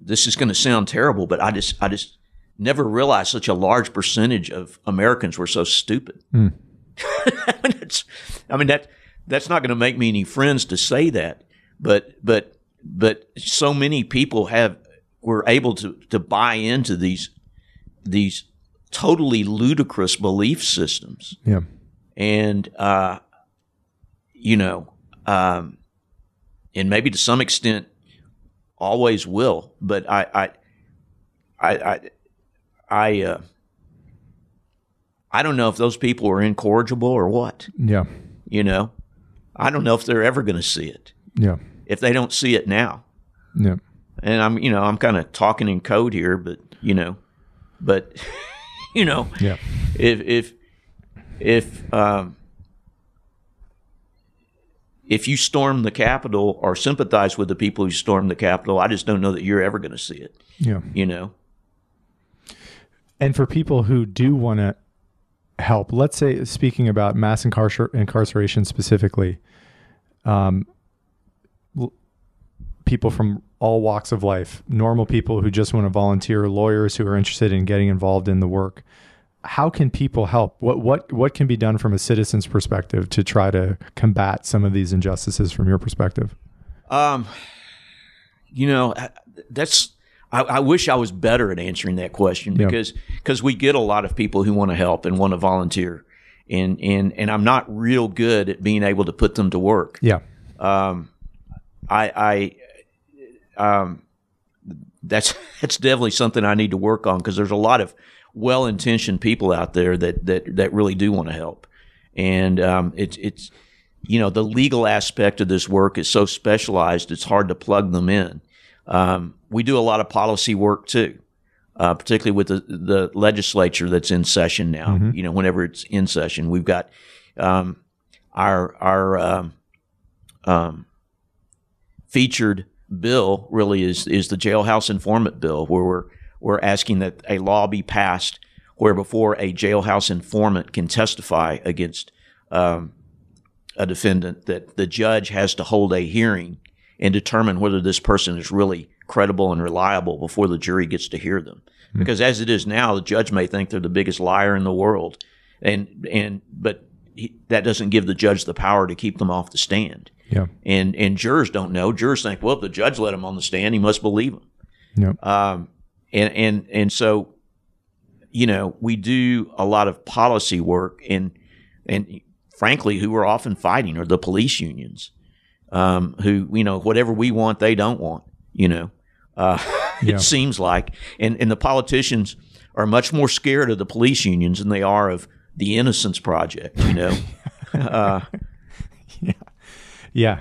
[SPEAKER 2] This is going to sound terrible, but I just, I just never realized such a large percentage of Americans were so stupid.
[SPEAKER 1] Hmm.
[SPEAKER 2] I mean, I mean that that's not going to make me any friends to say that, but but but so many people have were able to to buy into these these totally ludicrous belief systems
[SPEAKER 1] Yeah.
[SPEAKER 2] and uh, you know, um, and maybe to some extent always will. But I, I, I, I, I, uh, I don't know if those people are incorrigible or what.
[SPEAKER 1] Yeah.
[SPEAKER 2] You know, I don't know if they're ever going to see it.
[SPEAKER 1] Yeah.
[SPEAKER 2] If they don't see it now,
[SPEAKER 1] Yeah.
[SPEAKER 2] and I'm, you know, I'm kind of talking in code here, but you know, but you know,
[SPEAKER 1] Yeah.
[SPEAKER 2] if if if um, if you storm the Capitol or sympathize with the people who stormed the Capitol, I just don't know that you're ever going to see it.
[SPEAKER 1] Yeah.
[SPEAKER 2] You know,
[SPEAKER 1] And for people who do want to help, let's say, speaking about mass incarcer- incarceration specifically, um, l- people from all walks of life, normal people who just want to volunteer, lawyers who are interested in getting involved in the work. How can people help? What what what can be done from a citizen's perspective to try to combat some of these injustices from your perspective?
[SPEAKER 2] um, you know, that's. I, I wish I was better at answering that question
[SPEAKER 1] Yeah.
[SPEAKER 2] because because we get a lot of people who want to help and want to volunteer, and and and I'm not real good at being able to put them to work.
[SPEAKER 1] Yeah.
[SPEAKER 2] um, I, I, um, that's that's definitely something I need to work on because there's a lot of well-intentioned people out there that that that really do want to help, and um, it's it's you know the legal aspect of this work is so specialized it's hard to plug them in. Um, we do a lot of policy work too. Uh, particularly with the, the legislature that's in session now, you know, whenever it's in session, we've got um, our our um, um, featured bill really is is the jailhouse informant bill, where we're we're asking that a law be passed where before a jailhouse informant can testify against um, a defendant, that the judge has to hold a hearing and determine whether this person is really credible and reliable before the jury gets to hear them. Because as it is now, the judge may think they're the biggest liar in the world, and and but he, that doesn't give the judge the power to keep them off the stand.
[SPEAKER 1] Yeah.
[SPEAKER 2] And and jurors don't know. Jurors think, well, if the judge let him on the stand, he must believe him.
[SPEAKER 1] Yeah.
[SPEAKER 2] Um, and and and so, you know, we do a lot of policy work, and and frankly, who we're often fighting are the police unions, um, who you know whatever we want, they don't want. You know, uh,
[SPEAKER 1] Yeah.
[SPEAKER 2] it seems like, and and the politicians are much more scared of the police unions than they are of the Innocence Project. You know, uh,
[SPEAKER 1] Yeah.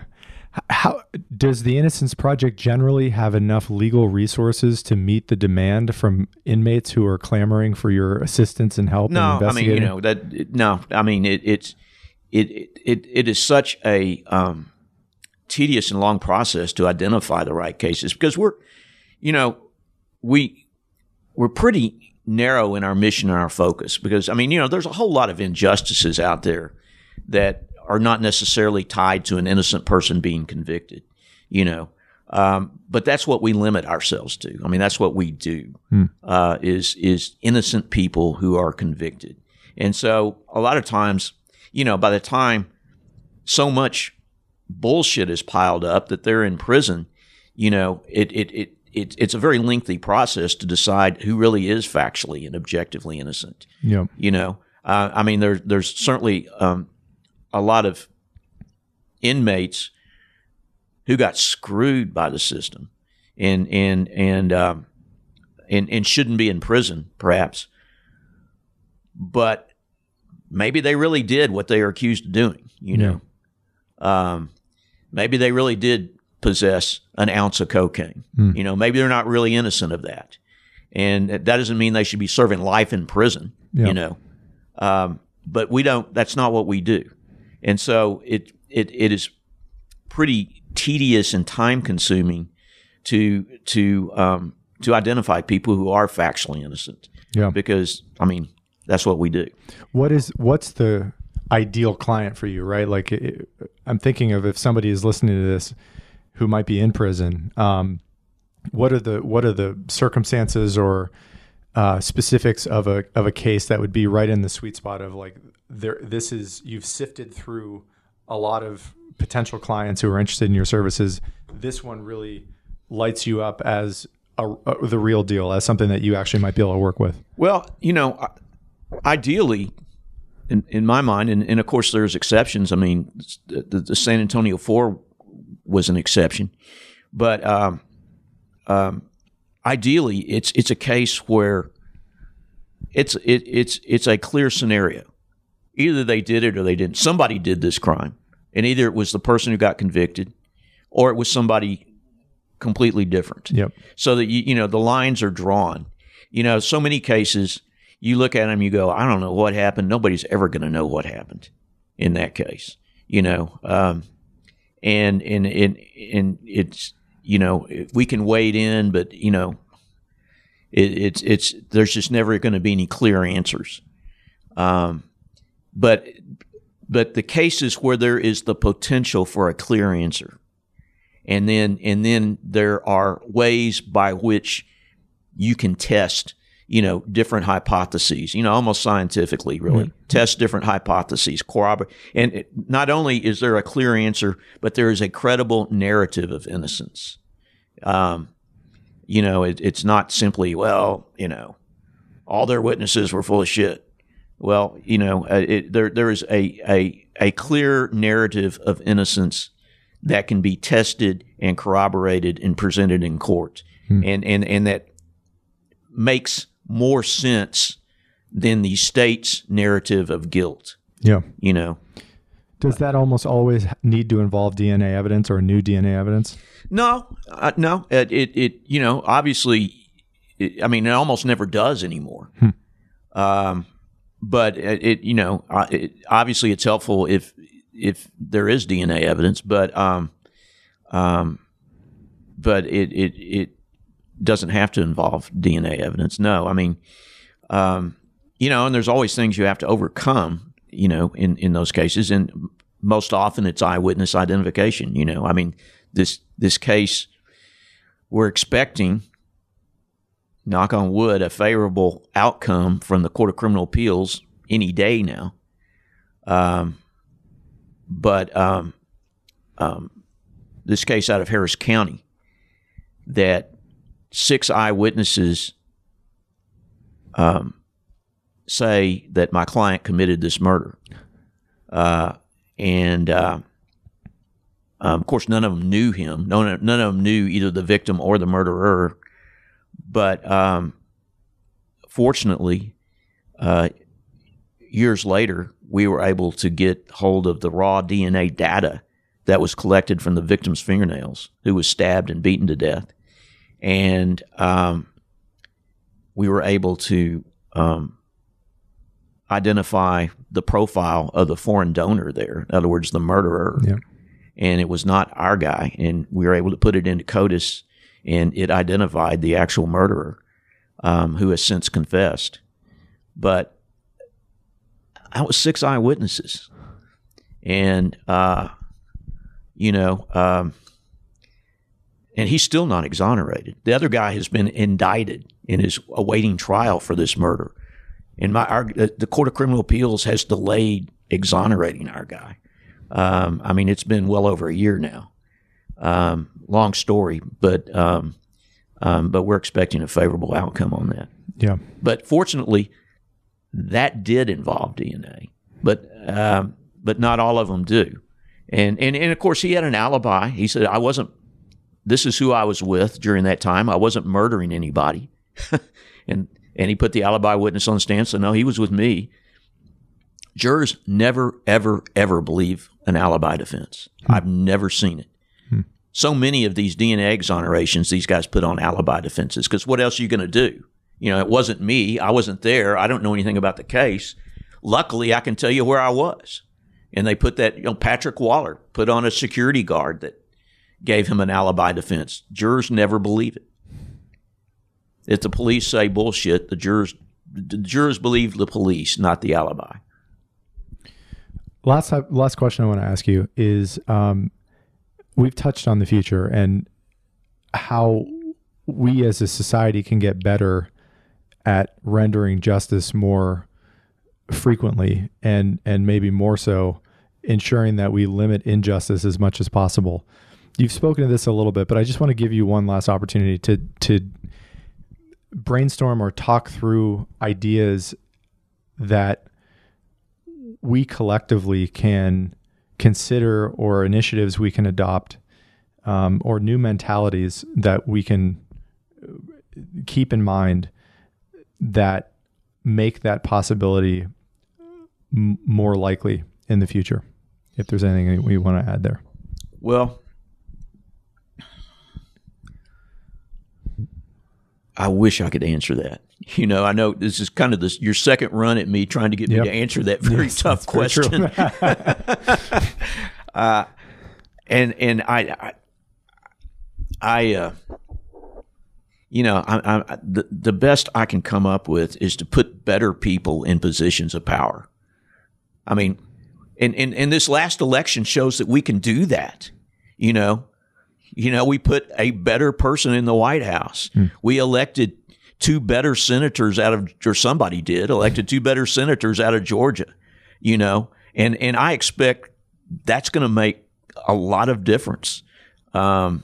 [SPEAKER 1] H- How does the Innocence Project generally have enough legal resources to meet the demand from inmates who are clamoring for your assistance and help?
[SPEAKER 2] No, I mean you know that. No, I mean it. It's it it it is such a um, tedious and long process to identify the right cases because we're, you know, we we're pretty narrow in our mission and our focus because I mean you know there's a whole lot of injustices out there that are not necessarily tied to an innocent person being convicted, you know. Um, but that's what we limit ourselves to. I mean, that's what we do uh, is is innocent people who are convicted, and so a lot of times, you know, by the time so much bullshit is piled up that they're in prison, you know, it it it. It, it's a very lengthy process to decide who really is factually and objectively innocent.
[SPEAKER 1] yeah.
[SPEAKER 2] You know, uh, I mean, there's there's certainly um, a lot of inmates who got screwed by the system, and and and um, and and shouldn't be in prison, perhaps. But maybe they really did what they are accused of doing. You know, um, maybe they really did possess an ounce of cocaine. You know, maybe they're not really innocent of that, and that doesn't mean they should be serving life in prison.
[SPEAKER 1] Yeah.
[SPEAKER 2] You know, um, but we don't. That's not what we do, and so it it it is pretty tedious and time consuming to to um, to identify people who are factually innocent.
[SPEAKER 1] Yeah.
[SPEAKER 2] Because I mean, that's what we do.
[SPEAKER 1] What is what's the ideal client for you, right? Like it, I'm thinking of if somebody is listening to this who might be in prison, um, what are the what are the circumstances or uh, specifics of a of a case that would be right in the sweet spot of like there this is you've sifted through a lot of potential clients who are interested in your services. This one really lights you up as a, a, the real deal, as something that you actually might be able to work with.
[SPEAKER 2] Well, you know, ideally, in, in my mind, and, and of course there's exceptions. I mean, the, the, the San Antonio Four was an exception. But um, um, ideally, it's it's a case where it's it, it's it's a clear scenario. Either they did it or they didn't. Somebody did this crime, and either it was the person who got convicted, or it was somebody completely different.
[SPEAKER 1] Yep.
[SPEAKER 2] So that you you know the lines are drawn. You know, so many cases you look at them, you go, I don't know what happened. Nobody's ever going to know what happened in that case. You know, um, and and and and it's you know we can wade in, but you know, it, it's it's there's just never going to be any clear answers. Um, but but the cases where there is the potential for a clear answer, and then and then there are ways by which you can test you know different hypotheses you know almost scientifically really.
[SPEAKER 1] Yeah.
[SPEAKER 2] test different hypotheses corroborate and it, not only is there a clear answer but there is a credible narrative of innocence. Um, you know it, it's not simply well you know all their witnesses were full of shit. Well you know uh, it, there there is a, a a clear narrative of innocence that can be tested and corroborated and presented in court. And and and that makes more sense than the state's narrative of guilt.
[SPEAKER 1] Yeah.
[SPEAKER 2] you know?
[SPEAKER 1] Does that almost always need to involve DNA evidence or new DNA evidence?
[SPEAKER 2] no uh, no. It, it it you know obviously it, i mean it almost never does anymore. Um but it, it you know uh, it, obviously it's helpful if if there is dna evidence but um um but it it it doesn't have to involve dna evidence. No i mean um you know and there's always things you have to overcome you know in in those cases. And most often it's eyewitness identification you know. I mean this this case we're expecting knock on wood a favorable outcome from the court of criminal appeals any day now. Um but um um this case out of harris county that six eyewitnesses um, say that my client committed this murder. Uh, and uh, um, of course, none of them knew him. None, none of them knew either the victim or the murderer. But um, fortunately, uh, years later, we were able to get hold of the raw DNA data that was collected from the victim's fingernails, who was stabbed and beaten to death and um, we were able to um, identify the profile of the foreign donor there. In other words, the murderer.
[SPEAKER 1] Yeah.
[SPEAKER 2] And it was not our guy, and we were able to put it into CODIS, and it identified the actual murderer, um, who has since confessed. But I was six eyewitnesses, and uh, you know. Um, and he's still not exonerated. The other guy has been indicted and is awaiting trial for this murder. And my our, the Court of Criminal Appeals has delayed exonerating our guy. Um, I mean, it's been well over a year now. Um, long story, but um, um, but we're expecting a favorable outcome on that.
[SPEAKER 1] Yeah.
[SPEAKER 2] But fortunately, that did involve DNA, but um, but not all of them do. And, and and of course, he had an alibi. He said, "I wasn't this is who I was with during that time. I wasn't murdering anybody. and and he put the alibi witness on the stand, so no, he was with me. Jurors never, ever, ever believe an alibi defense. Hmm. I've never seen it. Hmm. So many of these DNA exonerations, these guys put on alibi defenses because what else are you going to do? You know, it wasn't me. I wasn't there. I don't know anything about the case. Luckily, I can tell you where I was. And they put that, you know, Patrick Waller put on a security guard that gave him an alibi defense. Jurors never believe it. If the police say bullshit, the jurors the jurors believe the police, not the alibi.
[SPEAKER 1] Last last question I want to ask you is um, we've touched on the future and how we as a society can get better at rendering justice more frequently and and maybe more so ensuring that we limit injustice as much as possible. You've spoken to this a little bit, but I just want to give you one last opportunity to to brainstorm or talk through ideas that we collectively can consider or initiatives we can adopt um, or new mentalities that we can keep in mind that make that possibility m- more likely in the future? If there's anything we want to add there.
[SPEAKER 2] Well, I wish I could answer that. You know, I know this is kind of this your second run at me trying to get
[SPEAKER 1] Yep.
[SPEAKER 2] me to answer that very
[SPEAKER 1] Yes,
[SPEAKER 2] tough
[SPEAKER 1] very
[SPEAKER 2] question. uh, and and I I, I uh, you know, I, I, the the best I can come up with is to put better people in positions of power. I mean, and and, and this last election shows that we can do that. You know, you know, we put a better person in the White House. We elected two better senators out of, or somebody did, elected two better senators out of Georgia, you know, and, and I expect that's going to make a lot of difference, um,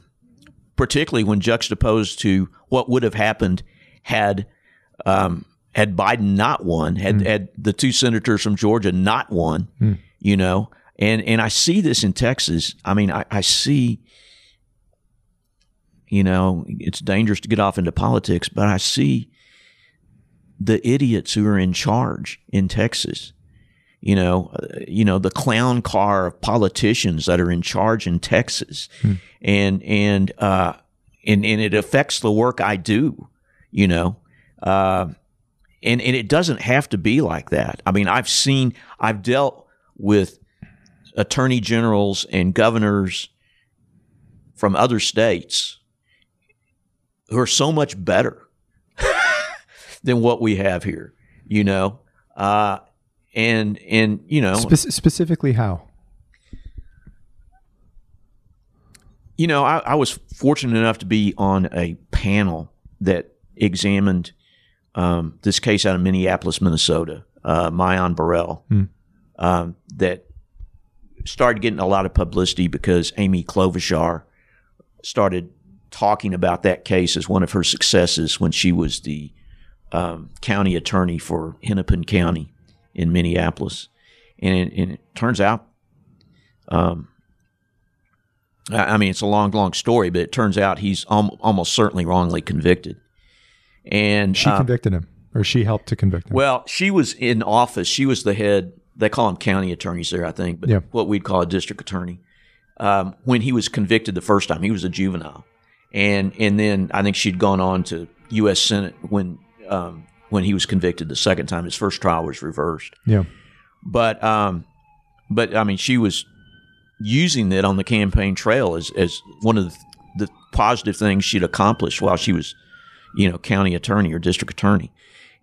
[SPEAKER 2] particularly when juxtaposed to what would have happened had, um, had Biden not won, had, had the two senators from Georgia not won, you know, and, and I see this in Texas. I mean, I, I see, you know, it's dangerous to get off into politics, but I see the idiots who are in charge in Texas. You know, uh, you know the clown car of politicians that are in charge in Texas, and and uh, and and it affects the work I do. You know, uh, and and it doesn't have to be like that. I mean, I've seen, I've dealt with attorney generals and governors from other states who are so much better than what we have here, you know. Uh, and and you know,
[SPEAKER 1] Spe- specifically, how?
[SPEAKER 2] you know, I, I was fortunate enough to be on a panel that examined um, this case out of Minneapolis, Minnesota, uh, Myon Burrell, um, that started getting a lot of publicity because Amy Klobuchar started talking about that case as one of her successes when she was the um, county attorney for Hennepin County in Minneapolis. And it, and it turns out, um, I I mean, it's a long, long story, but it turns out he's al- almost certainly wrongly convicted. And
[SPEAKER 1] She
[SPEAKER 2] uh,
[SPEAKER 1] convicted him, or she helped to convict him.
[SPEAKER 2] well, she was in office. She was the head. They call them county attorneys there, I think, but
[SPEAKER 1] Yeah.
[SPEAKER 2] what we'd call a district attorney. Um, when he was convicted the first time, he was a juvenile, and and then I think she'd gone on to U.S. Senate when um, when he was convicted the second time. His first trial was reversed,
[SPEAKER 1] yeah.
[SPEAKER 2] but um, but I mean, she was using that on the campaign trail as as one of the, the positive things she'd accomplished while she was, you know, county attorney or district attorney,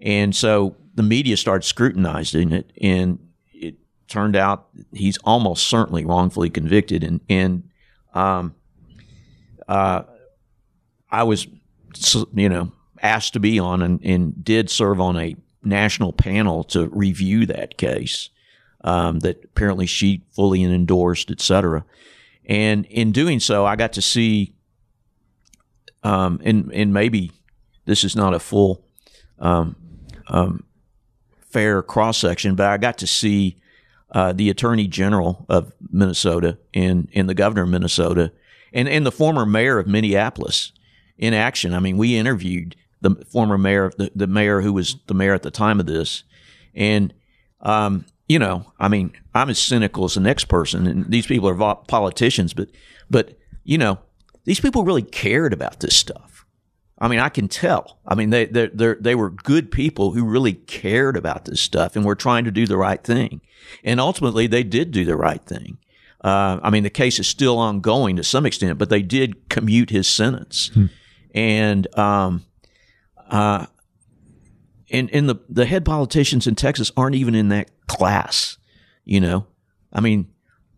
[SPEAKER 2] and so the media started scrutinizing it, and it turned out he's almost certainly wrongfully convicted, and and um, uh, I was, you know, asked to be on and, and did serve on a national panel to review that case um, that apparently she fully endorsed, et cetera. And in doing so, I got to see, um, and and maybe this is not a full, um, um, fair cross section, but I got to see uh, the Attorney General of Minnesota and and the Governor of Minnesota and and the former mayor of Minneapolis in action. I mean, we interviewed the former mayor, the, the mayor who was the mayor at the time of this, and um, you know, I mean, I'm as cynical as the next person, and these people are vo- politicians, but but you know, these people really cared about this stuff. I mean, I can tell. I mean, they they they were good people who really cared about this stuff and were trying to do the right thing, and ultimately they did do the right thing. Uh, I mean, the case is still ongoing to some extent, but they did commute his sentence, and um, uh, and and the the head politicians in Texas aren't even in that class. You know, I mean,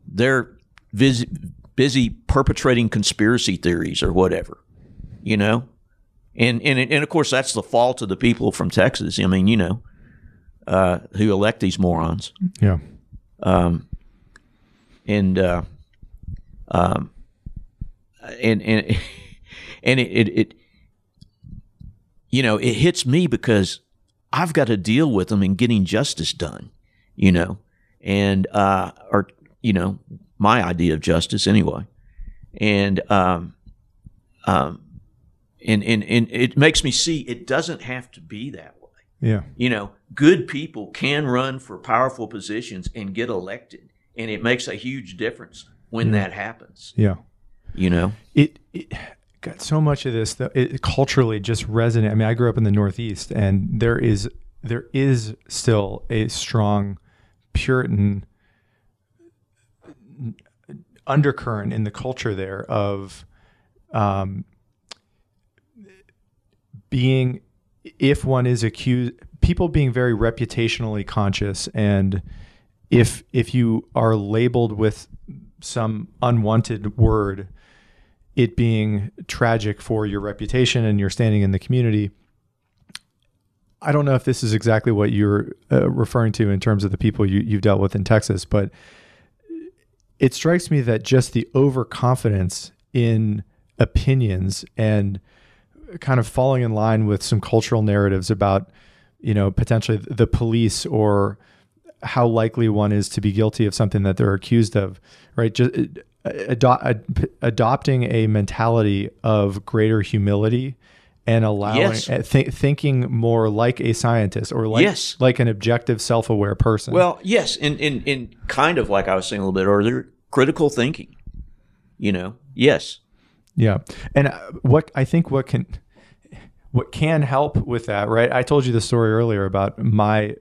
[SPEAKER 2] they're busy, busy perpetrating conspiracy theories or whatever. You know, and and and of course that's the fault of the people from Texas. I mean, you know, uh, who elect these morons
[SPEAKER 1] Yeah. Um.
[SPEAKER 2] and uh, um, and and and it, it it you know it hits me because I've got to deal with them and getting justice done, you know, and uh, or you know my idea of justice anyway, and um, um, and, and and it makes me see it doesn't have to be that way.
[SPEAKER 1] Yeah.
[SPEAKER 2] You know, good people can run for powerful positions and get elected, and it makes a huge difference when that happens.
[SPEAKER 1] Yeah.
[SPEAKER 2] You know,
[SPEAKER 1] it, it got so much of this that it culturally just resonate. I mean, I grew up in the Northeast, and there is there is still a strong Puritan undercurrent in the culture there of um, being, if one is accused, people being very reputationally conscious, and if if you are labeled with some unwanted word, it being tragic for your reputation and your standing in the community. I don't know if this is exactly what you're uh, referring to in terms of the people you, you've dealt with in Texas, but it strikes me that just the overconfidence in opinions and kind of falling in line with some cultural narratives about, you know, potentially the police or how likely one is to be guilty of something that they're accused of, right? Just ad- adopting a mentality of greater humility and allowing
[SPEAKER 2] Yes.
[SPEAKER 1] uh, thi- thinking more like a scientist or like
[SPEAKER 2] Yes.
[SPEAKER 1] like an objective self-aware person.
[SPEAKER 2] Well, yes, and, and, and kind of like I was saying a little bit earlier, critical thinking. You know, yes.
[SPEAKER 1] Yeah, and uh, what I think what can what can help with that, right? I told you the story earlier about my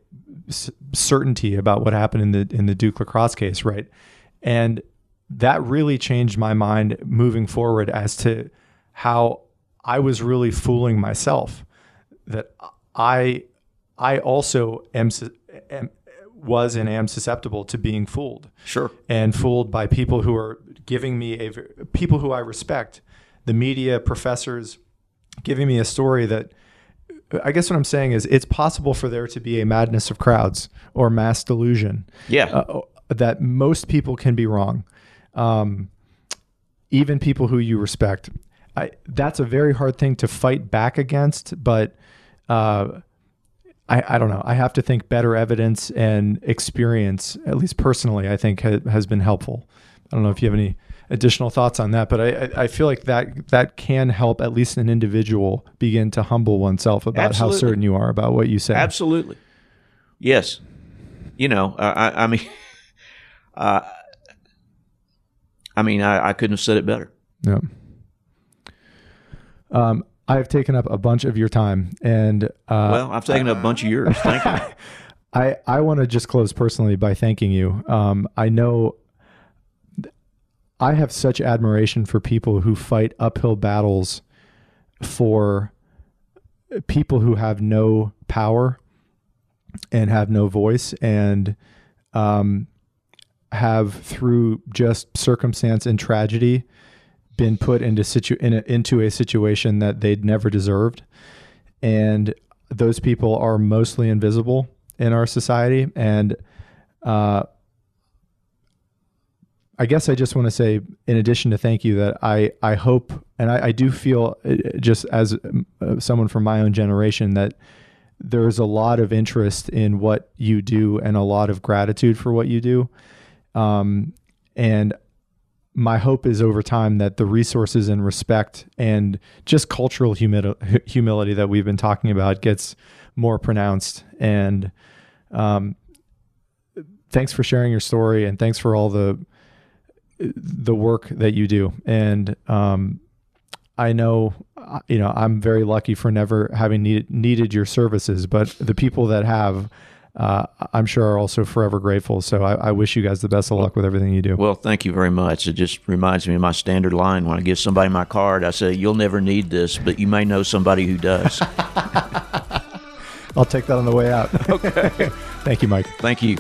[SPEAKER 1] s- certainty about what happened in the in the Duke lacrosse case, right? And that really changed my mind moving forward as to how I was really fooling myself. That I I also am, am was and am susceptible to being fooled
[SPEAKER 2] Sure.
[SPEAKER 1] and fooled by people who are giving me a people who I respect, the media, professors, giving me a story that I guess what I'm saying is it's possible for there to be a madness of crowds or mass delusion
[SPEAKER 2] Yeah.
[SPEAKER 1] uh, that most people can be wrong, um, even people who you respect. I, that's a very hard thing to fight back against, but uh, I, I don't know. I have to think better evidence and experience, at least personally, I think ha- has been helpful. I don't know if you have any additional thoughts on that, but I, I- feel like that that can help at least an individual begin to humble oneself about
[SPEAKER 2] Absolutely.
[SPEAKER 1] how certain you are about what you say.
[SPEAKER 2] Absolutely. Yes. You know, I, I, I mean, uh, I mean, I, I couldn't have said it better.
[SPEAKER 1] Yeah. Um, I've taken up a bunch of your time, and uh,
[SPEAKER 2] Well, I've taken up a bunch of yours. Thank you.
[SPEAKER 1] I I want to just close personally by thanking you. Um, I know I have such admiration for people who fight uphill battles for people who have no power and have no voice and um, have through just circumstance and tragedy been put into situ in a, into a situation that they'd never deserved and those people are mostly invisible in our society and uh, I guess I just want to say, in addition to thank you, that I, I hope and I, I do feel, uh, just as uh, someone from my own generation, that there's a lot of interest in what you do and a lot of gratitude for what you do. Um, and my hope is over time that the resources and respect and just cultural humili- humility that we've been talking about gets more pronounced. And um, thanks for sharing your story, and thanks for all the the work that you do. And um, I know, uh, you know, I'm very lucky for never having needed needed your services, but the people that have. Uh, I'm sure are also forever grateful. So I, I wish you guys the best of luck with everything you do.
[SPEAKER 2] Well, thank you very much. It just reminds me of my standard line when I give somebody my card. I say, "You'll never need this, but you may know somebody who does."
[SPEAKER 1] I'll take that on the way out. Okay. Thank you, Mike.
[SPEAKER 2] thank you.